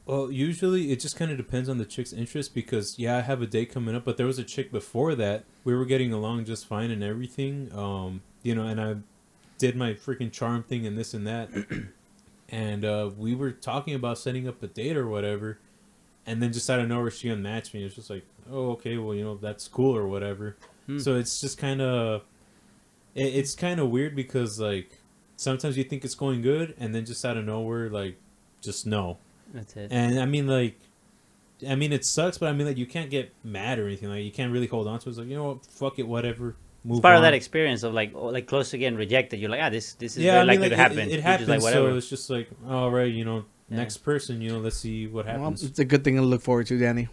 Well, usually it just kind of depends on the chick's interest because yeah, I have a date coming up, but there was a chick before that we were getting along just fine and everything. Um, you know, and I did my freaking charm thing and this and that, and uh, we were talking about setting up a date or whatever, and then just out of nowhere she unmatched me. It's just like, oh, okay, well, you know, that's cool or whatever. Hmm. So it's just kind of, it, it's kind of weird because like sometimes you think it's going good, and then just out of nowhere, like, just no. That's it. And I mean, like, I mean, it sucks, but I mean, like, you can't get mad or anything. Like, you can't really hold on to it. It's like, you know what? Fuck it, whatever. Move It's part of that experience of like, oh, like close to getting rejected. You're like, ah, this this is yeah, very I mean, likely like, to it- happen. It, it happens, like, whatever. so it's just like, all right, you know, Yeah. next person, you know, let's see what Well, happens. it's a good thing to look forward to, Danny.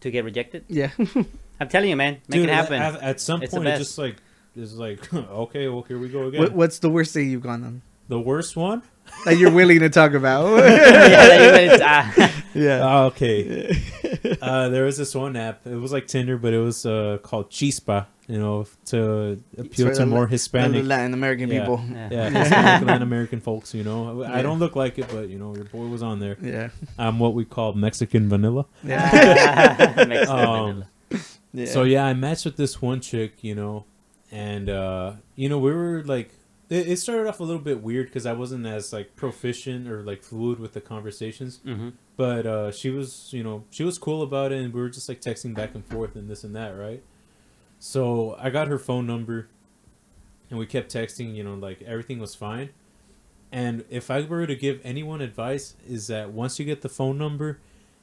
to get rejected. Yeah. I'm telling you, man, make Dude, it happen. At, at some It's point, it's just like it's like, okay, well, here we go again. what, what's the worst thing you've gone on the worst one? that you're willing to talk about? yeah, that you ah. yeah. Ah, okay. uh, there was this one app. It was like Tinder, but it was uh, called Chispa. You know, to appeal to more Hispanic. Latin American Yeah. people. Yeah. Yeah, Hispanic Latin American folks. You know, I Yeah. don't look like it, but you know, your boy was on there. Yeah. I'm what we call Mexican vanilla. Yeah. Mexican Um, vanilla. yeah. So yeah, I matched with this one chick, you know, and uh, you know we were like, it, it started off a little bit weird because I wasn't as like proficient or like fluid with the conversations, Mhm. but uh, she was, you know, she was cool about it, and we were just like texting back and forth and this and that, right? So I got her phone number, and we kept texting. You know, like everything was fine. And if I were to give anyone advice, is that once you get the phone number,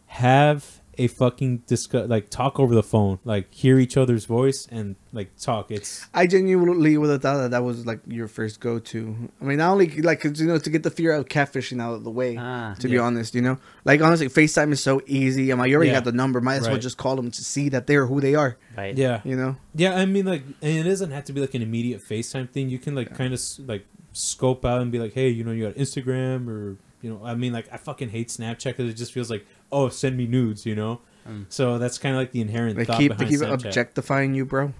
have a fucking discuss like talk over the phone, like hear each other's voice and like talk. It's I genuinely would have thought that that was like your first go to. I mean, not only like 'cause, you know to get the fear of catfishing out of the way. Ah, to be honest, you know, like honestly, FaceTime is so easy. I'm like, you already Yeah. got the number. Might as well just call them to see that they're who they are. right. yeah, You know. yeah. I mean, like, and it doesn't have to be like an immediate FaceTime thing. You can like kind of like scope out and be like, hey, you know, you got Instagram or you know, I mean, like, I fucking hate Snapchat because it just feels like, oh, send me nudes, you know. Mm. So that's kind of like the inherent They thought keep they keep Snapchat. objectifying you, bro.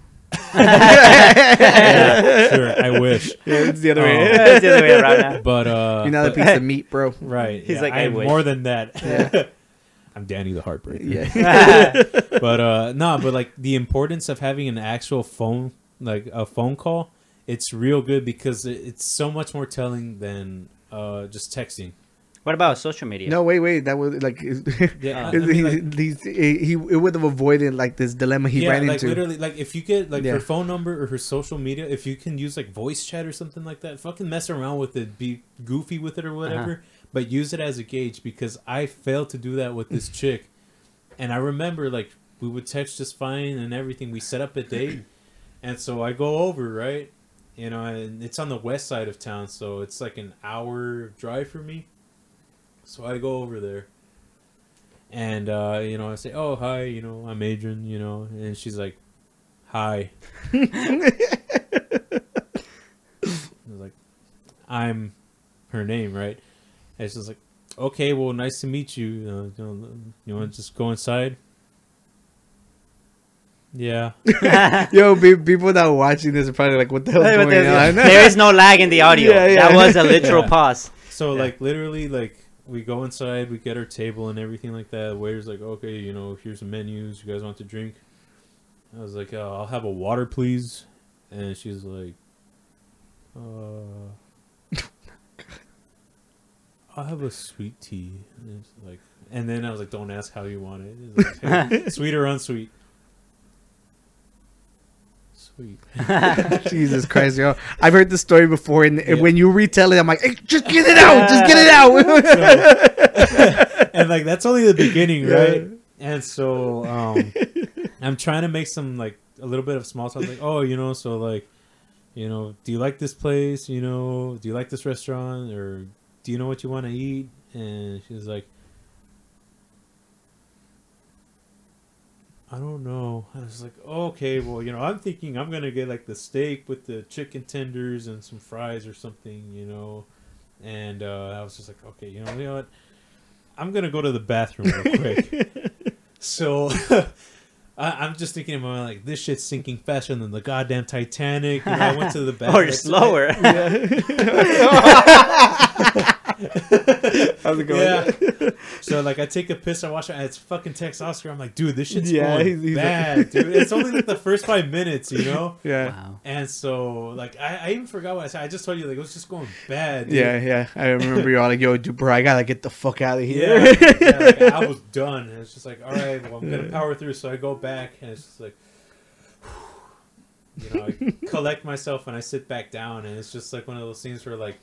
yeah, sure, I wish. Yeah, it's the other Oh. way. it's the other way around now. But uh, You're not a piece of meat, bro. right. He's yeah, like, I I'm wish. more than that. Yeah. I'm Danny the Heartbreaker. Yeah. but uh no but like the importance of having an actual phone like a phone call it's real good because it's so much more telling than uh just texting What about social media? No, wait, wait. That was like, yeah, uh, I he, mean, like, these- he, he it would have avoided like this dilemma he yeah ran like into. literally like if you get like Yeah. her phone number or her social media if you can use like voice chat or something like that fucking mess around with it be goofy with it or uh-huh. whatever but use it as a gauge because i failed to do that with this chick and i remember like we would text just fine and everything we set up a date and so i go over right you know and it's on the west side of town so it's like an hour drive for me so i go over there and uh, you know i say oh hi you know i'm adrian you know and she's like hi I was like i'm her name right and she's like okay well nice to meet you uh, you, know, you want to just go inside yeah Yo, pe- people that are watching this are probably like, "What the hell Hey, what going on?" there is no lag in the audio. Yeah, yeah. That was a literal Yeah. pause. So Yeah. like literally like we go inside, we get our table and everything like that. The waiter's like, okay, you know, here's the menus. You guys want to drink? I was like, uh, I'll have a water, please. And she's like, uh, I'll have a sweet tea. And it's like, and then I was like, don't ask how you want it. Like, "Hey, sweet or unsweet? Sweet. Jesus Christ, yo! I've heard the story before, and Yeah. when you retell it, I'm like, hey, "Just get it out! Just get it out!" and like that's only the beginning, Yeah. right? And so um I'm trying to make some like a little bit of small talk, like, oh, you know, so like, you know, do you like this place? You know, do you like this restaurant? Or do you know what you want to eat? And she's like, I don't know. I was like, okay, well, you know, I'm thinking I'm gonna get like the steak with the chicken tenders and some fries or something, you know. And uh, I was just like, okay, you know, you know what? I'm gonna go to the bathroom real quick. so I, I'm just thinking in my mind, like this shit's sinking faster than the goddamn Titanic. You know, I went to the bathroom. or slower. How's it going? Yeah. so like I take a piss, I watch it, and it's fucking text Oscar. I'm like, dude, this shit's Yeah, going he's- he's like- bad, dude. It's only like the first five minutes, you know. Yeah. Wow. And so like I, I even forgot what I said. I just told you like it was just going bad. Dude. Yeah, yeah. I remember you all like, yo, dude, bro, I gotta get the fuck out of here. Yeah, yeah like, I was done. And it's just like, all right, well, I'm gonna power through. So I go back, and it's just like, you know, I collect myself and I sit back down, and it's just like one of those scenes where like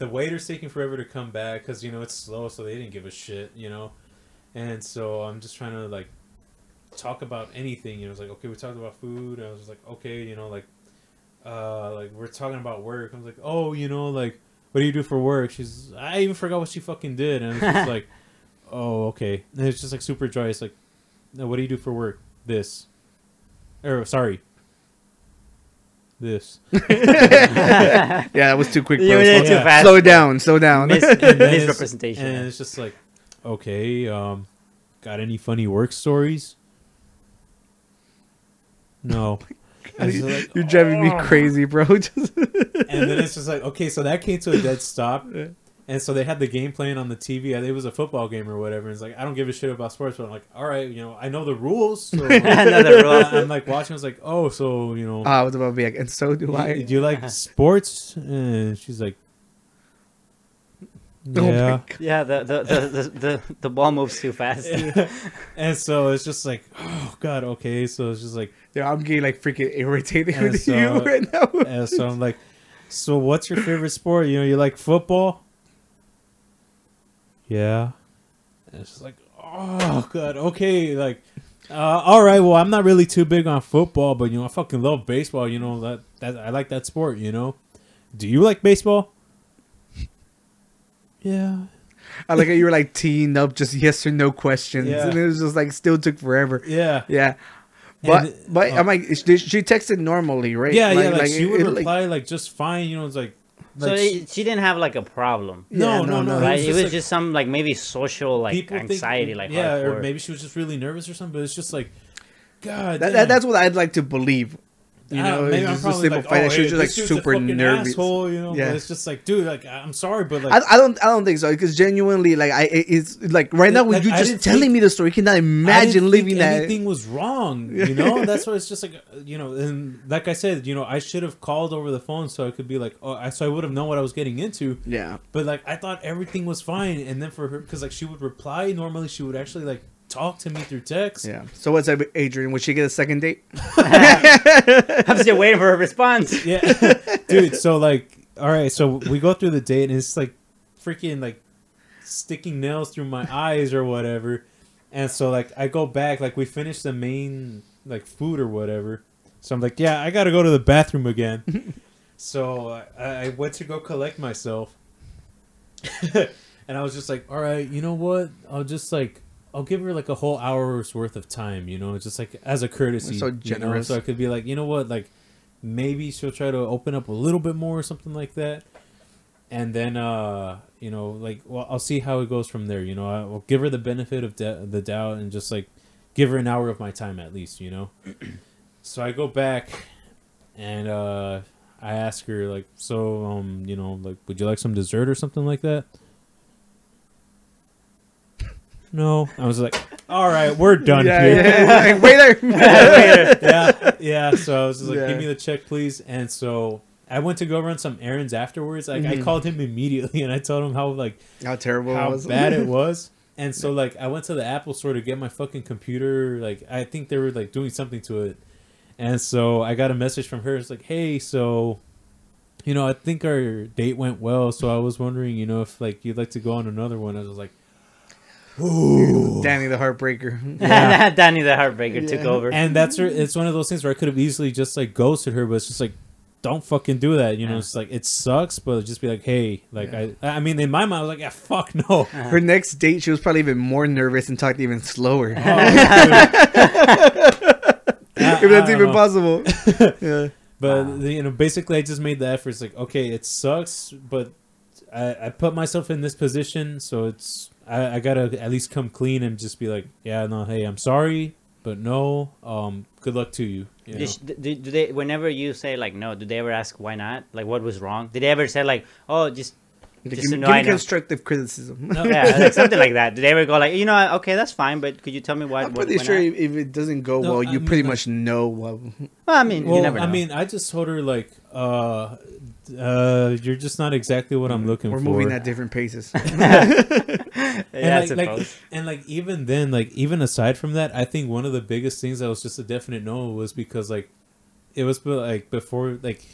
the waiter's taking forever to come back because you know it's slow, so they didn't give a shit, you know. And so I'm just trying to like talk about anything. You know, it's like okay, we talked about food. I was just like okay, you know, like uh, like we're talking about work. I was like, oh, you know, like what do you do for work? She's I even forgot what she fucking did, and it's just like, oh, okay. And it's just like super dry. It's like, no, what do you do for work? This, or sorry, this. yeah, that was too quick, You bro. went Slow, too Yeah. fast. slow down, slow down. Mis- And then it's- misrepresentation. And it's just like, okay, um, got any funny work stories? No. And it's like, You're driving me "Oh." crazy, bro. Just- and then it's just like okay so that came to a dead stop and so they had the game playing on the tv it was a football game or whatever and it's like i don't give a shit about sports but i'm like all right you know i know the rules so Another rule. i'm like watching i was like oh so you know ah, I was about to be like, and so do I. do you like sports and she's like Oh yeah God. yeah, the the, the, the, the the ball moves too fast. and so it's just like oh god okay so it's just like Yeah, I'm getting like freaking irritated with so- you right now. and so i'm like so what's your favorite sport you know you like football yeah. And it's just like oh god. Okay like uh, all right well i'm not really too big on football but you know i fucking love baseball you know that, that i like that sport you know. Do you like baseball? Yeah. I like how you were like teeing up just yes or no questions, Yeah. and it was just like still took forever. yeah. Yeah, but And- but uh, I'm like she, she texted normally, right? yeah yeah like, like, she it- would it, like- reply like just fine you know it's like, so it, she didn't have like a problem, no, Yeah, no no, no no. it right? was It just was like- just some like maybe social like people think- anxiety, like yeah, hardcore. or maybe she was just really nervous or something. But it's just like, God, that, that, that's what I'd like to believe. You Ah, know, maybe it's I'm just a probably simple like, fact oh, that she was just like this dude's a super nervous. asshole, you know. Yeah. But it's just like, dude, like I'm sorry, but like, I, I don't I don't think so because genuinely like I it's like right now with Like, you I just telling think- me the story, you cannot imagine didn't living think that. anything was wrong, you know. That's why it's just like, uh, you know, and like I said, you know, I should have called over the phone so I could be like, oh, I so I would have known what I was getting into. Yeah, But like, I thought everything was fine, and then for her, because like she would reply normally, she would actually like talk to me through text. yeah. So what's up, Adrian? Would she get a second date? I'm still waiting for a response. Yeah, dude. So like, all right. So we go through the date, and it's like freaking like sticking nails through my eyes or whatever. And so like, I go back. Like we finished the main like food or whatever. So I'm like, yeah, I gotta go to the bathroom again. so I, I went to go collect myself, and I was just like, all right, you know what? I'll just like. I'll give her like a whole hour's worth of time, you know, just like as a courtesy. So you know? generous. So I could be like, you know what, like maybe she'll try to open up a little bit more or something like that and then uh you know like well i'll see how it goes from there you know i'll give her the benefit of de- the doubt and just like give her an hour of my time at least you know so i go back and uh i ask her like so um you know like would you like some dessert or something like that no i was like all right we're done yeah, here yeah, yeah. Like, waiter. yeah, yeah. So I was just like, Yeah. give me the check, please. And so I went to go run some errands afterwards. Like I Mhm. called him immediately and I told him how like How terrible how it was. bad it was. And so like I went to the Apple store to get my fucking computer. Like I think they were like doing something to it. And so I got a message from her. It's like, hey, so you know, I think our date went well. So I was wondering, you know, if like you'd like to go on another one. I was like, ooh. Danny the heartbreaker. Danny the Heartbreaker took over. and that's her, it's one of those things where I could have easily just like ghosted her, but it's just like don't fucking do that. You know, Yeah. it's like it sucks, but just be like, hey, like I, I mean, in my mind, I was like, yeah, fuck no. Uh-huh. Her next date, she was probably even more nervous and talked even slower. Oh, if that's even know. possible. yeah. But you know, basically, I just made the effort. It's like, okay, it sucks, but I, I put myself in this position, so it's I, I gotta at least come clean and just be like, yeah, no, hey, I'm sorry, but no, um, good luck to you. you know? Do, do, do they whenever you say like no, do they ever ask why not? Like what was wrong? Did they ever say like oh just Give, just me- so give me constructive criticism. yeah like something like that? Did they ever go like you know okay that's fine, but could you tell me why? I'm pretty why sure not?" if if it doesn't go No, well, I you mean, pretty like- much know what. Well, I mean you Well, never know. I mean, I just told her like, uh, uh, you're just not exactly what I'm looking for. We're moving at different paces. yeah, and like, like, and like even then, like even aside from that, I think one of the biggest things that was just a definite no was because like it was like before like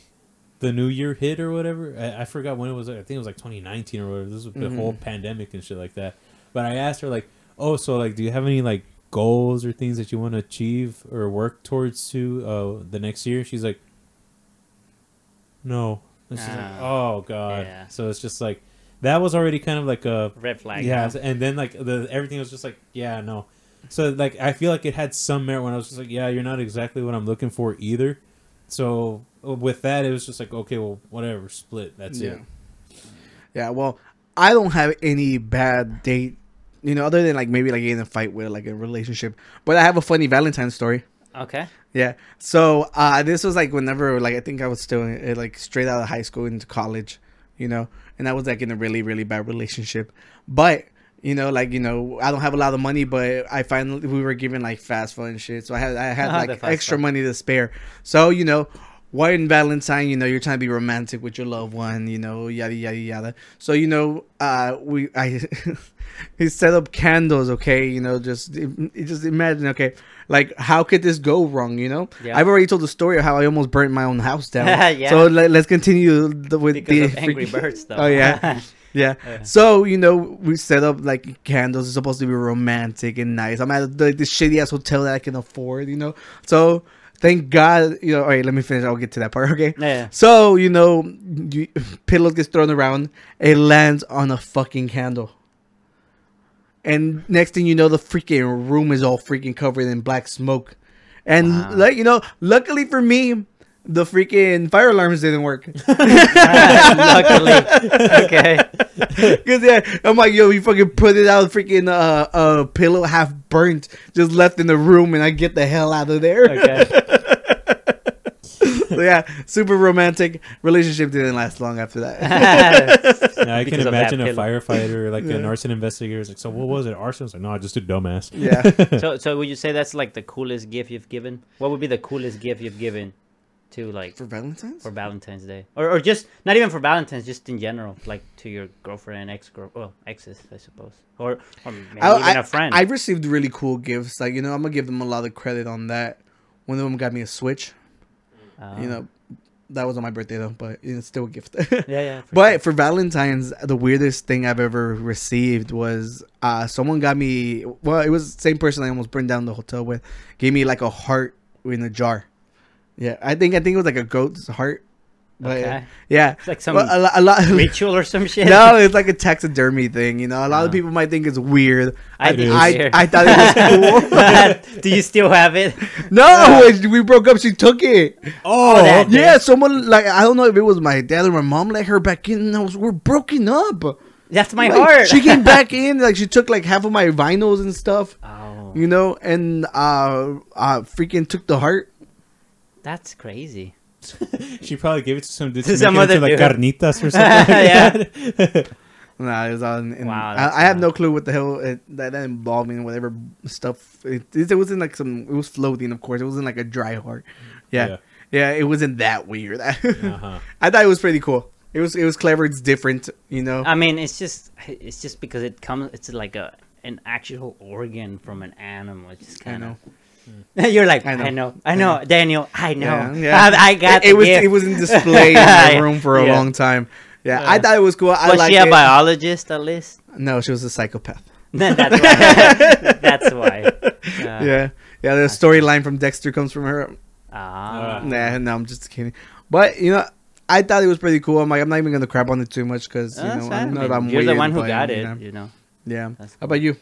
the new year hit or whatever. I, I forgot when it was. I think it was like 2019 or whatever. This was the Mhm. whole pandemic and shit like that. But I asked her like, oh, so like, do you have any like goals or things that you want to achieve or work towards to uh the next year? She's like, no. And she's like, oh god. yeah. So it's just like that was already kind of like a Red flag. yeah, huh? and then like the everything was just like, yeah, no. So like I feel like it had some merit when I was just like, yeah, you're not exactly what I'm looking for either. So uh, with that, it was just like, okay, well, whatever, split. That's yeah. it. Yeah. Well, I don't have any bad date, you know, other than like maybe like getting in a fight with like a relationship. But I have a funny Valentine's story. Okay. Yeah. So uh, this was like whenever like I think I was still in, uh, like straight out of high school into college, you know, and I was like in a really really bad relationship, but. You know, like you know, I don't have a lot of money, but I finally we were given like fast food and shit, so I had I had like extra food. money to spare. So you know, one Valentine, you know, you're trying to be romantic with your loved one, you know, yada yada yada. So you know, uh, we I he set up candles, okay, you know, just just imagine, okay, like how could this go wrong, you know? Yeah. I've already told the story of how I almost burnt my own house down. Yeah. So let, let's continue the, with Because the Angry Birds, though. Oh yeah. Yeah. Yeah. So you know, we set up like candles. It's supposed to be romantic and nice. I'm at like this shitty ass hotel that I can afford. You know. So thank God. You know. All right. Let me finish. I'll get to that part. Okay. Yeah. So you know, you, pillows gets thrown around. It lands on a fucking candle. And next thing you know, the freaking room is all freaking covered in black smoke. And Wow. like you know, luckily for me, the freaking fire alarms didn't work. Luckily. Okay. Cause yeah, I'm like, yo, you fucking put it out, freaking uh, uh, pillow half burnt, just left in the room, and I get the hell out of there. Okay. so yeah, super romantic. Relationship didn't last long after that. Yeah, I can Because of imagine a pillow. firefighter, like Yeah. an arson investigator, is like, so what was it? Arson? It's like, no, I just did dumbass. yeah, so, so would you say that's like the coolest gift you've given? What would be the coolest gift you've given to like for Valentine's. for Valentine's Day, or or just not even for Valentine's, just in general, like to your girlfriend, ex girl, well, exes, I suppose, or or maybe I, even I, a friend. I received really cool gifts. Like you know, I'm gonna give them a lot of credit on that. One of them got me a Switch. Uh, You know, that was on my birthday though, but it's still a gift. yeah, yeah. for But sure. for Valentine's, the weirdest thing I've ever received was uh, someone got me. Well, it was the same person I almost burned down the hotel with. Gave me like a heart in a jar. Yeah, I think I think it was like a goat's heart. But Okay. yeah, It's like some Well, a, lo- a lot. ritual or some shit. no, it's like a taxidermy thing. You know, a lot of Uh. people might think it's weird. I I, weird. I thought it was cool. Do you still have it? no, we broke up. She took it. Oh, day. Yeah, someone like I don't know if it was my dad or my mom let her back in. And I was, we're broken up. That's my Like, heart. She came back in, like she took like half of my vinyls and stuff, Oh, you know, and uh, uh, freaking took the heart. that's crazy. She probably gave it to some To to some other into like dude. carnitas or something. like Yeah. that. Nah, it was on. In, Wow, I, I have no clue what the hell it, that that involved in whatever stuff. It, it, wasn't like some. It was floating, of course. It wasn't like a dry heart. Yeah, yeah. it wasn't that weird. Uh-huh. I thought it was pretty cool. It was. It was clever. It's different. You know. I mean, it's just it's just because it comes. It's like a an actual organ from an animal. It's just kind of. You're like, I I know. know, I know, Daniel, I know. Yeah, yeah. I, I got It, it was. gift. It was in display in my room for a Yeah. long time. Yeah, Yeah. I thought it was cool. I Was like she a it. biologist at least? No, she was a psychopath. That's why. that's why. Uh, yeah, yeah. The storyline from Dexter comes from her. Ah. Nah, no, I'm just kidding. But you know, I thought it was pretty cool. I'm like, I'm not even gonna crap on it too much because you Uh, know, I fine. know I if mean, I'm you're the one who but, got you it. know. You know. Yeah. That's How about you?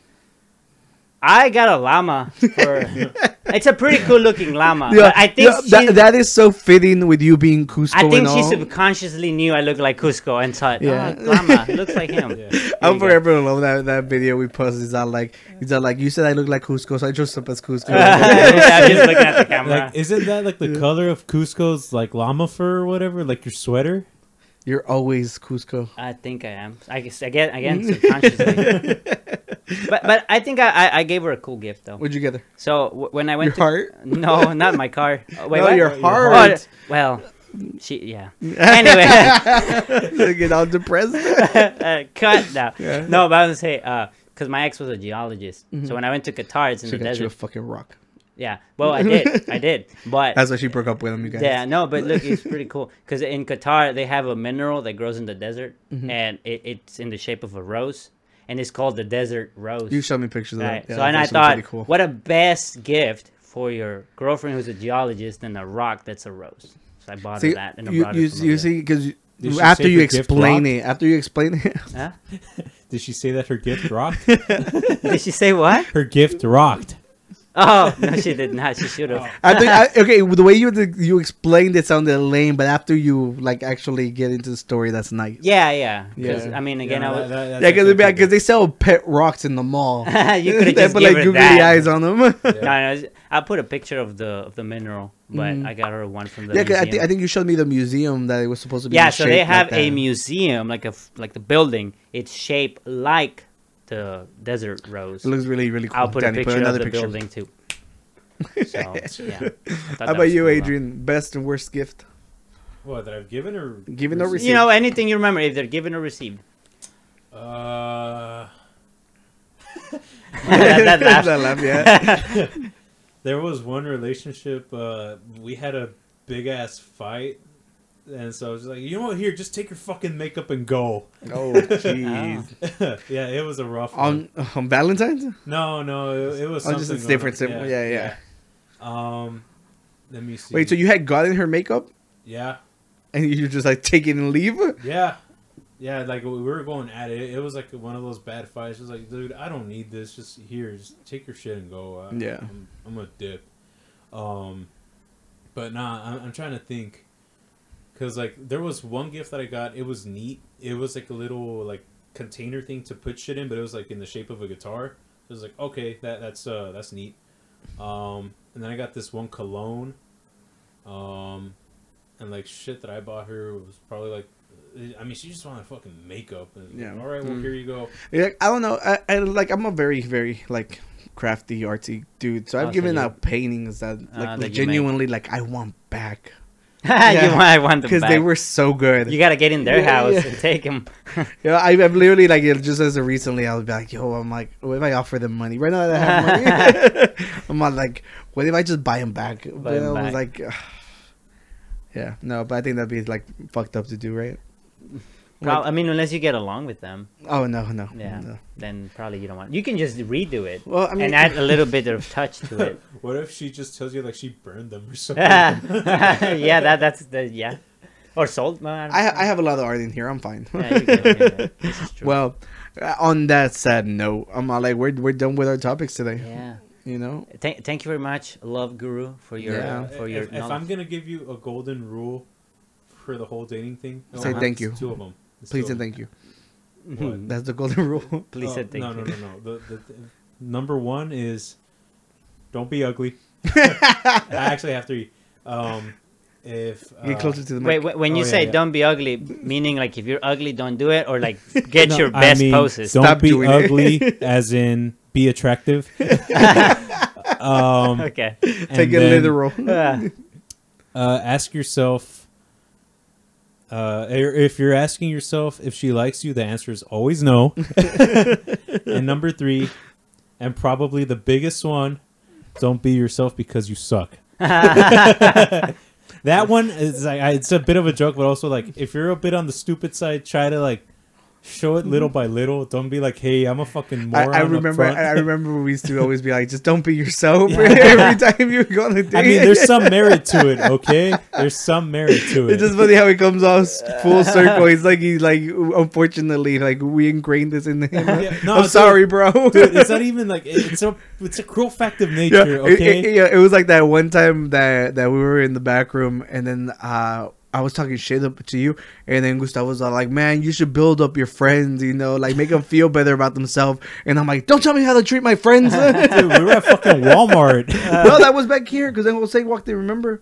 I got a llama. For, it's a pretty cool looking llama. Yeah, but I think yeah, that, that is so fitting with you being Kuzco. I think and she all. subconsciously knew I looked like Kuzco and thought, Yeah. oh, llama looks like him. Yeah. I'm forever go. forever love that that video we posted. is all like, he's all like, you said I look like Kuzco, so I dressed up as Kuzco. yeah, just looking at the camera. Like, isn't that like the color of Kuzco's like llama fur or whatever? Like your sweater? You're always Kuzco. I think I am. I guess again, again, subconsciously. but but I think I, I, I gave her a cool gift though. What'd you get her? So w- when I went Your to heart? no, not my car. Oh, wait, no, what? your Your heart. Oh, well, she yeah. Anyway, get all depressed. uh, cut now. Yeah. No, but I was gonna say because my ex was a geologist. So when I went to Qatar, it's in She the got you a fucking rock. Yeah. Well, I did. I did. But That's why she broke up with him, you guys. Yeah, no, but look, it's pretty cool because in Qatar they have a mineral that grows in the desert, Mm-hmm. and it, it's in the shape of a rose, and it's called the desert rose. You showed me pictures of right. that. so and I thought, cool. what a best gift for your girlfriend who's a geologist than a rock that's a rose. So I bought See, her that, and I you, brought you, it from you see, because Did after you explain it, after you explain it, there. Did she say that her gift rocked? Did she say what? her gift rocked. Oh no, she did not. She should have. I think I, okay. The way you you explained it sounded lame, but after you like actually get into the story, that's nice. Yeah, yeah. 'Cause, Yeah. I mean, again, Yeah, I was. that- that's Yeah, because actually because they sell pet rocks in the mall. you could have they just put like her googly that. eyes on them. Yeah. No, no, I put a picture of the of the mineral, but Mhm. I got her one from the yeah, 'cause I museum. think I think you showed me the museum that it was supposed to be. yeah, in so they have like a museum, like a f- like the building. It's shaped like the desert rose. It looks really really cool. I'll put Danny, a picture of another the picture. building too. So yeah. I thought How about you, cool, though. Adrian? Best and worst gift? What that I've given or Given or received? You know anything you remember, either given or received. Uh, that, that laugh. That laugh, yeah. there was one relationship. Uh, we had a big ass fight, and so I was like, you know what? Here, just take your fucking makeup and go. oh, jeez. yeah, it was a rough one. on on Valentine's? No, no, it, it was Oh, something. just it's different. on. simple. Yeah, yeah. Um, let me see. Wait, so you had gotten her makeup Yeah, and you just like take it and leave? yeah, yeah. Like we were going at it. It was like one of those bad fights. It was like, dude, I don't need this. Just here, just take your shit and go. I, Yeah. I'm, I'm a dip. Um, but nah, I'm, I'm trying to think. Cause like there was one gift that I got. It was neat. It was like a little like container thing to put shit in, but it was like in the shape of a guitar. It was like okay, that that's uh that's neat. Um, and then I got this one cologne. Um, and like shit that I bought her was probably like, I mean, she just wanted fucking makeup. And, Yeah. All right, well Mm. here you go. Yeah, I don't know. I, I like. I'm a very, very like crafty, artsy dude. So I've Oh, so given you- out paintings that Ah, like that make. genuinely like I want back you want, want them because they were so good. You gotta get in their Yeah, house yeah. and take them. Yeah, I, I've literally like just as of recently, I was like, yo, I'm like, what if I offer them money right now that I have money? I'm not like, what if I just buy them back? But I 'em was back. like, ugh. yeah, no, but I think that'd be like fucked up to do, right? Prob- I mean, unless you get along with them, Oh no, no, Yeah. no. then probably you don't want. You can just redo it Well, I mean, and add a little bit of touch to it. What if she just tells you like she burned them or something? yeah, that that's the yeah, or sold. No, I, don't I. I have a lot of art in here. I'm fine. Yeah, you're good. This is true. well, uh, on that sad note, I'm like, we're we're done with our topics today. yeah. You know, Thank, thank you very much, Love Guru, for your Yeah. for your if, if. I'm gonna give you a golden rule for the whole dating thing, Say thank you. Two of them. It's please two and thank you. Mhm. That's the golden rule. Please Uh, say thank no, you. no, no, no. The, the, the number one is don't be ugly. I actually have three. Um, if uh, Get closer to the Wait, mic. wait, when you Oh, yeah, say yeah. don't be ugly, meaning like if you're ugly, don't do it, or like get no, your I best mean, poses. Don't Stop be doing it. ugly, as in be attractive. um, okay. Take it then, literal. Uh, Uh, ask yourself. Uh, if you're asking yourself if she likes you, the answer is always no. and number three, and probably the biggest one, don't be yourself because you suck. that one is like it's a bit of a joke, but also like if you're a bit on the stupid side, try to like show it little by little. Don't be like, hey, I'm a fucking I, moron. I up remember. I, I remember we used to always be like, just don't be yourself every time you go on a date. I mean, there's some merit to it, okay? There's some merit to it. It's just funny how he comes off full circle. He's like, he's like, unfortunately, like we ingrained this in him. Yeah, no, I'm dude. sorry, bro. Dude, it's not even like it's a it's a cruel fact of yeah, nature, it, okay? it, yeah, it was like that one time that that we were in the back room, and then uh, I was talking shit up to you, and then Gustavo was like, "Man, you should build up your friends, you know, like make them feel better about themselves." And I'm like, "Don't tell me how to treat my friends." Dude, we were at fucking Walmart. No, that was back here because then Jose walked in. Remember?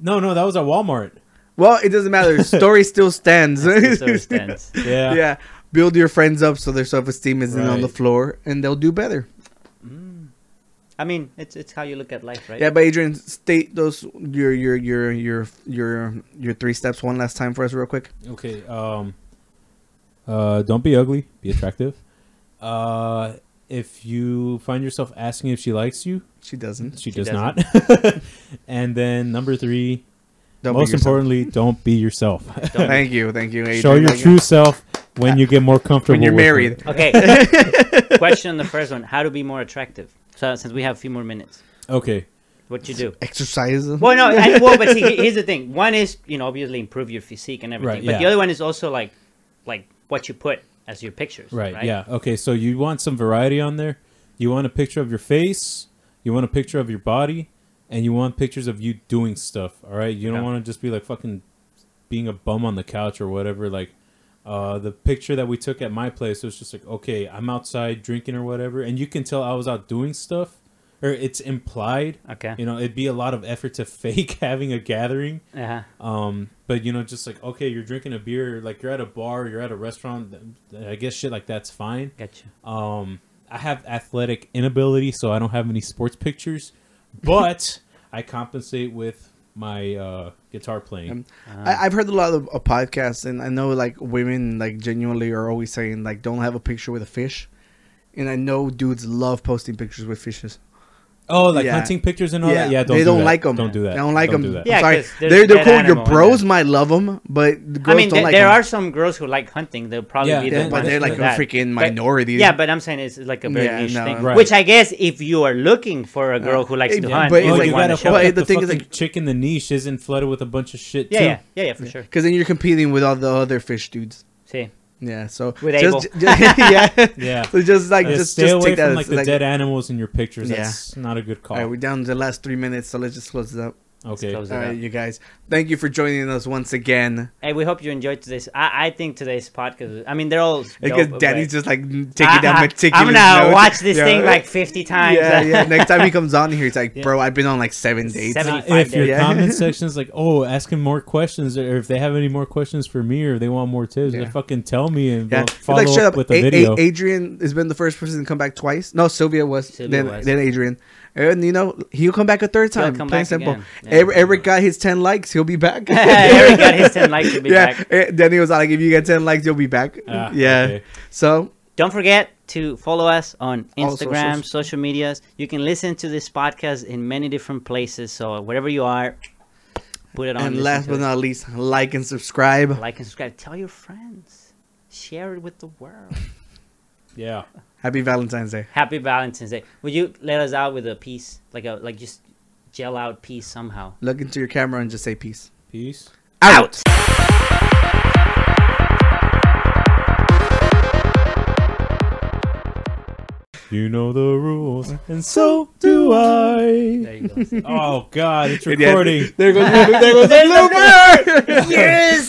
no, no, that was at Walmart. Well, it doesn't matter. Story still stands. It still stands. Yeah. yeah. Build your friends up so their self esteem isn't on the floor, and they'll do better. I mean, it's it's how you look at life, right? Yeah, but Adrian, state those your your your your your your three steps one last time for us, real quick. Okay. Um. Uh, don't be ugly. Be attractive. Uh, if you find yourself asking if she likes you, She doesn't. she, She does doesn't. not. and then number three, Don't most importantly, don't be yourself. Thank you, thank you. Adrian. Show your Like, true self when you get more comfortable. when you're with married. it. Okay. Question on the first one: How to be more attractive? So since we have a few more minutes, Okay. what you do? Exercise. Well, no, I, well, but see, here's the thing. One is you know obviously improve your physique and everything, Right, but the other one is also like like what you put as your pictures. Right, Right. Yeah. Okay. So you want some variety on there. You want a picture of your face. You want a picture of your body, and you want pictures of you doing stuff. All right. You don't Yeah. want to just be like fucking being a bum on the couch or whatever. Like uh, the picture that we took at my place was just like, okay, I'm outside drinking or whatever, and you can tell I was out doing stuff, or it's implied. Okay. You know, it'd be a lot of effort to fake having a gathering. Uh-huh. Um, but you know, just like okay, you're drinking a beer, like you're at a bar, you're at a restaurant. I guess shit like that's fine. Gotcha. Um, I have athletic inability, so I don't have any sports pictures, but I compensate with my uh, guitar playing. Um. I, I've heard a lot of uh, podcasts, and I know like women like genuinely are always saying like don't have a picture with a fish, and I know dudes love posting pictures with fishes. Oh, like yeah. hunting pictures and all that. Yeah, don't they do don't that. like them. Don't do that. They don't like them. do that. Yeah, sorry, 'cause there's they're they're dead cool. Your animal in bros there. might love them, but the I girls mean, don't there, like there 'em. are some girls who like hunting. They'll probably Yeah, be yeah, the but but ones they're for like a that. freaking But- minority. Yeah, but I'm saying it's like a very Yeah, niche no. thing. Right. Which I guess if you are looking for a girl who likes Yeah, to hunt, but you it's would like- you want gotta to show. hope But that the the, thing is, fucking like- chick in the niche isn't flooded with a bunch of shit Yeah, too. yeah, yeah, yeah, for sure. because then you're competing with all the other fish dudes. See, Yeah, so With just, Abel. just- yeah, Yeah. So just like Yeah, just stay just away take that from as, like the like- dead animals in your pictures. Yeah. That's not a good call. All right, we're down to the last three minutes, so let's just close it up. Okay. close it All up. you guys, thank you for joining us once again. Hey, we hope you enjoyed today's. I, I think today's podcast. I mean, they're all. Because dope, Danny's just like taking down I- I- meticulous. I'm gonna notes. watch this Yeah. thing like 50 times. Yeah, yeah. Next time he comes on here, it's like, Yeah. bro, I've been on like seven dates. Seven- Now, 75 if your. Yeah. comment section is like, oh, ask him more questions, or if they have any more questions for me, or they want more tips, Yeah. they fucking tell me and Yeah, follow like straight up up. with a A- A- video. Adrian has been the first person to come back twice. No, Sylvia was. Sylvia then was. then Adrian, and you know he'll come back a third He'll time. come Plain back simple. again. Yeah. Eric, Eric got his ten likes. He'll be back. Eric got his 10 likes to be yeah, back. eh, Danny was like, if you get ten likes, you'll be back. Ah, yeah. okay. So Don't forget to follow us on Instagram, social medias. You can listen to this podcast in many different places. So wherever you are, put it on. and last to but it. not least, like and subscribe. like and subscribe. Tell your friends. Share it with the world. Yeah. Happy Valentine's Day. Happy Valentine's Day. Would you let us out with a piece, like a like just gel out peace somehow? Look into your camera and just say peace. Peace. Out. You know the rules, and so do I. There you go. Oh God, it's Yeah, recording. There goes there goes the blooper. yes.